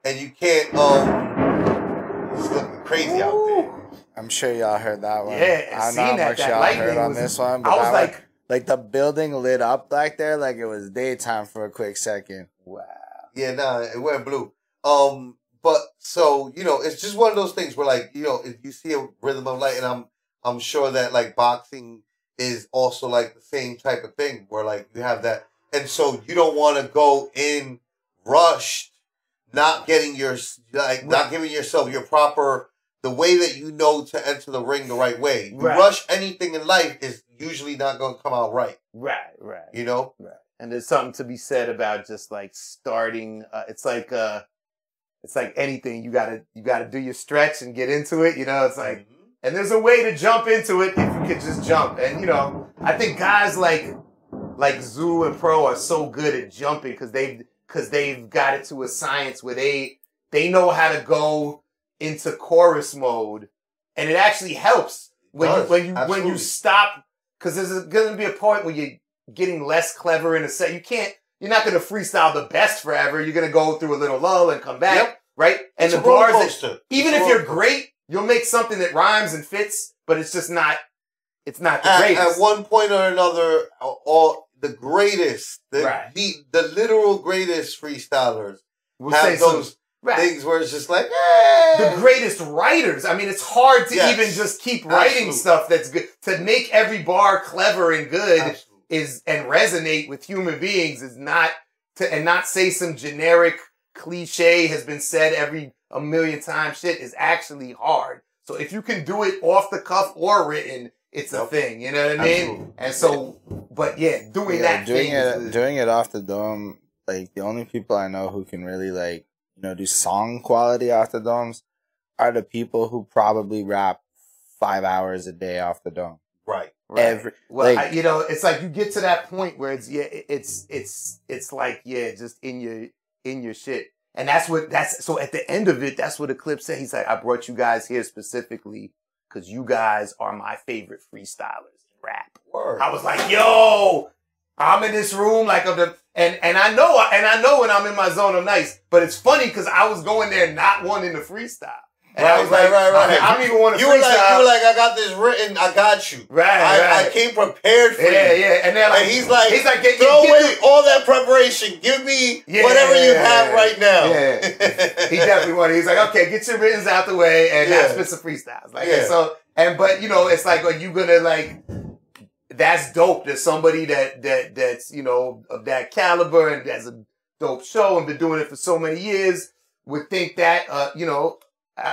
and you can't. Um, it's looking crazy out there. I'm sure y'all heard that one. Yeah, I don't know seen how that- much that y'all heard on was- this one, but I was that like, one- like the building lit up back there, like it was daytime for a quick second. wow. Yeah, nah, it went blue. Um, but so you know, it's just one of those things where like you know, if you see a rhythm of light, and I'm I'm sure that like boxing is also like the same type of thing where like you have that, and so you don't want to go in rushed, not getting your like not giving yourself your proper the way that you know to enter the ring the right way. You Right. rush anything in life is usually not going to come out right. Right, right. You know. Right. And there's something to be said about just like starting. Uh, it's like uh, it's like anything. You gotta you gotta do your stretch and get into it. You know, it's like Mhm. And there's a way to jump into it if you could just jump. And you know, I think guys like like Zoo and Pro are so good at jumping because they've because they've got it to a science where they they know how to go into chorus mode, and it actually helps when you when you when you stop because there's going to be a point where you're getting less clever in a set. You can't. You're not going to freestyle the best forever. You're going to go through a little lull and come back, Yep. right? And It's the bars, that, even It's if you're great, you'll make something that rhymes and fits, but it's just not. It's not the at, greatest. at one point or another, all the greatest, the, Right. the the literal greatest freestylers we'll say have some- those right. things where it's just like, eh. the greatest writers. I mean, it's hard to Yes. even just keep writing Absolutely. stuff that's good. To make every bar clever and good Absolutely. is and resonate with human beings is not to and not say some generic cliche has been said every a million times shit is actually hard. So if you can do it off the cuff or written, it's a thing. You know what I mean? Absolutely. And so, but yeah, doing Yeah, that doing thing it is the- doing it off the dome. Like the only people I know who can really like you know do song quality off the domes are the people who probably rap five hours a day off the dome. right. Right. Every Well, like I, you know, it's like you get to that point where it's yeah, it's it's it's like yeah, just in your in your shit, and that's what that's so at the end of it, that's what Eclipse said. He's like, I brought you guys here specifically because you guys are my favorite freestylers in rap. Word. I was like, yo, I'm in this room like of the and and I know and I know when I'm in my zone of nice, but it's funny because I was going there not wanting to freestyle. And I Right, was right, like, right, right. I, I don't even want to You freestyle. were like, you were like, I got this written. I got you. right, I, right. I came prepared for yeah, you. yeah. And they're like, And he's like, he's like, get, Throw get, away get all that preparation. Give me Yeah, whatever you yeah, have yeah. right now. Yeah. He definitely wanted. He's like, okay, get your writtens out the way, and now Yeah. spit some freestyles. Like, Yeah. so, and but you know, it's like, are you gonna like? That's dope. That somebody that that that's you know of that caliber and has a dope show and been doing it for so many years would think that. Uh, you know,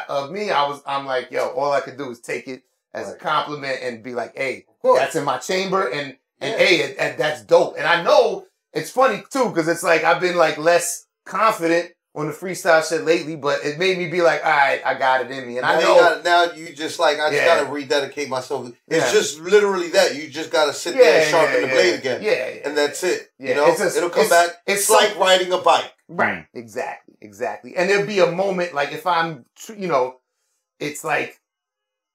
of me, I was. I'm like, yo, all I could do is take it as a compliment and be like, hey, that's in my chamber, and and Yeah. hey, it, it- that's dope. And I know it's funny too because it's like I've been like less confident on the freestyle shit lately, but it made me be like, all right, I got it in me, and I now, know. you gotta, now you just like I just Yeah. gotta rededicate myself. It's Yeah. just literally that. You just gotta sit yeah, there and sharpen the blade again, Yeah, yeah, and that's it. You know, just- it'll come it's- back. it's It's so- like riding a bike. Right. Exactly. Exactly. And there'll be a moment like if I'm, you know, it's like,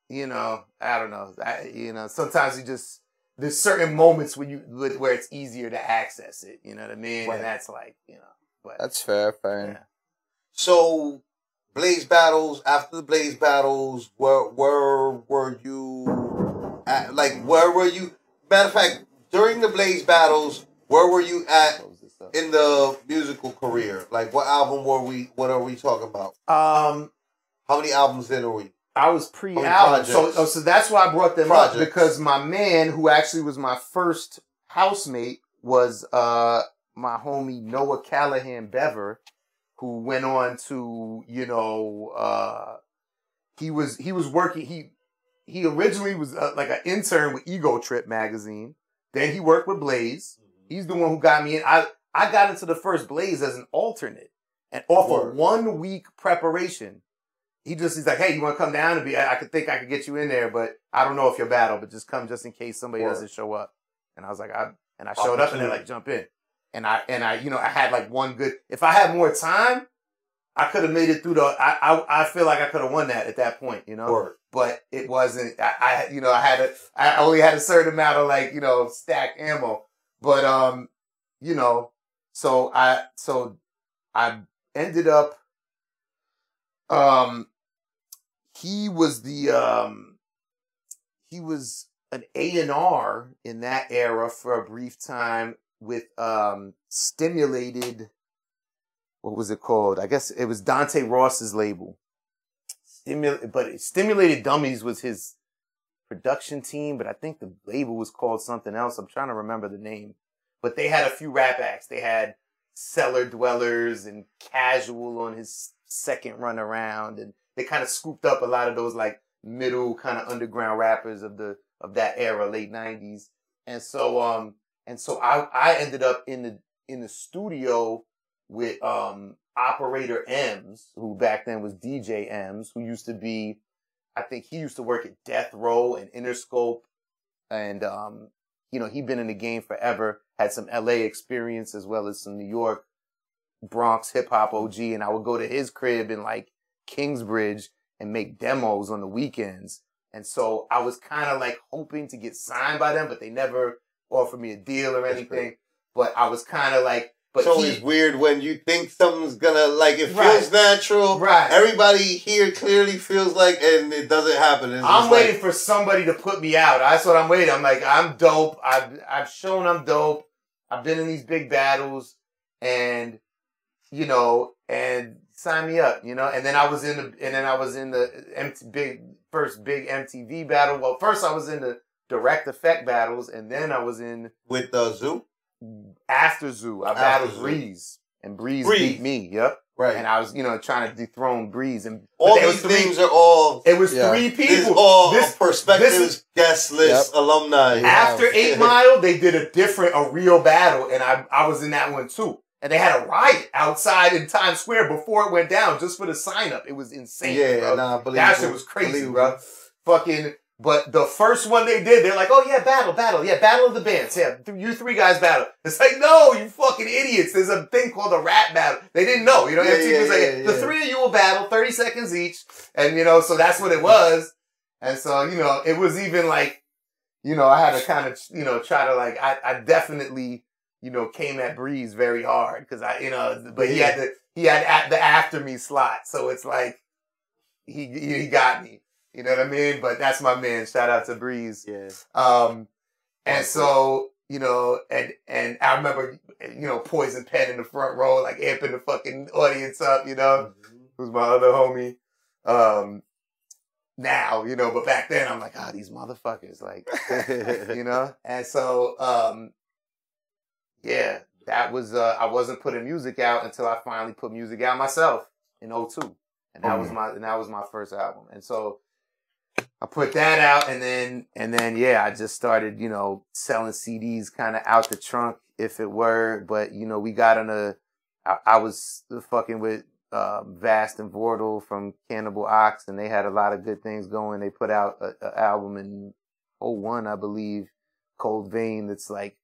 you know, I don't know, I, you know, sometimes you just there's certain moments when you where it's easier to access it. You know what I mean? Right. And that's like, you know, but That's fair, Fair. yeah. So, Blaze battles after the Blaze battles, where where were you at? Like, where were you? Matter of fact, during the Blaze battles, where were you at Up. in the musical career? Like, what album were we? What are we talking about? Um, How many albums in are we? I was pre album, so, oh, so that's why I brought them up because my man, who actually was my first housemate, was uh my homie Noah Callahan Bever, who went on to you know uh he was he was working he he originally was uh, like an intern with Ego Trip magazine, then he worked with Blaze. He's the one who got me in. I I got into the first Blaze as an alternate, and off Word. of one week preparation, he just he's like, "Hey, you want to come down and be? I, I could think I could get you in there, but I don't know if you'll battle, but just come just in case somebody Word. doesn't show up." And I was like, "I," and I showed up, and they're like, "Jump in," and I and I you know I had like one good. If I had more time, I could have made it through the. I I, I feel like I could have won that at that point, you know Word. but it wasn't. I, I, you know, I had a, I only had a certain amount of like, you know, stack ammo. But um, you know, so I, so I ended up. Um, he was the um, he was an A and R in that era for a brief time with um stimulated. What was it called? I guess it was Dante Ross's label. Stimul- but Stimulated Dummies was his production team, but I think the label was called something else. I'm trying to remember the name. But they had a few rap acts. They had Cellar Dwellers and Casual on his second run around, and they kind of scooped up a lot of those like middle kind of underground rappers of the of that era, late '90s. And so, um, and so I I ended up in the in the studio with um operator M's, who back then was DJ M's, who used to be, I think he used to work at Death Row and Interscope, and um, you know, he'd been in the game forever, had some LA experience as well as some New York, Bronx hip hop OG, and I would go to his crib in like Kingsbridge and make demos on the weekends. And so I was kind of like hoping to get signed by them, but they never offered me a deal or anything. But I was kind of like, but it's always he, weird when you think something's gonna like it feels Right. natural. right. Everybody here clearly feels like, and it doesn't happen. It's I'm waiting Like, for somebody to put me out. That's what I'm waiting. I'm like, I'm dope. I've I've shown I'm dope. I've been in these big battles, and you know, and sign me up, you know. And then I was in the, and then I was in the MT, big first big MTV battle. Well, first I was in the direct effect battles, and then I was in with the zoo, after Zoo. I After battled Zoo. Breeze, and Breeze, Breeze. beat me. Yep. Right? And I was, you know, trying to dethrone Breeze, and all there these three- things are all. It was Yeah. three This people. all This- perspectives, this is- guest list, alumni. After Wow. [LAUGHS] Eight Mile, they did a different, a real battle, and I I was in that one too. And they had a riot outside in Times Square before it went down, just for the sign up. It was insane. yeah, bro. nah, believe that shit was crazy, bro. Fucking. But the first one they did, they're like, "Oh yeah, battle, battle, yeah, battle of the bands, yeah, you three guys battle." It's like, no, you fucking idiots. There's a thing called a rap battle. They didn't know, you know. Yeah, MTV was yeah, like, yeah, the three of you will battle, thirty seconds each, and you know, so that's what it was. And so, you know, it was even like, you know, I had to kind of, you know, try to like, I, I definitely, you know, came at Breeze very hard because I, you know, but he had the, he had at the after me slot. So it's like, he, he got me. You know what I mean? But that's my man. Shout out to Breeze. Yeah. Um, and so, you know, and, and I remember, you know, Poison Pen in the front row, like amping the fucking audience up, you know, who's my other homie. Um, now, you know, but back then I'm like, ah, these motherfuckers, like, [LAUGHS] you know? And so, um, yeah, that was, uh, I wasn't putting music out until I finally put music out myself in 02. And that was my, and that was my first album. And so I put that out and then, and then, yeah, I just started, you know, selling CDs kind of out the trunk, if it were. But, you know, we got on a, I, I was fucking with, um, Vast and Vordul from Cannibal Ox, and they had a lot of good things going. They put out an album in 01, I believe, Cold Vein, that's like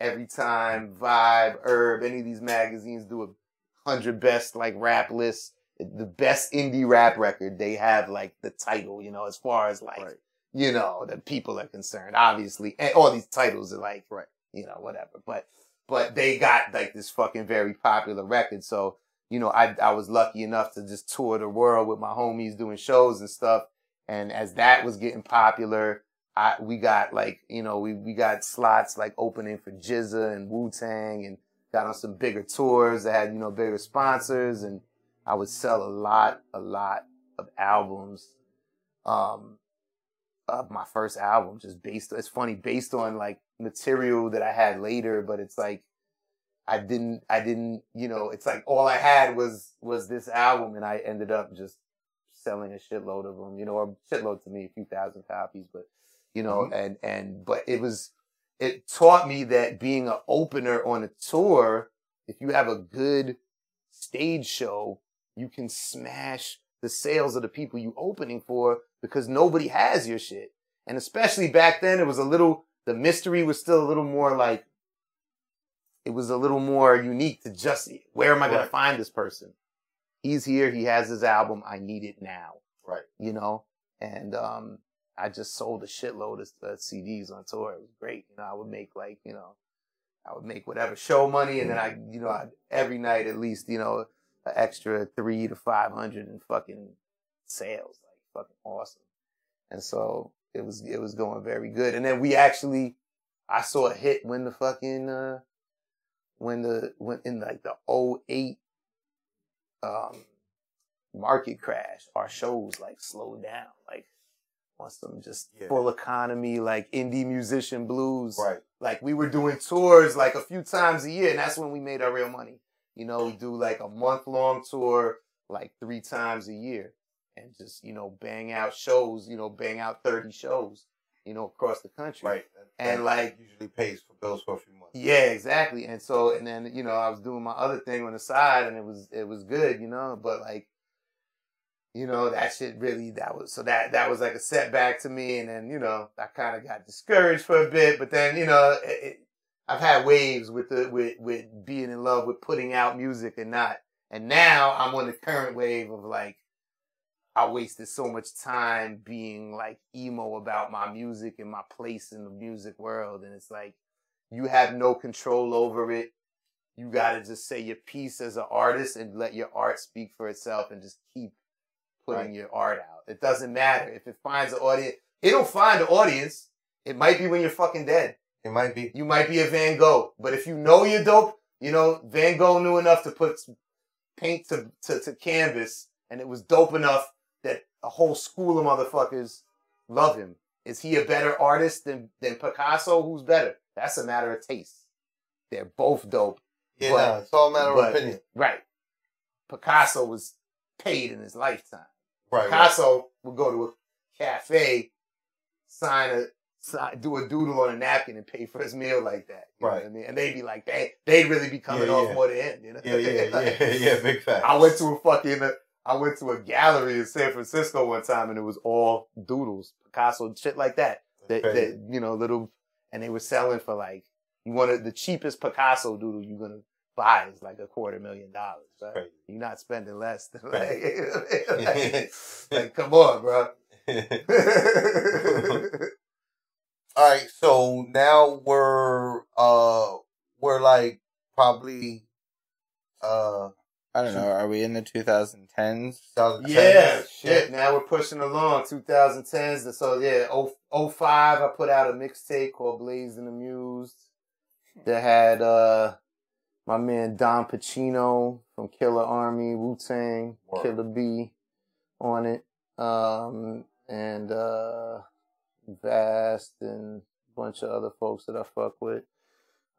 every time Vibe, Herb, any of these magazines do a hundred best like rap lists, the best indie rap record, they have like the title, you know, as far as like, Right. you know, the people are concerned, obviously. And all these titles are like, Right. you know, whatever. But, but they got like this fucking very popular record. So, you know, I, I was lucky enough to just tour the world with my homies doing shows and stuff. And as that was getting popular, I, we got like, you know, we, we got slots like opening for GZA and Wu Tang and got on some bigger tours that had, you know, bigger sponsors. And I would sell a lot, a lot of albums, um, of my first album, just based, it's funny, based on like material that I had later, but it's like, I didn't, I didn't, you know, it's like all I had was, was this album and I ended up just selling a shitload of them, you know, or shitload to me, a few thousand copies, but, you know, and, and, but it was, it taught me that being an opener on a tour, if you have a good stage show, you can smash the sales of the people you opening for because nobody has your shit. And especially back then, it was a little, the mystery was still a little more like, it was a little more unique to just where am I going Right. to find this person? He's here. He has his album. I need it now. Right. You know, and um, I just sold a shitload of uh, CDs on tour. It was great. You know, I would make like you know, I would make whatever show money, and then I you know I, every night at least you know an extra three to five hundred in fucking sales, like fucking awesome. And so it was it was going very good. And then we actually, I saw a hit when the fucking uh when the when in like the 08 um market crash, our shows like slowed down, like on some just Yeah. full economy, like indie musician blues. Right. Like we were doing tours like a few times a year, and that's when we made our real money. You know, we do like a month long tour, like three times a year, and just you know bang out shows. You know, bang out thirty shows. You know, across the country. Right. And, That like- usually pays for bills for a few months. Yeah, exactly. And so, and then you know, I was doing my other thing on the side, and it was it was good, you know. But like, you know, that shit really that was so that that was like a setback to me. And then you know, I kind of got discouraged for a bit. But then you know, it, I've had waves with the with with being in love with putting out music and not. And now I'm on the current wave of like, I wasted so much time being like emo about my music and my place in the music world, and it's like you have no control over it. You gotta just say your piece as an artist and let your art speak for itself and just keep putting Right. your art out. It doesn't matter if it finds an audience. It'll find an audience. It might be when you're fucking dead. It might be. You might be a Van Gogh, but if you know you're dope, you know Van Gogh knew enough to put paint to, to, to canvas, and it was dope enough that a whole school of motherfuckers love him. Is he a better artist than than Picasso? Who's better? That's a matter of taste. They're both dope, Yeah, But- nah, it's all a matter but- of opinion. right? Picasso was paid in his lifetime. Right. right. Picasso would go to a cafe, sign a, do a doodle on a napkin and pay for his meal like that. You know Right. what I mean? And they'd be like, they, they'd really be coming Yeah, off yeah. more than end, you know? Yeah, yeah, [LAUGHS] yeah, [LAUGHS] yeah. Big fact. I went to a fucking, uh, I went to a gallery in San Francisco one time and it was all doodles, Picasso, shit like that. That, that, you know, little, and they were selling for like, you wanted the cheapest Picasso doodle you're going to buy is like a quarter million dollars. Right? Crazy. You're not spending less than like, Right. like, [LAUGHS] like, come on, bro. All right, so now we're uh we're like probably uh I don't know. Are we in the 2010s? 2010. Yeah, shit. Now we're pushing along. 2010s. So yeah, oh, 05, I put out a mixtape called Blazing Amused that had uh my man Dom Pachino from Killarmy, Wu Tang, Word. Killer B on it. Um and uh Vast and a bunch of other folks that I fuck with.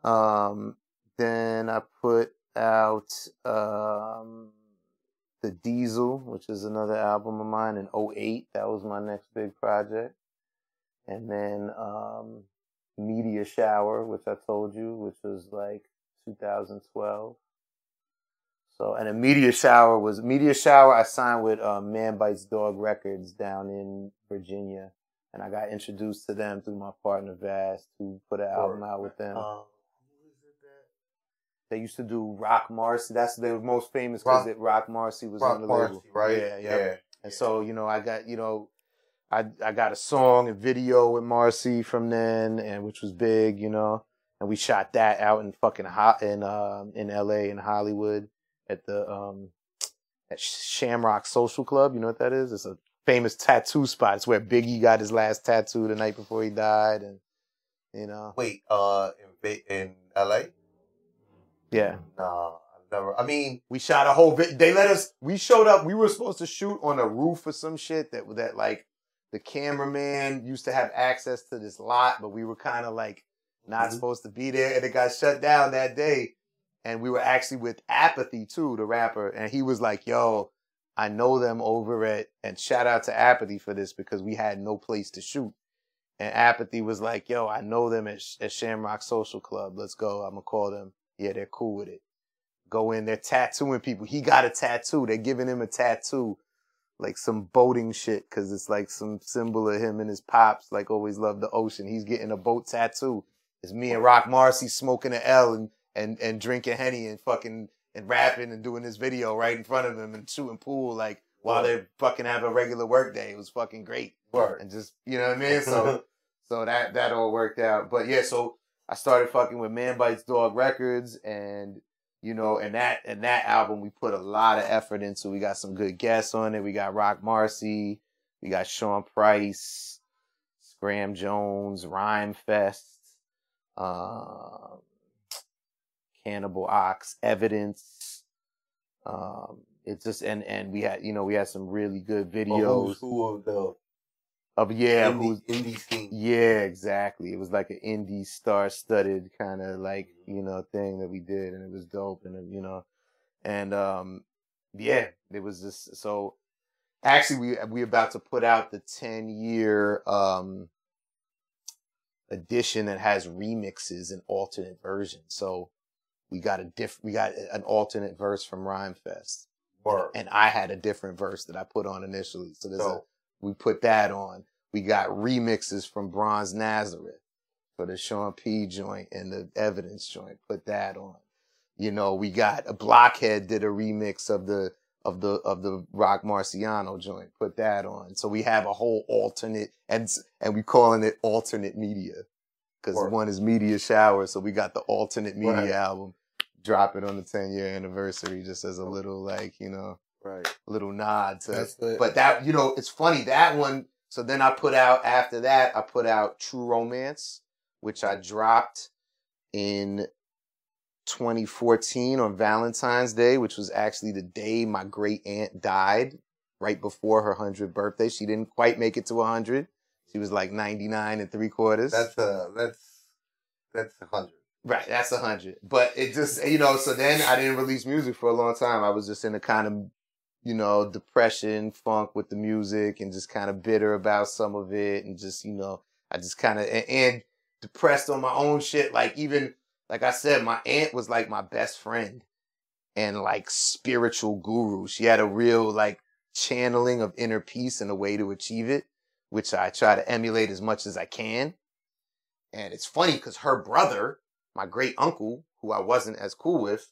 Um then I put out um the Diesel, which is another album of mine in 08. That was my next big project. And then um Media Shower, which I told you, which was like 2012. So, and a Media Shower was Media Shower. I signed with um, Man Bites Dog Records down in Virginia, and I got introduced to them through my partner Vast, who put an album out with them. Uh, They used to do Roc Marci. That's they were most famous because Rock- Roc Marci was Rock on the Marcy, label, right? Yeah, yeah. And so, you know, I got, you know, I I got a song and video with Marci from then, and which was big, you know. And we shot that out in fucking hot in um in L.A. in Hollywood at the um at Shamrock Social Club. You know what that is? It's a famous tattoo spot. It's where Biggie got his last tattoo the night before he died, and you know, Wait, uh, in in LA? yeah. Nah, I've never. I mean, We shot a whole bit. They let us. We showed up. We were supposed to shoot on a roof or some shit that that like the cameraman used to have access to this lot, but we were kind of like not Mhm. supposed to be there, and it got shut down that day. And we were actually with Apathy too, the rapper, and he was like, "Yo, I know them over at." And shout out to Apathy for this because we had no place to shoot. And Apathy was like, "Yo, I know them at, at Shamrock Social Club. Let's go. I'm gonna call them. Yeah, they're cool with it." go in. They're tattooing people. He got a tattoo. They're giving him a tattoo, like some boating shit, because it's like some symbol of him and his pops. Like always loved the ocean. He's getting a boat tattoo. It's me and Roc Marci smoking an L and and and drinking henny and fucking and rapping and doing this video right in front of him and shooting pool like while they fucking have a regular work day. It was fucking great word. and just you know what I mean. So [LAUGHS] so that that all worked out. But yeah, so I started fucking with Man Bites Dog Records, and you know, and that and that album we put a lot of effort into. We got some good guests on it. We got Roc Marci, we got Sean Price, Scram Jones, Rhymefest, um, Cannibal Ox, Evidence. Um, it's just and and we had you know we had some really good Well, videos who's who of the of yeah who's indie, indie scene? yeah, exactly. It was like an indie star studded kind of like, you know, thing that we did and it was dope and you know, and um yeah, it was just so actually we we about to put out the 10 year um edition that has remixes and alternate versions. So we got a diff we got an alternate verse from Rhymefest and I had a different verse that I put on initially. So there's a we put that on. We got remixes from Bronze Nazareth for the Sean P joint and the Evidence joint. Put that on. You know, we got a Blockhead did a remix of the of the of the Roc Marciano joint. Put that on. So we have a whole alternate and and we calling it alternate media because one is Media Shower. So we got the alternate media Right. album. Drop it on the 10 year anniversary just as a little like you know right. little nod to That's the. but that, you know, it's funny. That one, so then I put out, after that, I put out True Romance, which I dropped in 2014 on Valentine's Day, which was actually the day my great aunt died, right before her 100th birthday. She didn't quite make it to 100. She was like 99 and three quarters. that's a that's that's a hundred. Right, that's a hundred. But it just you know, so then I didn't release music for a long time. I was just in a kind of you know, depression, funk with the music and just kind of bitter about some of it and just, you know, I just kind of and, and depressed on my own shit. Like even like I said, my aunt was like my best friend and like spiritual guru. She had a real like channeling of inner peace and a way to achieve it, which I try to emulate as much as I can. And it's funny because her brother, my great uncle, who I wasn't as cool with,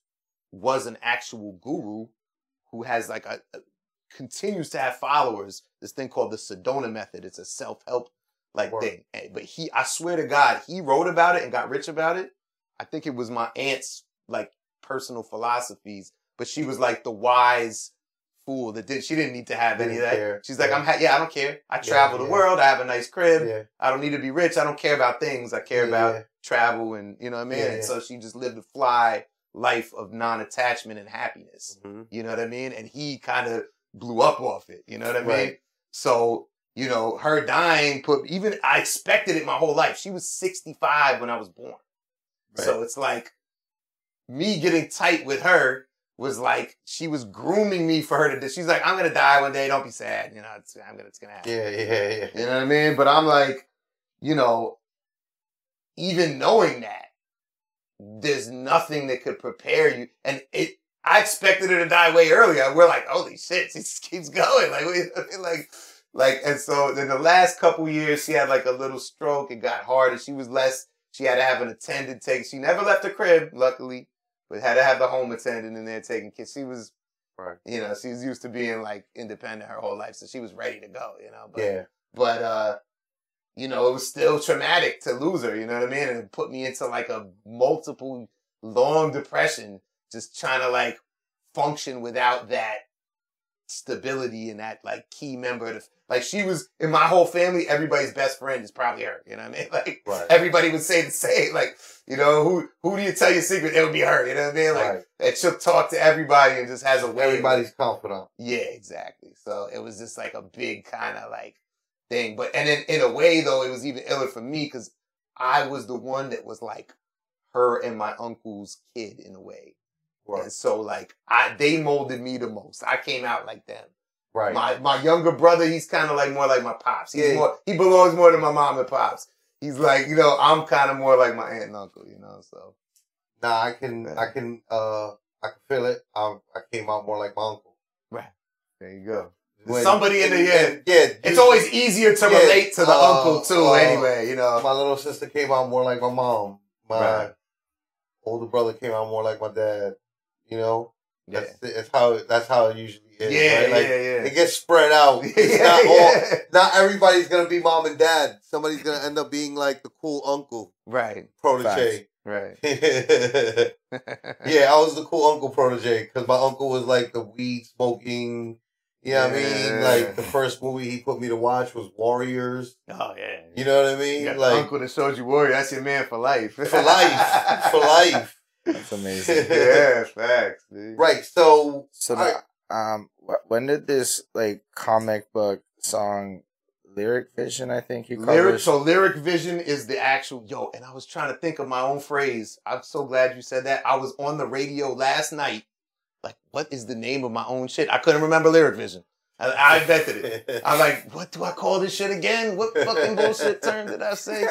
was an actual guru who has like a, a continues to have followers. This thing called the Sedona Method. It's a self help like Word. thing. Eh, But he, I swear to God, he wrote about it and got rich about it. I think it was my aunt's like personal philosophies, but she was like the wise fool that did. She didn't need to have any of that. care. She's like, Yeah. I'm ha- yeah, I don't care. I Yeah, travel the yeah. world. I have a nice crib. I don't need to be rich. I don't care about things. I care about travel and you know what I mean. And so she just lived a fly life of non-attachment and happiness. Mhm. You know what I mean? And he kind of blew up off it. You know what I mean? Right. So you know, her dying put even I expected it my whole life. She was 65 when I was born. So it's like me getting tight with her was like she was grooming me for her to. do- She's like, I'm gonna die one day. Don't be sad. You know, it's, I'm gonna it's gonna happen. Yeah, yeah, yeah. You know what I mean? But I'm like, you know, even knowing that, there's nothing that could prepare you. And it, I expected her to die way earlier. We're like, holy shit, she just keeps going. [LAUGHS] Like, we, like, like, and so in the last couple years, she had like a little stroke. It got harder. She was less. She had to have an attendant take. She never left the crib, luckily, but had to have the home attendant in there taking kids. She was, Right. you know, she was used to being like independent her whole life, so she was ready to go. You know, but Yeah. but uh you know it was still traumatic to lose her you know what i mean and it put me into like a multiple long depression just trying to like function without that stability and that like key member of the, like she was in my whole family everybody's best friend is probably her you know what i mean [LAUGHS] like Right. everybody would say the same like you know who who do you tell your secret it would be her you know what i mean like right. that she'll talk to everybody and just has a way Everybody's confident. yeah, exactly. So it was just like a big kind of like thing. But and in, in a way though, it was even iller for me because I was the one that was like her and my uncle's kid in a way. Right. And so like I they molded me the most. I came out like them. Right. My my younger brother, he's kind of like more like my pops. He's Yeah. more he belongs more to my mom and pops. He's like, you know, I'm kind of more like my aunt and uncle, you know. So Nah, I can, Yeah. I can, uh, I can feel it. I, I came out more like my uncle. Right. There you go. When- Somebody in the end. Yeah. It's always easier to Yeah, relate to the uh, uncle too, uh, anyway. You know. My little sister came out more like my mom. My Right. older brother came out more like my dad. You know, Yeah. that's that's how that's how it usually is. Yeah, right? Like, yeah, yeah. It gets spread out. [LAUGHS] It's yeah, not all. Not everybody's gonna be mom and dad. Somebody's gonna end up being like the cool uncle Right, protege. right. [LAUGHS] yeah, I was the cool uncle protege because my uncle was like the weed smoking. You know what I mean? Like the first movie he put me to watch was Warriors. oh yeah. You know what I mean? the like uncle that showed you warrior. That's your man for life. for life, [LAUGHS] for life. That's amazing. [LAUGHS] yeah, facts, dude. Right. So So, I- the, um, when did this like comic book song, lyric vision? I think you call Lyric, it. so lyric vision is the actual yo, and I was trying to think of my own phrase. I'm so glad you said that. I was on the radio last night. Like, what is the name of my own shit? I couldn't remember lyric vision. I, I invented it. [LAUGHS] I'm like, what do I call this shit again? What fucking bullshit term did I say?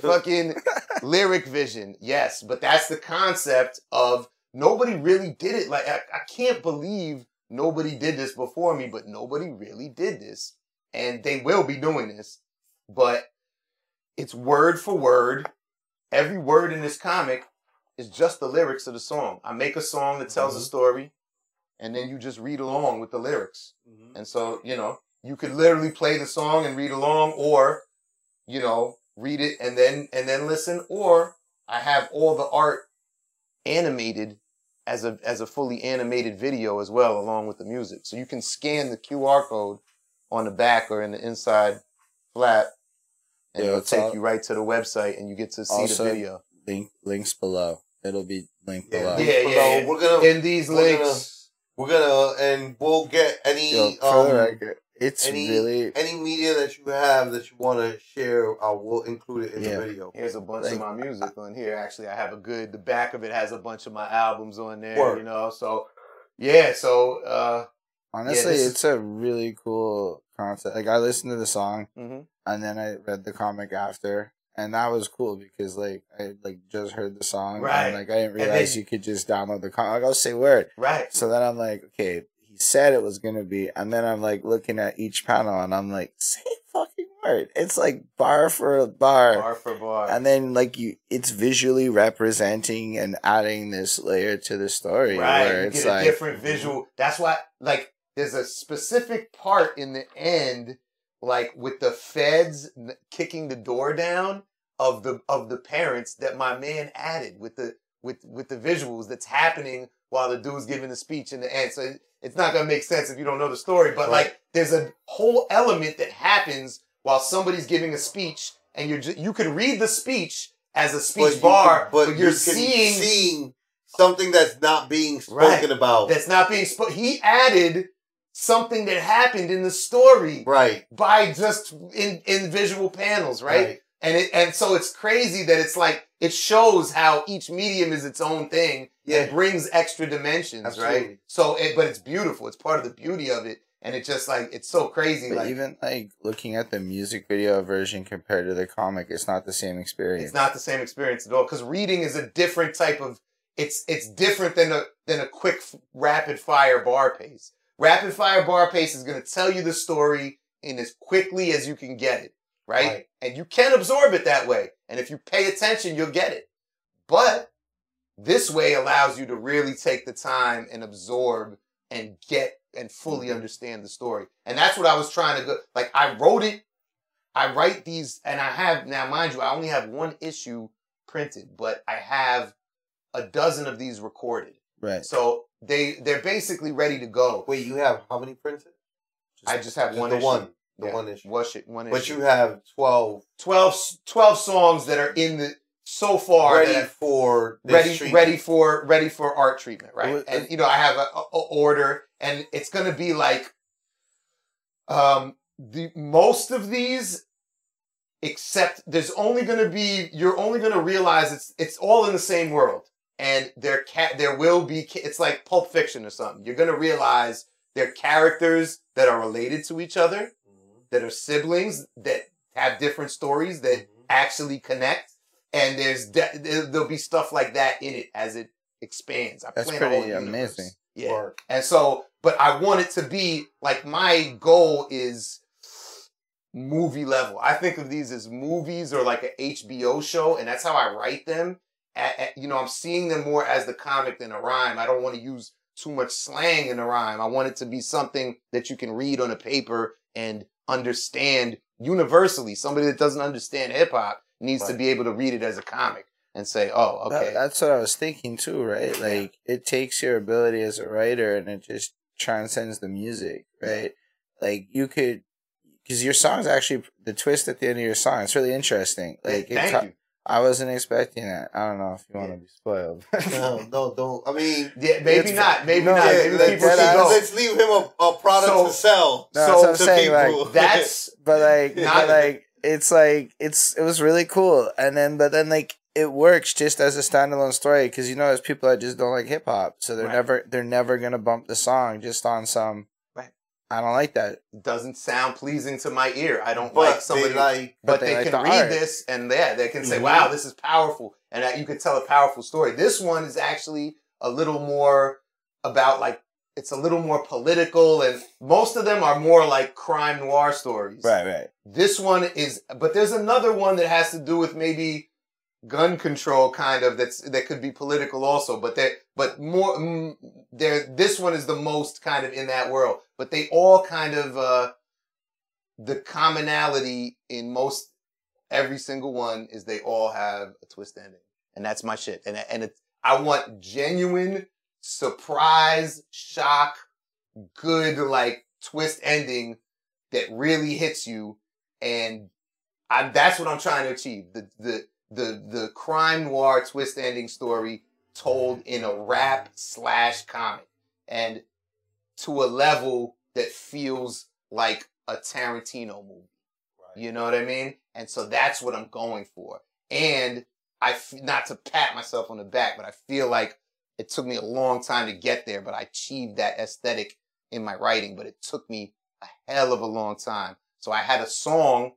fucking lyric vision. Yes, but that's the concept of nobody really did it. Like I, I can't believe nobody did this before me, but nobody really did this. And they will be doing this. But it's word for word. Every word in this comic is just the lyrics of the song. I make a song that tells a Mhm. story, and then you just read along with the lyrics. Mhm. And so, you know, you could literally play the song and read along or, you know, read it and then and then listen or I have all the art animated as a as a fully animated video as well along with the music. So you can scan the QR code on the back or in the inside flap and Yeah, it'll take all- you right to the website and you get to see Also- the video. Link links below. It'll be linked Yeah, below. Yeah, yeah, yeah. We're gonna In these we're gonna- links. We're gonna and we'll get any Yo, for um the record, it's any- really any media that you have that you want to share. I will include it in Yeah. the video. Here's a bunch Like- of my music on here. Actually, I have a good. The back of it has a bunch of my albums on there. Word. You know, so yeah. So uh, honestly, this is- it's a really cool concept. Like I listened to the song mhm. and then I read the comic after, and that was cool because like I like just heard the song, Right. And like I didn't then- realize you could just download the comic. Like, I'll say word. right. So then I'm like, okay, he said it was gonna be, and then I'm like looking at each panel, and I'm like, [LAUGHS] say fucking word. It's like bar for bar. Bar for bar. And then like you, it's visually representing and adding this layer to the story right. where You it's get a like, different visual. That's why, like, there's a specific part in the end, like with the feds kicking the door down of the of the parents that my man added with the with with the visuals that's happening while the dude's giving the speech in the end. So it's not gonna make sense if you don't know the story, but Right. like there's a whole element that happens while somebody's giving a speech, and you're ju- you could read the speech as a speech you bar, can- but, you're you seeing seeing something that's not being spoken Right. about. that's not being spoken. He added something that happened in the story right. by just in in visual panels, right? And it and so it's crazy that it's like it shows how each medium is its own thing. Yeah. and brings extra dimensions, right? So, it, but it's beautiful. It's part of the beauty of it, and it's just like it's so crazy. But like even like looking at the music video version compared to the comic, it's not the same experience. it's not the same experience at all because reading is a different type of. It's it's different than a than a quick rapid fire bar pace. Rapid fire bar pace is going to tell you the story in as quickly as you can get it, right? Right. And you can absorb it that way. And if you pay attention, you'll get it. But this way allows you to really take the time and absorb and get and fully Mm-hmm. understand the story. And that's what I was trying to go. Like I wrote it. I write these, and I have now, mind you, I only have one issue printed, but I have a dozen of these recorded. right. So they they're basically ready to go. Wait, you have how many printed? I just have Just one the issue. one. The Yeah, one issue. One, shi- one issue. But you have 12 12, 12 songs that are in the so far ready that for ready treatment. ready for ready for art treatment, right? Well, and you know, I have a, a a order, and it's gonna be like, um, the most of these, except there's only gonna be you're only gonna realize it's it's all in the same world, and there ca- there will be ca- it's like Pulp Fiction or something. You're gonna realize they're characters that are related to each other, that are siblings that have different stories that Mhm. actually connect, and there's de- there- there'll be stuff like that in it as it expands. I That's plan pretty universe. amazing. Yeah, Work. and so, but I want it to be like my goal is movie level. I think of these as movies or like a HBO show, and that's how I write them. A- a- you know, I'm seeing them more as the comic than a rhyme. I don't want to use too much slang in a rhyme. I want it to be something that you can read on a paper and understand universally. Somebody that doesn't understand hip hop needs to be able to read it as a comic and say, "Oh, That- okay." that's what I was thinking too, right? Like it takes your ability as a writer and it just transcends the music, right? Like you could, because your song's actually the twist at the end of your song. It's really interesting. Like it Thank ta- you. I wasn't expecting that. I don't know if you want to be spoiled. [LAUGHS] No, no, don't. I mean, Yeah, maybe It's- not. Maybe no, not. yeah, Maybe let's, people that should go. let's leave him a, a product So- to sell. No, So that's what I'm saying. people. Like, That's [LAUGHS] but like, Not- but like, it's like it's it was really cool. And then, but then like it works just as a standalone story because you know there's people that just don't like hip hop, so they're Right. never they're never gonna bump the song just on some. Right. I don't like that. doesn't sound pleasing to my ear. I don't but like they somebody, like but, but they, they like can the read art. this and yeah, they can say, Mhm. "Wow, this is powerful," and that you could tell a powerful story. This one is actually a little more about like it's a little more political, and most of them are more like crime noir stories. Right, right. This one is, but there's another one that has to do with maybe gun control, kind of. That's that could be political also, but that, but more, mm, there. This one is the most kind of in that world, but they all kind of uh the commonality in most every single one is they all have a twist ending, and that's my shit. And and it's I want genuine surprise, shock, good like twist ending that really hits you and I, that's what I'm trying to achieve. The the the the crime noir twist ending story told in a rap slash comic, and to a level that feels like a Tarantino movie. You know what I mean? And so that's what I'm going for. And I f- not to pat myself on the back, but I feel like it took me a long time to get there, but I achieved that aesthetic in my writing, but it took me a hell of a long time. So I had a song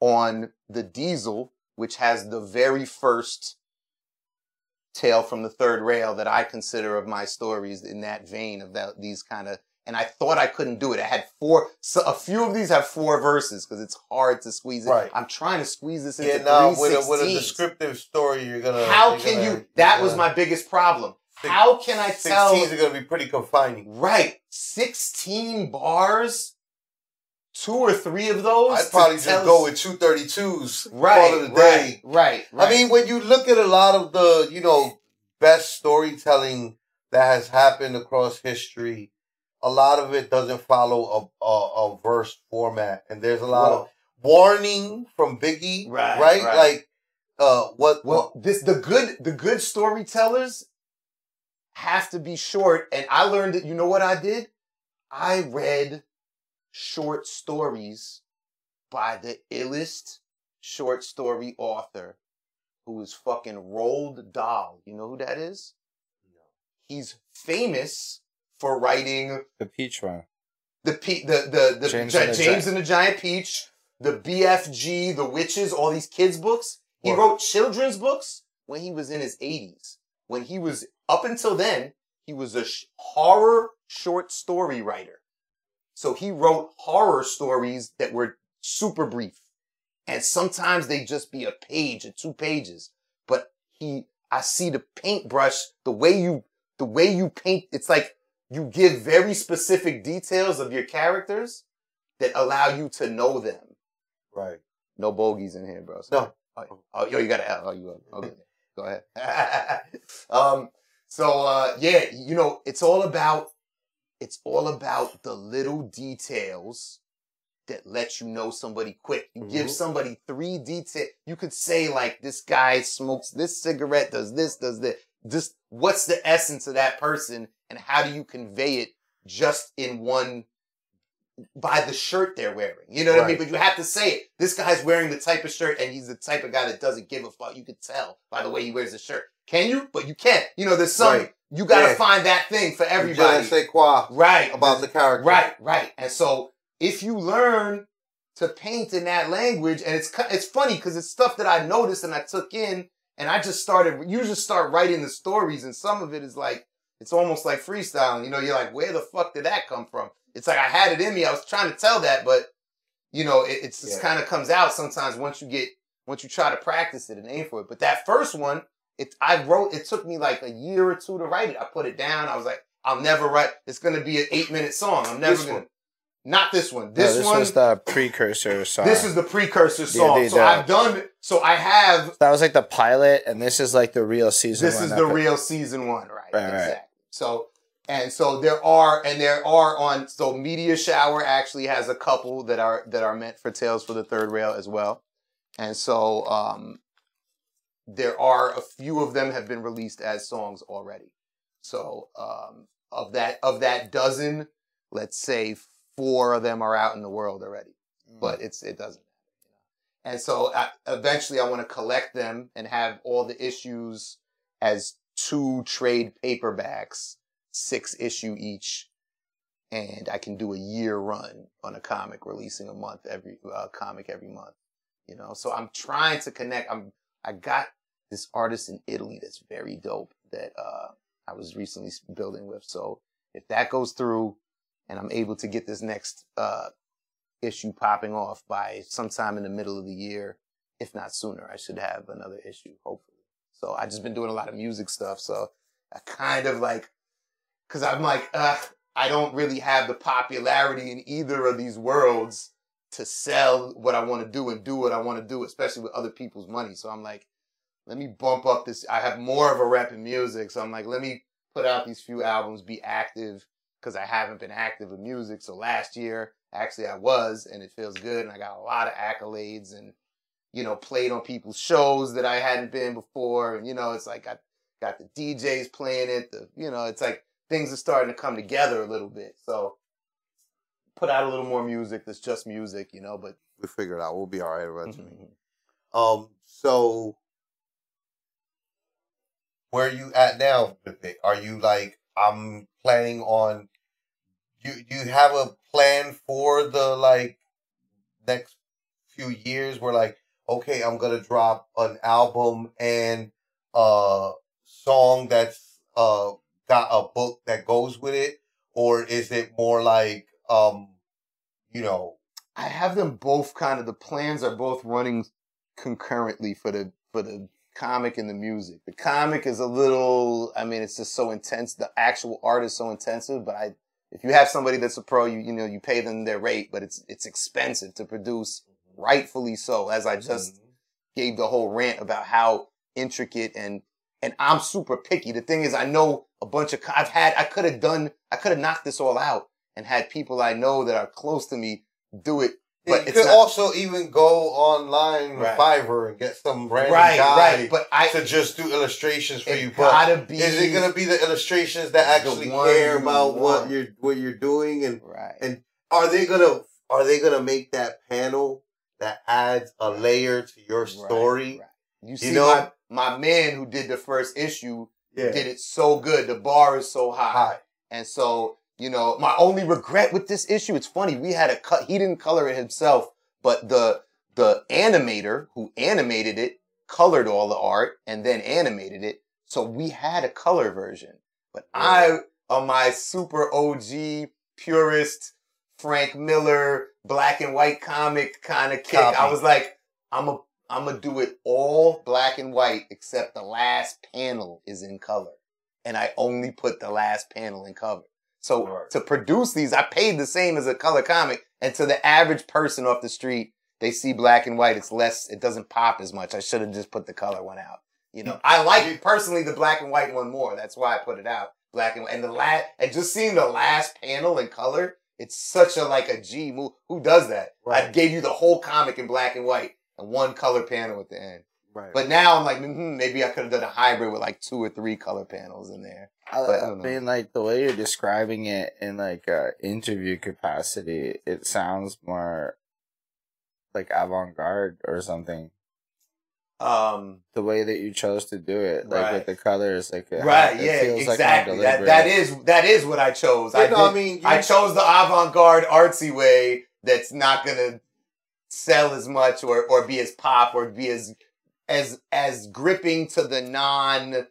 on the Diesel, which has the very first tale from the third rail that I consider of my stories in that vein of that these kind of. And I thought I couldn't do it. I had four. So a few of these have four verses because it's hard to squeeze it. Right. I'm trying to squeeze this into yeah, three with a, with a descriptive story, you're gonna. How you're can gonna- you? That you're was my biggest problem. How can I tell? 16s are gonna be pretty confining. Right, sixteen bars. Two or three of those. I'd probably just go with two thirty twos. right, a day. right, right, right. I mean, when you look at a lot of the, you know, best storytelling that has happened across history, a lot of it doesn't follow a a, a verse format, and there's a lot of warning from Biggie, Right, Right, right. like, uh, what? Well, this the good the good storytellers have to be short, and I learned that. You know what I did? I read short stories by the illest short story author, who is fucking Roald Dahl. You know who that is? He's famous for writing The peach one. the P, the the the James James, and the James Gi- and the Giant Peach, the BFG, the Witches, all these kids books. He Word. wrote children's books when he was in his 80s. When he was up until then, he was a sh- horror short story writer. So he wrote horror stories that were super brief. And sometimes they just be a page or two pages. But he I see the paintbrush, the way you the way you paint, it's like you give very specific details of your characters that allow you to know them. right. No bogeys in here, bro. No. Oh, oh, yo, you got to L. Oh, you [LAUGHS] okay? Go ahead. [LAUGHS] um. So, uh, yeah, you know, it's all about it's all about the little details that let you know somebody quick. You give Mhm. somebody three detail. You could say like, this guy smokes this cigarette, does this, does this. Just what's the essence of that person, and how do you convey it just in one by the shirt they're wearing. You know what I mean? But you have to say it. This guy's wearing the type of shirt and he's the type of guy that doesn't give a fuck. You could tell by the way he wears the shirt. Can you? But you can't. You know, there's some, Right. You gotta Yeah. find that thing for everybody. sais quoi Right. about the character. Right, right. And so if you learn to paint in that language, and it's it's funny because it's stuff that I noticed and I took in, and I just started. You just start writing the stories, and some of it is like it's almost like freestyling. You know, you're like, where the fuck did that come from? It's like I had it in me. I was trying to tell that, but you know, it, it's just Yeah. kind of comes out sometimes once you get once you try to practice it and aim for it. But that first one, it I wrote. It took me like a year or two to write it. I put it down. I was like, I'll never write. It's gonna be an eight minute song. I'm never gonna. Not this one. No, This, this one. was the precursor song. this is the precursor song. they so did. I've done. So I have. that was like the pilot, and this is like the real season. This is the co- real season one, right? Right, right. exactly. So and so there are and there are on so Media Shower actually has a couple that are that are meant for Tales for the Third Rail as well. And so um there are a few of them have been released as songs already. So um of that of that dozen, let's say four of them are out in the world already. But it's it doesn't matter. You know? And so I, eventually I want to collect them and have all the issues as two trade paperbacks, six issue each, and I can do a year run on a comic, releasing a month every uh, comic every month. You know, so I'm trying to connect. I'm I got this artist in Italy that's very dope that uh, I was recently building with. So if that goes through, and I'm able to get this next uh, issue popping off by sometime in the middle of the year, if not sooner, I should have another issue hopefully. So I just been doing a lot of music stuff. So I kind of like, cause I'm like, uh, I don't really have the popularity in either of these worlds to sell what I want to do and do what I want to do, especially with other people's money. So I'm like, let me bump up this. I have more of a rep in music. So I'm like, let me put out these few albums, be active because I haven't been active in music. So last year, actually I was and it feels good. And I got a lot of accolades and, you know, played on people's shows that I hadn't been before. And, you know, it's like I got the DJs playing it. The, you know, it's like things are starting to come together a little bit. So put out a little more music that's just music, you know, but We figure it out. We'll be all right eventually. Mhm. Um, so where are you at now with it? Are you like I'm planning on you you have a plan for the like next few years where like okay, I'm gonna drop an album and a song that's uh got a book that goes with it? Or is it more like um you know I have them both kind of the plans are both running concurrently for the for the comic and the music. The comic is a little, I mean, it's just so intense. The actual art is so intensive, but I, if you have somebody that's a pro, you, you know, you pay them their rate, but it's, it's expensive to produce, rightfully so, as I just gave the whole rant about how intricate and, and I'm super picky. The thing is, I know a bunch of, I've had, I could have done, I could have knocked this all out and had people I know that are close to me do it. But you could not- also even go online Right. Fiverr and get some random Right, guy right. But I, to just do illustrations for you. But be. is it gonna be the illustrations that actually care you about what you're what you're doing and Right. and are they gonna are they gonna make that panel that adds a layer to your story? You see, know- my, my man who did the first issue Yeah. did it so good. The bar is so high. Hi. And so, you know, my only regret with this issue, it's funny, we had a cut, he didn't color it himself, but the, the animator who animated it colored all the art and then animated it. So we had a color version, but I, on my super OG purist, Frank Miller, black and white comic kind of kick, I was like, I'm a, I'm gonna do it all black and white except the last panel is in color and I only put the last panel in cover. So Right. to produce these, I paid the same as a color comic. And to the average person off the street, they see black and white. It's less, it doesn't pop as much. I should have just put the color one out. You know, I like personally the black and white one more. That's why I put it out. Black and white. And the last, and just seeing the last panel in color, it's such a like a G move. Who does that? I gave you the whole comic in black and white and one color panel at the end. Right. But now I'm like, hmm, maybe I could have done a hybrid with like two or three color panels in there. I, But I I don't mean, like the way you're describing it in like uh, interview capacity, it sounds more like avant-garde or something. Um, The way that you chose to do it, like Right. with the colors, like right, it yeah, feels like exactly. that that is that is what I chose. I, no, I mean, I chose the avant-garde artsy way that's not gonna sell as much or or be as pop or be as as as gripping to the non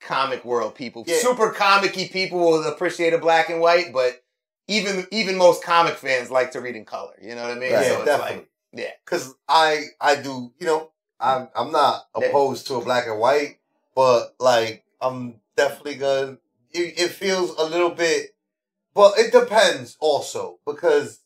comic world people. Yeah. Super comic-y people will appreciate a black and white, but even even most comic fans like to read in color. You know what I mean? Right. yeah, so it's definitely. like yeah. Because I I do you know I'm I'm not Yeah. opposed to a black and white, but like I'm definitely gonna. It, it feels a little bit, but it depends also because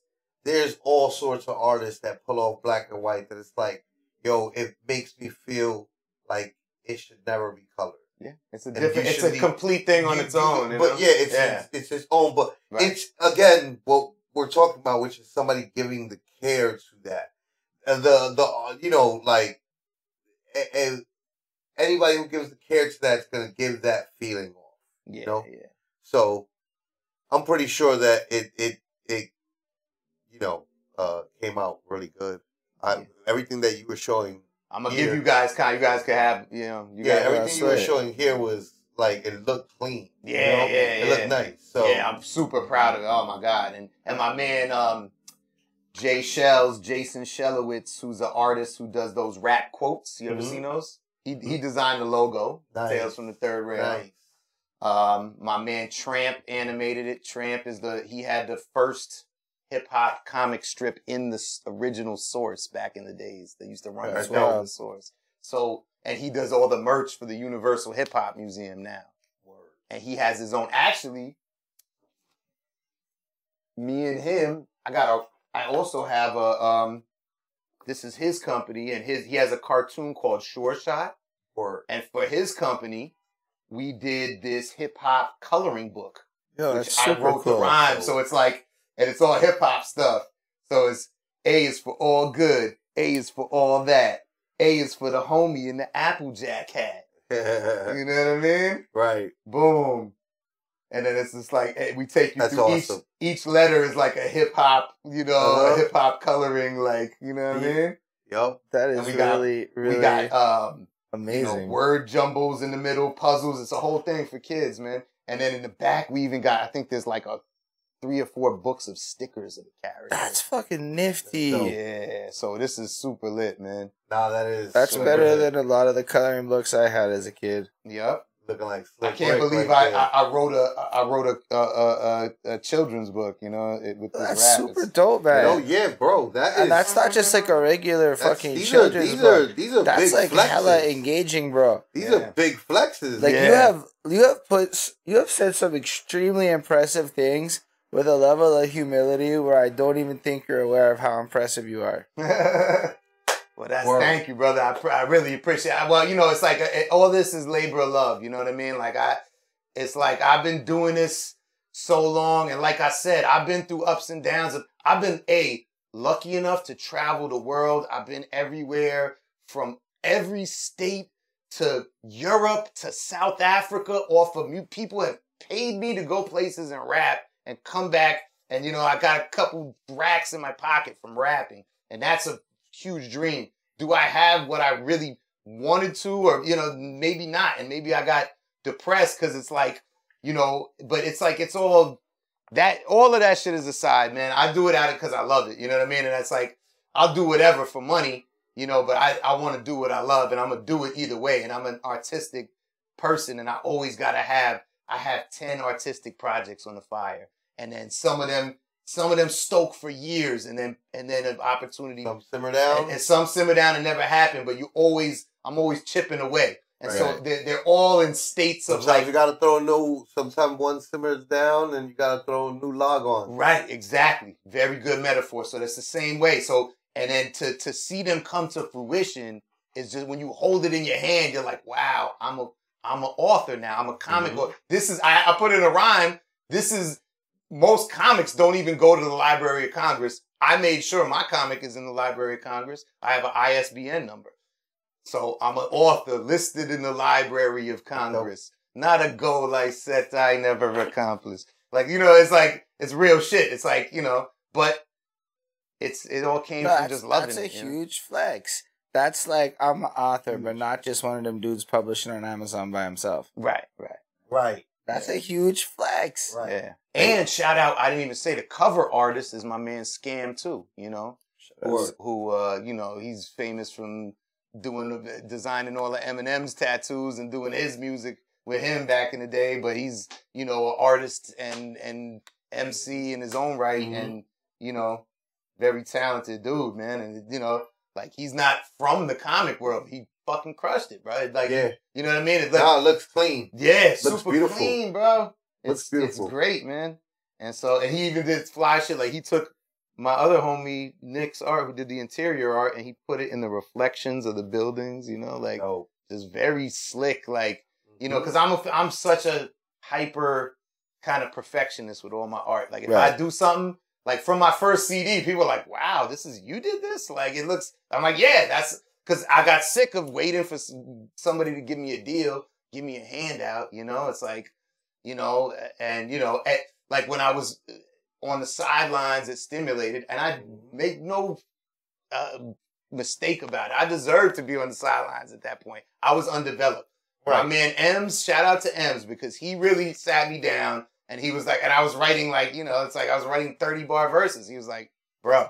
there's all sorts of artists that pull off black and white that it's like, yo, it makes me feel like it should never be colored. Yeah, it's a different. It's a be- complete thing on You- its own. you but know? yeah, it's, yeah, it's it's its own. But Right. it's again what we're talking about, which is somebody giving the care to that. And the the you know like, a- a- anybody who gives the care to that is gonna give that feeling off. yeah, know? yeah. So I'm pretty sure that it it it you know uh came out really good. I. Everything that you were showing, I'm gonna Yeah. give you guys kind. You guys could have you know. You yeah, everything you were showing here was like it looked clean. you Yeah, know? yeah, It yeah. looked nice. So yeah, I'm super proud of it. Oh my god, and and my man um, Jay Shells, Jason Shellowitz, who's an artist who does those rap quotes. You ever Mhm. seen those? He he designed the logo. Nice. Tales from the Third Rail. nice. Um, my man Tramp animated it. Tramp is the he had the first hip hop comic strip in the original source back in the days. They used to run That's this out of wild. the source. So and he does all the merch for the Universal Hip Hop Museum now. Word. And he has his own. Actually, me and him, I got a. I also have a. Um, this is his company, and his he has a cartoon called Sure Shot. Word. And for his company, we did this hip hop coloring book, Yo, which I wrote the rhyme. So it's like, and it's all hip hop stuff. So it's A is for all good, A is for all that, A is for the homie in the Applejack hat. [LAUGHS] You know what I mean? right. Boom. And then it's just like eh, we take you That's through awesome. each each letter is like a hip hop, you know, Uh-huh. hip hop coloring, like you know what I mean. Yep. That is we got- really, really We got um you know, amazing. word jumbles in the middle, puzzles. It's a whole thing for kids, man. And then in the back, we even got, I think there's like a three or four books of stickers of the characters. That's fucking nifty. That's yeah. So this is super lit, man. Nah, that is. That's super better lit. than a lot of the coloring books I had as a kid. Yep. looking like I can't Rick believe right I, I I wrote a I wrote a a, a, a, a children's book, you know, it, with this That's rap. super It's- dope, man. Oh yeah, bro. That is and that's not just like a regular that's- fucking these children's are, these book. are these are That's big like flexes. hella engaging, bro. These Yeah. are big flexes. Like you have you have put you have said some extremely impressive things with a level of humility where I don't even think you're aware of how impressive you are. [LAUGHS] well, that's Word. thank you, brother. I, I really appreciate. it. Well, you know, it's like uh, all this is labor of love. You know what I mean? Like I, it's like I've been doing this so long, and like I said, I've been through ups and downs. Of, I've been a lucky enough to travel the world. I've been everywhere from every state to Europe to South Africa. Off of you, people have paid me to go places and rap and come back. And you know, I got a couple racks in my pocket from rapping, and that's a huge dream. Do I have what I really wanted to, or you know, maybe not, and maybe I got depressed because it's like, you know, but it's like it's all that all of that shit is aside, man. I do it out of because I love it. You know what I mean? And that's like I'll do whatever for money, you know, but I, I want to do what I love and I'm gonna do it either way. And I'm an artistic person and I always gotta have I have 10 artistic projects on the fire. And then some of them some of them stoke for years and then and then an opportunity Some simmer down. and, and some simmer down and never happen, but you always I'm always chipping away. And so they're, they're all in states of Sometimes like you gotta throw a new. Sometimes one simmers down, and you gotta throw a new log on. Right, exactly. Very good metaphor. So that's the same way. So and then to to see them come to fruition is just when you hold it in your hand, you're like, wow, I'm a I'm an author now. I'm a comic Mhm. author. This is I, I put in a rhyme. This is most comics don't even go to the Library of Congress. I made sure my comic is in the Library of Congress. I have an ISBN number. So I'm an author listed in the Library of Congress. Not a goal I set I never accomplished. Like, you know, it's like it's real shit. It's like, you know, but it's it all came No, from just loving that's a it. you know? huge flex. That's like I'm an author, but not just one of them dudes publishing on Amazon by himself. Right, right. Right. That's a huge flex. Right. Yeah. And shout out, I didn't even say the cover artist is my man Scam too, you know? Word. Who uh, you know, he's famous from doing the designing all the Eminem's tattoos and doing his music with him back in the day, but he's, you know, an artist and and MC in his own right Mhm. and, you know, very talented dude, man. And you know, like he's not from the comic world. He fucking crushed it, bro. Like yeah. you know what I mean? It look- Now it looks clean. yeah, Looks super beautiful. clean, bro. Looks It's, beautiful. It's great, man. And so, and he even did fly shit. Like he took my other homie Nick's art, who did the interior art, and he put it in the reflections of the buildings. You know, like Oh. just very slick. Like you Mm-hmm. know, because I'm a, I'm such a hyper kind of perfectionist with all my art. Like if Right. I do something. Like from my first CD, people are like, "Wow, this is you did this." Like it looks. I'm like, "Yeah, that's because I got sick of waiting for somebody to give me a deal, give me a handout." You know, it's like, you know, and you know, at, like when I was uh, on the sidelines, it stimulated, and I make no uh, mistake about it. I deserved to be on the sidelines at that point. I was undeveloped. My Right. man Ems, shout out to Ems because he really sat me down and he was like, and I was writing like, you know, it's like I was writing 30 bar verses. He was like, bro,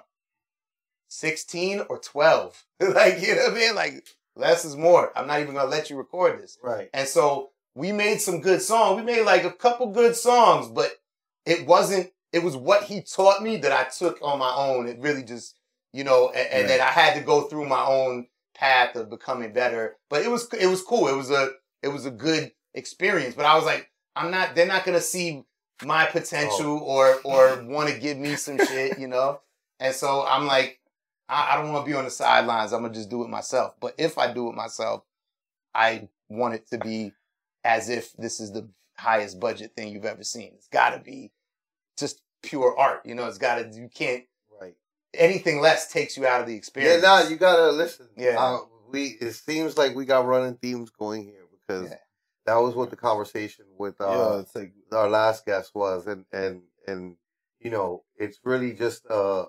16 or 12. [LAUGHS] like, you know what I mean? Like, less is more. I'm not even gonna let you record this. Right. And so we made some good songs. We made like a couple good songs, but it wasn't, it was what he taught me that I took on my own. It really just, you know, and, and then I had to go through my own path of becoming better. But it was, it was cool. It was a, it was a good experience. But I was like, I'm not, they're not gonna see my potential oh. or, or want to give me some shit, you know? And so I'm like, I, I don't want to be on the sidelines. I'm gonna just do it myself. But if I do it myself, I want it to be as if this is the highest budget thing you've ever seen. It's got to be just pure art. You know, it's got to. You can't. Right. Anything less takes you out of the experience. Yeah. experience. Now you gotta listen. Yeah. Uh, we. It seems like we got running themes going here because Yeah. that was what the conversation with uh, it's like our last guest was, and and and you know, it's really just uh,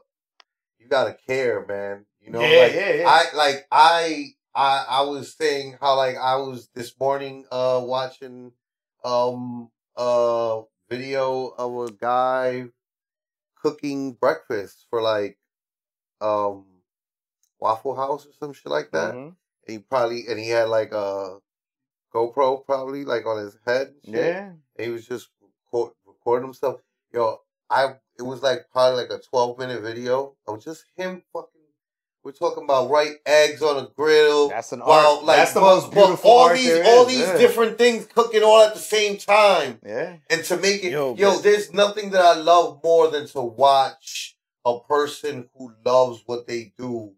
you gotta care, man. You know, yeah, like yeah, yeah. I like I I I was saying how like I was this morning uh watching um a video of a guy cooking breakfast for like um Waffle House or some shit like that. Mhm. And he probably and he had like a GoPro probably like on his head. and shit. Yeah. And he was just record, recording himself. Yo, I it was like probably like a twelve minute video of just him fucking. We're talking about right eggs on a grill. That's an Well, art. like That's the most beautiful all art these there all is, these yeah. different things cooking all at the same time. Yeah. And to make it Yo, yo, there's nothing that I love more than to watch a person who loves what they do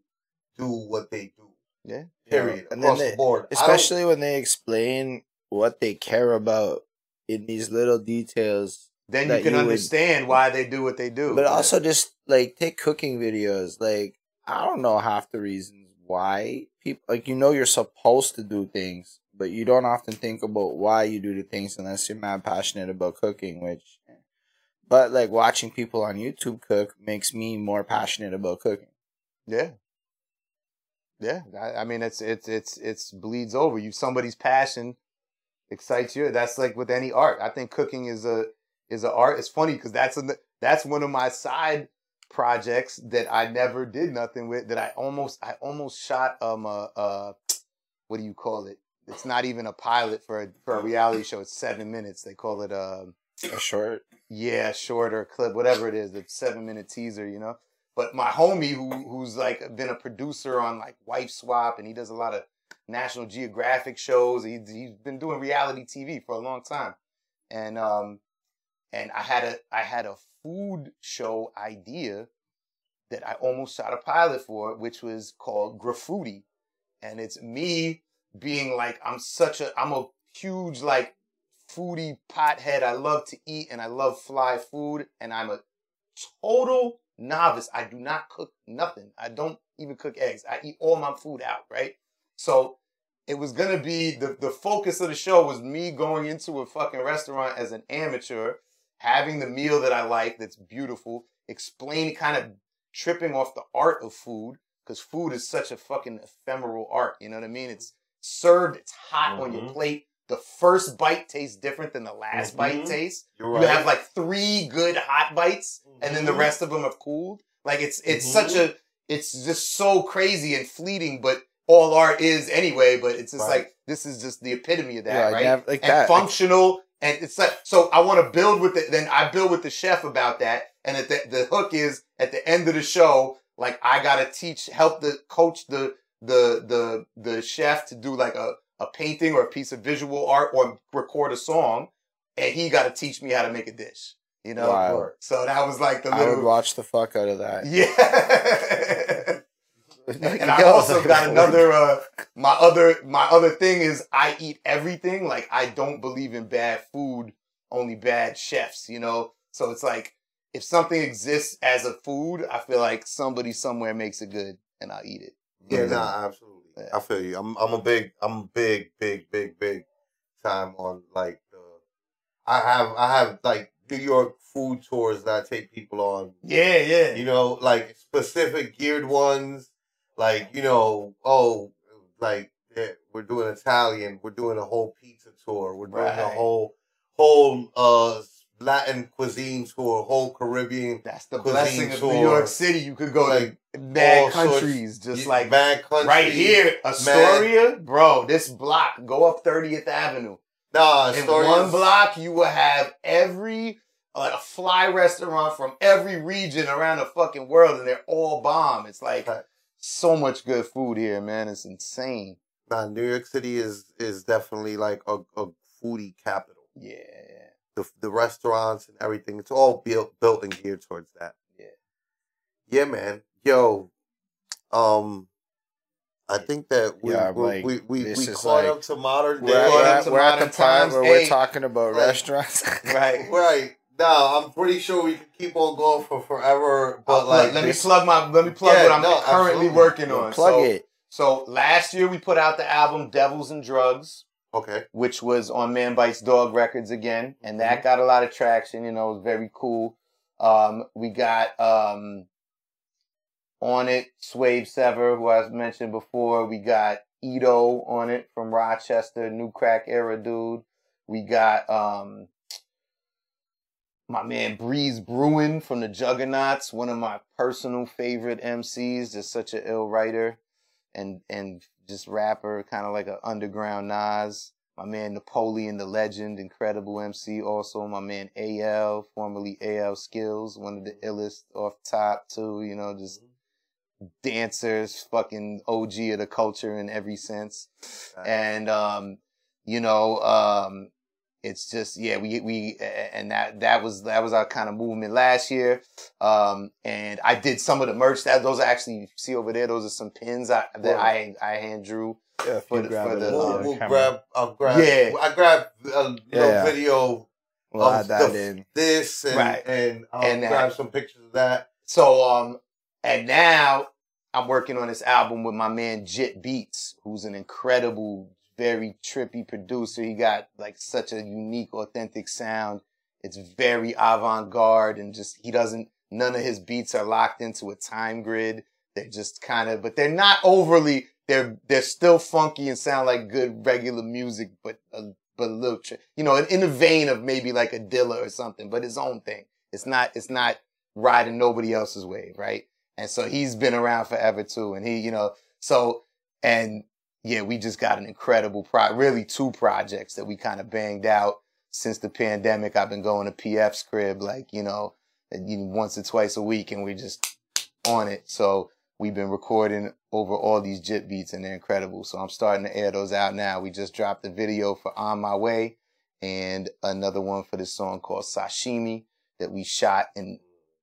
do what they do. Yeah. Period. And then across they- the board. Especially when they explain what they care about in these little details Then you can you would- understand why they do what they do. but also just like take cooking videos like i don't know half the reasons why people like you know you're supposed to do things but you don't often think about why you do the things unless you're mad passionate about cooking which but like watching people on youtube cook makes me more passionate about cooking Yeah. Yeah. I, I mean, it's, it's, it's, it's bleeds over. You, somebody's passion excites you. That's like with any art. I think cooking is a, is a art. It's funny because that's, a, that's one of my side projects that I never did nothing with that I almost, I almost shot, um, a, uh, what do you call it? It's not even a pilot for a, for a reality show. It's seven minutes. They call it, um, a short yeah, short shorter clip, whatever it is, the seven minute teaser, you know. But my homie, who who's like been a producer on like Wife Swap, and he does a lot of National Geographic shows. He, he's been doing reality TV for a long time, and um, and I had a I had a food show idea that I almost shot a pilot for, which was called Graffiti, and it's me being like I'm such a I'm a huge like foodie pothead. I love to eat and I love fly food, and I'm a total novice. I do not cook nothing. I don't even cook eggs. I eat all my food out, right? So it was gonna be the the focus of the show was me going into a fucking restaurant as an amateur, having the meal that I like that's beautiful, explaining kind of tripping off the art of food because food is such a fucking ephemeral art. You know what I mean? It's served, it's hot on your Mhm. plate. The first bite tastes different than the last bite Mhm. tastes. You're You right. have like three good hot bites, and then the Mhm. rest of them have cooled. Like it's it's Mhm. such a it's just so crazy and fleeting, but all art is anyway. But it's just Right. like this is just the epitome of that, Yeah, right? nev- like and that. functional. And it's like so. I want to build with it. Then I build with the chef about that. And at the the hook is at the end of the show. Like I gotta teach, help the coach the the the the chef to do like a a painting or a piece of visual art or record a song, and he got to teach me how to make a dish. You know. Wow. So that was like the i would watch the fuck out of that [LAUGHS] yeah. [LAUGHS] and I also got another uh my other my other thing is I eat everything. Like I don't believe in bad food, only bad chefs, you know? So it's like if something exists as a food, I feel like somebody somewhere makes it good and I'll eat it. Yeah, Mhm. nah, absolutely. Yeah. I feel you. I'm I'm a big I'm big big big big time on like the. I have I have like New York food tours that I take people on. Yeah, yeah. You know, like specific geared ones. Like you know, oh, like yeah, we're doing Italian. We're doing a whole pizza tour. We're doing a whole whole uh Latin cuisine tour, whole Caribbean. That's the cuisine blessing of. New York City. You could go Like, to mad all sorts- countries, just Yeah, like mad country. right here, Astoria, bro. This block, go up 30th Avenue. Nah, In Astoria's- one block, you will have every like a fly restaurant from every region around the fucking world, and they're all bomb. It's like Right. So much good food here, man. It's insane. Nah, New York City is is definitely like a, a foodie capital. Yeah, The the restaurants and everything, it's all built built and geared towards that. Yeah. Yeah, man. Yo, um, I think that we Yeah, we like, we, we, this we caught like- up to modern we're, at, day. We're at- we're at the time times. where Hey. we're talking about Like- restaurants [LAUGHS] right. Right. Nah, I'm pretty sure we could keep on going for forever. But But like, let me plug my let me plug Yeah, what I'm no, currently absolutely. working on. plug so, it So last year we put out the album Devils and Drugs. okay. which was on Man Bites Dog Records again, and that Mm-hmm. got a lot of traction. You know, it was very cool. Um, we got um, on it Swave Sevah, who I mentioned before. We got Eto on it from Rochester, New Crack Era dude. We got um, my man Breeze Brewin from the Juggaknots, one of my personal favorite MCs. Just such an ill writer and and just rapper, kind of like an underground Nas. my man Napoleon Da Legend, incredible MC. Also, my man AL, formerly AL Skills, one of the illest off top too. You know, just dancers, fucking OG of the culture in every sense. And um, you know, um, it's just yeah, we we and that that was that was our kind of movement last year. Um, and I did some of the merch that those are actually you see over there. Those are some pins I, that I I hand drew. Yeah, For the- grab for the- We'll, the we'll grab. I'll grab. Yeah. I grabbed a little Yeah. video We'll of that the- in. this and Right. and I'll And that. grab some pictures of that. So um, and now I'm working on this album with my man Jit Beats, who's an incredible, very trippy producer. He got like such a unique, authentic sound. It's very avant-garde and just he doesn't. None of his beats are locked into a time grid. They're just kind of, but they're not overly. They're they're still funky and sound like good regular music, but a, but a little, tri- you know, in, in the vein of maybe like a Dilla or something, but his own thing. It's not. It's not riding nobody else's wave, right? And so he's been around forever too. And he, you know, so and yeah, we just got an incredible pro really two projects that we kind of banged out since the pandemic. I've been going to PF's crib like, you know, once or twice a week and we're just on it. So we've been recording over all these jit beats and they're incredible. So I'm starting to air those out now. We just dropped a video for On My Way and another one for this song called Sashimi that we shot in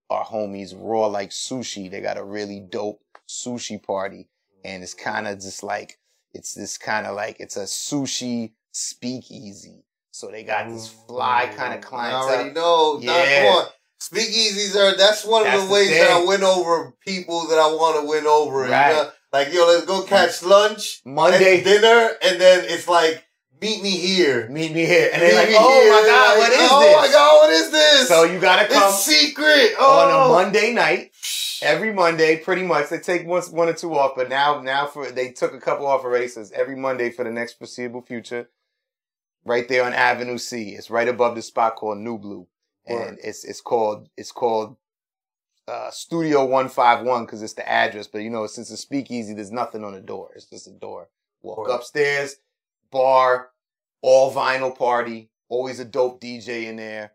our homies raw like sushi. They got a really dope sushi party and it's kind of just like it's this kind of like it's a sushi speakeasy. So they got this fly kind of Mm, I already clientele. know. Yeah. on. Speakeasies are that's one That's of the the ways that I win over people that I want to win over. you Right. know? Like yo, let's go catch lunch, Monday, dinner, and then it's like meet me here. meet me here, and they're like, "Oh here. my god, what Like, is oh this?" my god, what is this? So you gotta come it's secret. on Oh. a Monday night. Every Monday, pretty much. They take one, one or two off, but now, now for they took a couple off already. So it's every Monday for the next foreseeable future. Right there on Avenue C. It's right above the spot called New Blue, and it's it's called it's called uh, Studio One Five One because it's the address. But you know, since it's speakeasy, there's nothing on the door. It's just a door. Walk Word. upstairs, bar, all vinyl party. Always a dope DJ in there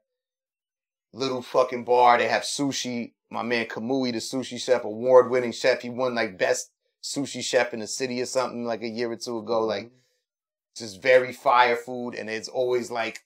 little fucking bar. They have sushi. My man Kamui, the sushi chef, award winning chef. He won like best sushi chef in the city or something like a year or two ago. Like mm-hmm. just very fire food. And it's always like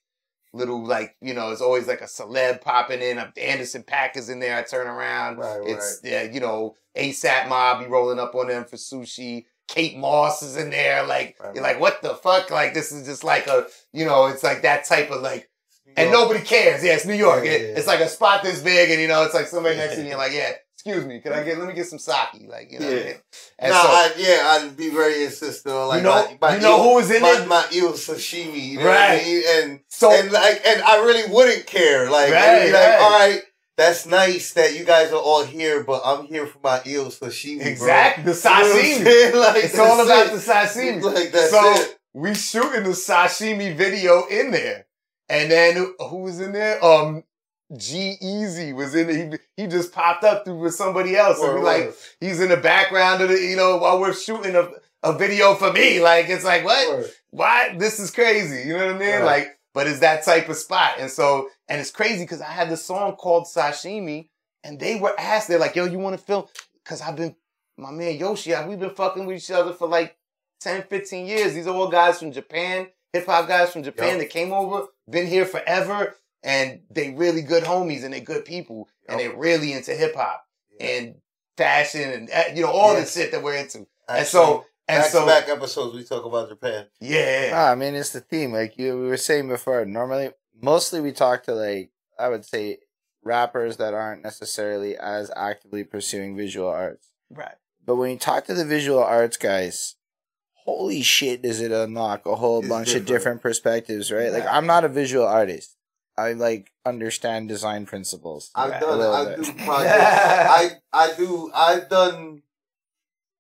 little like, you know, it's always like a celeb popping in. Anderson .Paak is in there. I turn around. Right, it's yeah, you know, ASAP Mob be rolling up on them for sushi. Kate Moss is in there. Like Right, you're right. like, what the fuck? Like this is just like a, you know, it's like that type of like and nobody cares. Yeah, it's New York. Yeah, It- yeah, yeah. It's like a spot this big, and you know, it's like somebody next to me, like, yeah, excuse me, can I get? Let me get some sake. Like, you know, Yeah. and nah, so I, yeah, I'd be very insistent on like you know, my, my you know eel- who was in my, it. my eel sashimi, you know Right. I mean? And So and like and I really wouldn't care. Like, Right, like, right. all right, that's nice that you guys are all here, but I'm here for my eel sashimi. bro." exactly the [LAUGHS] You know sashimi. [LAUGHS] Like, it's all about it. the sashimi. Like that's so it. we shooting the sashimi video in there, and then who- was in there? Um, G-Eazy was in there. He, he just popped up through with somebody else, and Word, we like word, he's in the background of the you know while we're shooting a a video for me. Like it's like what? word. why this is crazy. You know what I mean? Like, but it's that type of spot. And so, and it's crazy because I had the song called Sashimi, and they were asked, they're like, yo, you want to film? Because I've been, my man Yoshi, we've been fucking with each other for like 10, 15 years. These are all guys from Japan, hip hop guys from Japan Yup. that came over, been here forever, and they really good homies and they good people, and they really into hip hop Yeah. and fashion and uh, you know all Yeah. the shit that we're into. and so, and back so, back episodes we talk about Japan. yeah. Ah, I mean, it's the theme. Like you we were saying before, normally, mostly we talk to like I would say rappers that aren't necessarily as actively pursuing visual arts. Right. But when you talk to the visual arts guys, holy shit, does it unlock a whole It's bunch of different. different perspectives, right? Like I'm not a visual artist. I like understand design principles. I've Right. a done little I bit. do [LAUGHS] projects. I I do I've done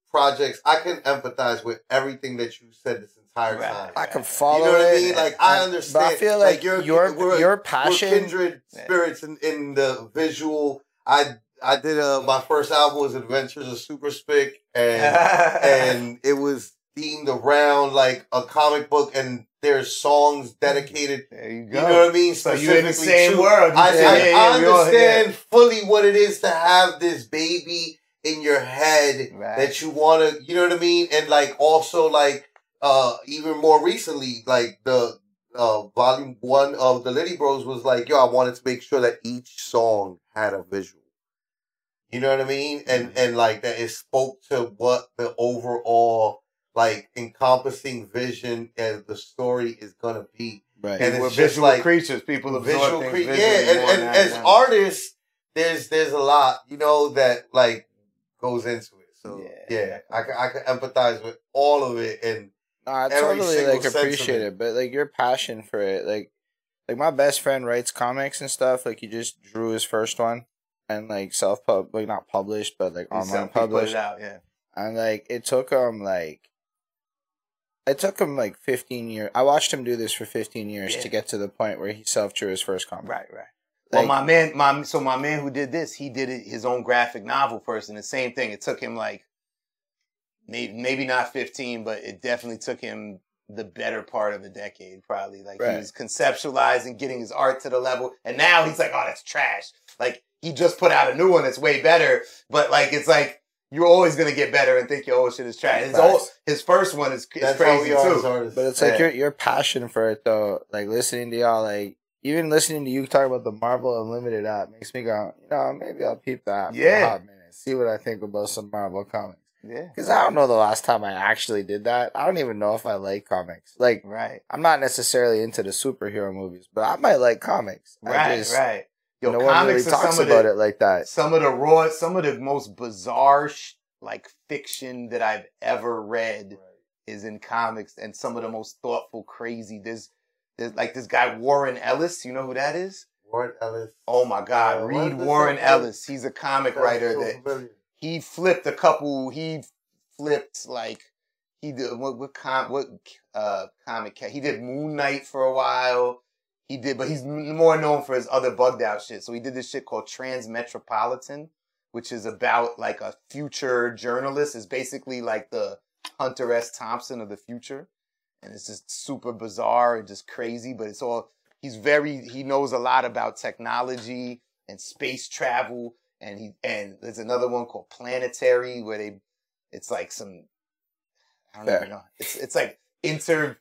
projects. I can empathize with everything that you said this entire Right. time. I can follow You know what I mean? Like I understand. But I feel like, like, you're your we're, your we're passion. kindred spirits in, in the visual. I I did uh my first album was Adventures of Super Spick and [LAUGHS] and it was themed around like a comic book, and there's songs dedicated. There you You know what I mean? So you're in the same to- world. I, say, I, yeah, I yeah, we all- understand fully what it is to have this baby in your head Right. that you want to, you know what I mean? And like also like uh even more recently, like the uh volume one of the Liddy Bros was like, yo, I wanted to make sure that each song had a visual. You know what I mean? And and like that it spoke to what the overall like encompassing vision and the story is gonna be. Right. And we're it's just visual like creatures. People absorb visual things cre- visually yeah and, more and as than- artists there's there's a lot you know that like goes into it so Yeah. yeah, I, can, I can empathize with all of it and No, I every totally like appreciate it. it, but like your passion for it, like like my best friend writes comics and stuff. Like he just drew his first one and like self pub, like not published, but like He online self- put published. it out, yeah. And like it took him like it took him like fifteen years. I watched him do this for fifteen years Yeah. to get to the point where he self drew his first comic. Right, right. Well, my man, my so my man who did this, he did it his own graphic novel first, and the same thing. It took him like maybe maybe not fifteen, but it definitely took him the better part of a decade, probably. Like Right. he was conceptualizing, getting his art to the level, and now he's like, oh, that's trash. Like he just put out a new one that's way better, but like it's like you're always gonna get better and think your old shit is trash. His, old, his first one is, is crazy we are as too. But it's like Yeah. your your passion for it though. Like listening to y'all, like even listening to you talk about the Marvel Unlimited app makes me go, you know, maybe I'll peep that for Yeah. a hot minute, see what I think about some Marvel comics. Yeah, Because I don't know the last time I actually did that. I don't even know if I like comics. Like right, I'm not necessarily into the superhero movies, but I might like comics. I right, just- right. Yo, no one really comics talks about the, it like that. some of the raw, some of the most bizarre sh- like fiction that I've ever read is in comics, and some of the most thoughtful, crazy. There's, there's like this guy Warren Ellis. You know who that is? Warren Ellis Oh my God, Uh, read Warren Ellis. He's a comic That's writer so that familiar. he flipped a couple. He flipped like he did what what com what uh comic he did Moon Knight for a while. He did, but he's more known for his other bugged out shit. So he did this shit called Transmetropolitan, which is about like a future journalist. Is basically like the Hunter S. Thompson of the future, and it's just super bizarre and just crazy. But it's all he's very he knows a lot about technology and space travel and he and there's another one called Planetary where they it's like some I don't Fair. even know. It's it's like inter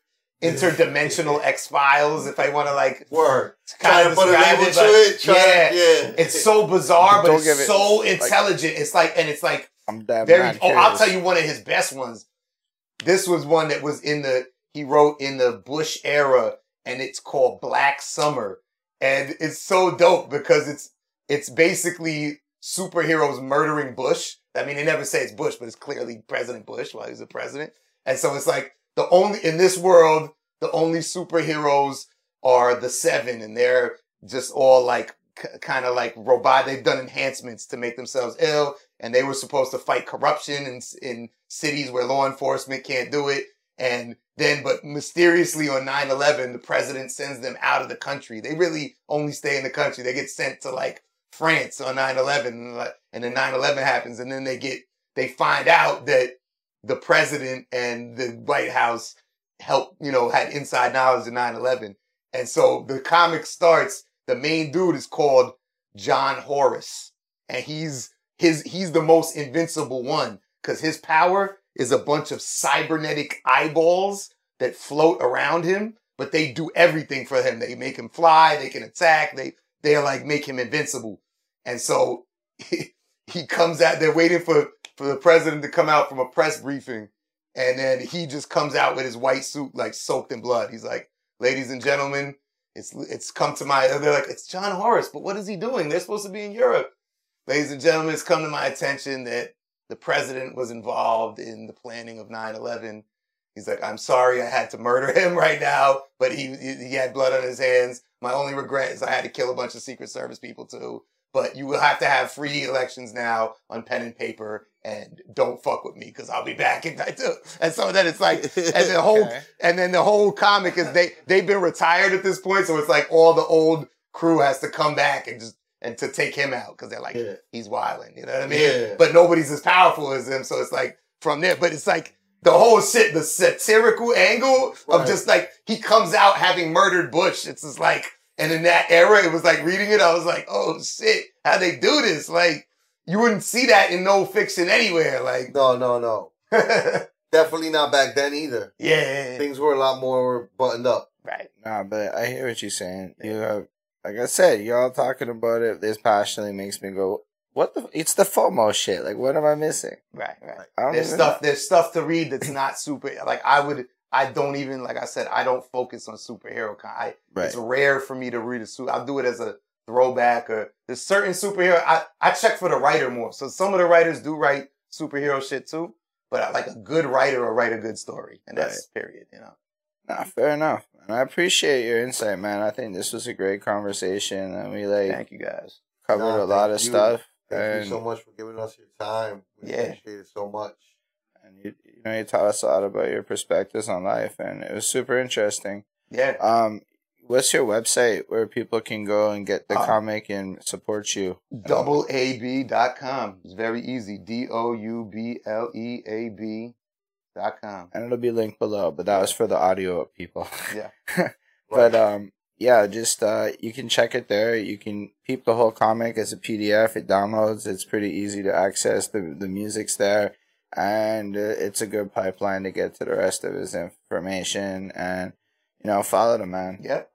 interdimensional X Files if I want to like word kind trying of to put a describe label it, to it trying, yeah. yeah it's so bizarre but Don't it's give it- so like- intelligent. It's like and it's like I'm damn very mad oh I'll tell you one of his best ones. This was one that was in the he wrote in the Bush era and it's called Black Summer. And it's so dope because it's it's basically superheroes murdering Bush. I mean, they never say it's Bush, but it's clearly President Bush while he's the president. And so it's like the only in this world, the only superheroes are the seven, and they're just all like k- kind of like robot. They've done enhancements to make themselves ill, and they were supposed to fight corruption in in cities where law enforcement can't do it. And then, but mysteriously on 9-11, the president sends them out of the country. They really only stay in the country. They get sent to like France on 9-11 and then 9-11 happens and then they get, they find out that the president and the White House helped, you know, had inside knowledge of 9-11. And so the comic starts, the main dude is called John Horus and he's his, he's the most invincible one because his power is a bunch of cybernetic eyeballs that float around him, but they do everything for him. They make him fly, they can attack, they they like make him invincible. And so he, [LAUGHS] he comes out, they're waiting for, for the president to come out from a press briefing. And then he just comes out with his white suit, like soaked in blood. He's like, ladies and gentlemen, it's, it's come to my, they're like, it's John Horus, but what is he doing? They're supposed to be in Europe. Ladies and gentlemen, it's come to my attention that the president was involved in the planning of 9-11. He's like, I'm sorry I had to murder him [LAUGHS] right now, but he, he had blood on his hands. My only regret is I had to kill a bunch of Secret Service people too. But you will have to have free elections now on pen and paper and don't fuck with me because I'll be back in too. And so then it's like, and the whole, [LAUGHS] Okay. and then the whole comic is they, they've been retired at this point. So it's like all the old crew has to come back and just, and to take him out because they're like, Yeah. he's wilding. You know what I mean? Yeah. But nobody's as powerful as him. So it's like from there, but it's like the whole shit, the satirical angle of Right. just like he comes out having murdered Bush. It's just like, and in that era, it was like reading it, I was like, oh shit, how they do this? Like, you wouldn't see that in no fiction anywhere. Like, No, no, no. [LAUGHS] Definitely not back then either. yeah, Things were a lot more buttoned up. right. Nah, but I hear what you're saying. You have, like I said, y'all talking about it this passionately makes me go, what the? It's the FOMO shit. Like, what am I missing? Right, right. I don't There's even stuff. There's stuff to read that's not super. Like I would. I don't even like I said. I don't focus on superhero. Con- I, Right. It's rare for me to read a suit. I'll do it as a throwback or there's certain superhero. I I check for the writer more. So some of the writers do write superhero shit too. But I like a good writer will write a good story, and that's period. You know. Nah, fair enough. And I appreciate your insight, man. I think this was a great conversation, and we like Thank you guys. covered Nah, a lot of you. stuff. Thank and you so much for giving us your time. We Yeah. appreciate it so much. And you, you know, you taught us a lot about your perspectives on life, and it was super interesting. Yeah. Um, what's your website where people can go and get the Uh, comic and support you? Doubleab.com. It's very easy. D O U B L E A B dot com. And it'll be linked below, but that was for the audio people. Yeah. [LAUGHS] but um, yeah, just uh, you can check it there. You can peep the whole comic as a PDF. It downloads. It's pretty easy to access. The the music's there, and uh, it's a good pipeline to get to the rest of his information. And you know, follow the man. Yep.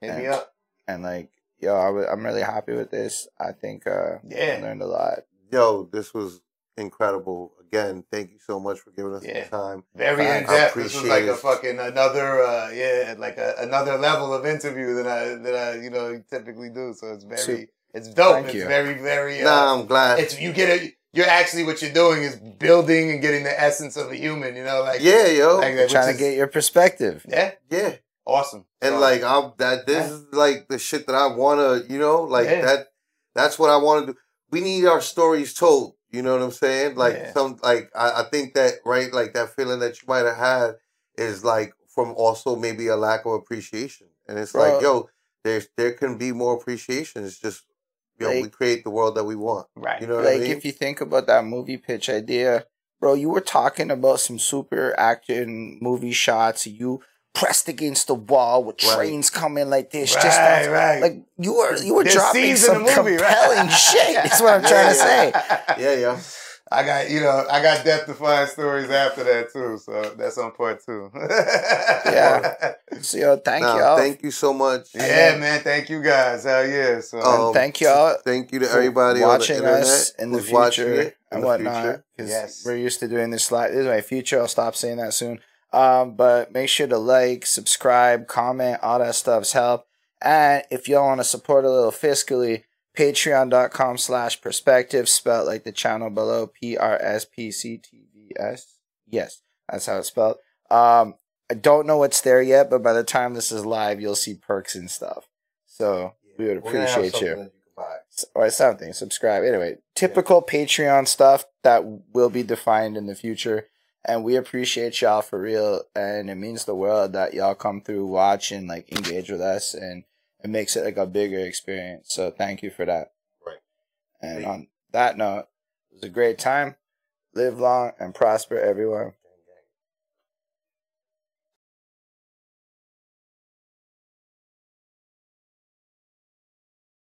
Hit me up. And like, yo, I w- I'm really happy with this. I think uh, yeah I learned a lot. Yo, this was incredible. Again, thank you so much for giving us Yeah. the time. Very in depth This was like a fucking another, uh, yeah, like a, another level of interview than I that I you know typically do. So it's very, Super. it's dope. Thank it's you. very, very. Uh, Nah, I'm glad. it's you get it. You're actually what you're doing is building and getting the essence of a human. You know, like yeah, yo. like that, Trying to is- get your perspective. yeah, yeah. awesome. And So, like I'm that this Yeah. is like the shit that I wanna, you know, like Yeah. that that's what I wanna do. We need our stories told. You know what I'm saying? Like Yeah. some like I, I think that right, like that feeling that you might have had is like from also maybe a lack of appreciation. And it's Bro. like, yo, there's there can be more appreciation. It's just yo, we Like- create the world that we want. right. You know what I like mean? if you think about that movie pitch idea, bro, you were talking about some super action movie shots. You pressed against the wall with Right. trains coming like this. right, just right. like you were you were There's dropping some movie, right? compelling shit. That's what I'm trying to say. [LAUGHS] yeah, yeah. I got you know I got death defying stories after that too, so that's on part two. Yeah. [LAUGHS] So yo, thank Nah, y'all. Thank you so much. yeah, man. Thank you guys. Hell yeah. So Um, thank y'all Thank you to everybody watching on the internet us in the watching future in and the whatnot. future. Because Yes. we're used to doing this live. This is my future. I'll stop saying that soon. Um, but make sure to like, subscribe, comment, all that stuff's help. And if y'all want to support a little fiscally, patreon.com slash perspective, spelled like the channel below, P R S P C T V S. Yes, that's how it's spelled. Um, I don't know what's there yet, but by the time this is live, you'll see perks and stuff. So we would We're gonna have appreciate you you can buy. s- or something. Subscribe. Anyway, typical Patreon stuff that will be defined in the future. And we appreciate y'all for real. And it means the world that y'all come through, watch, and like engage with us. And it makes it like a bigger experience. So thank you for that. Right. And on that note, it was a great time. Live long and prosper, everyone.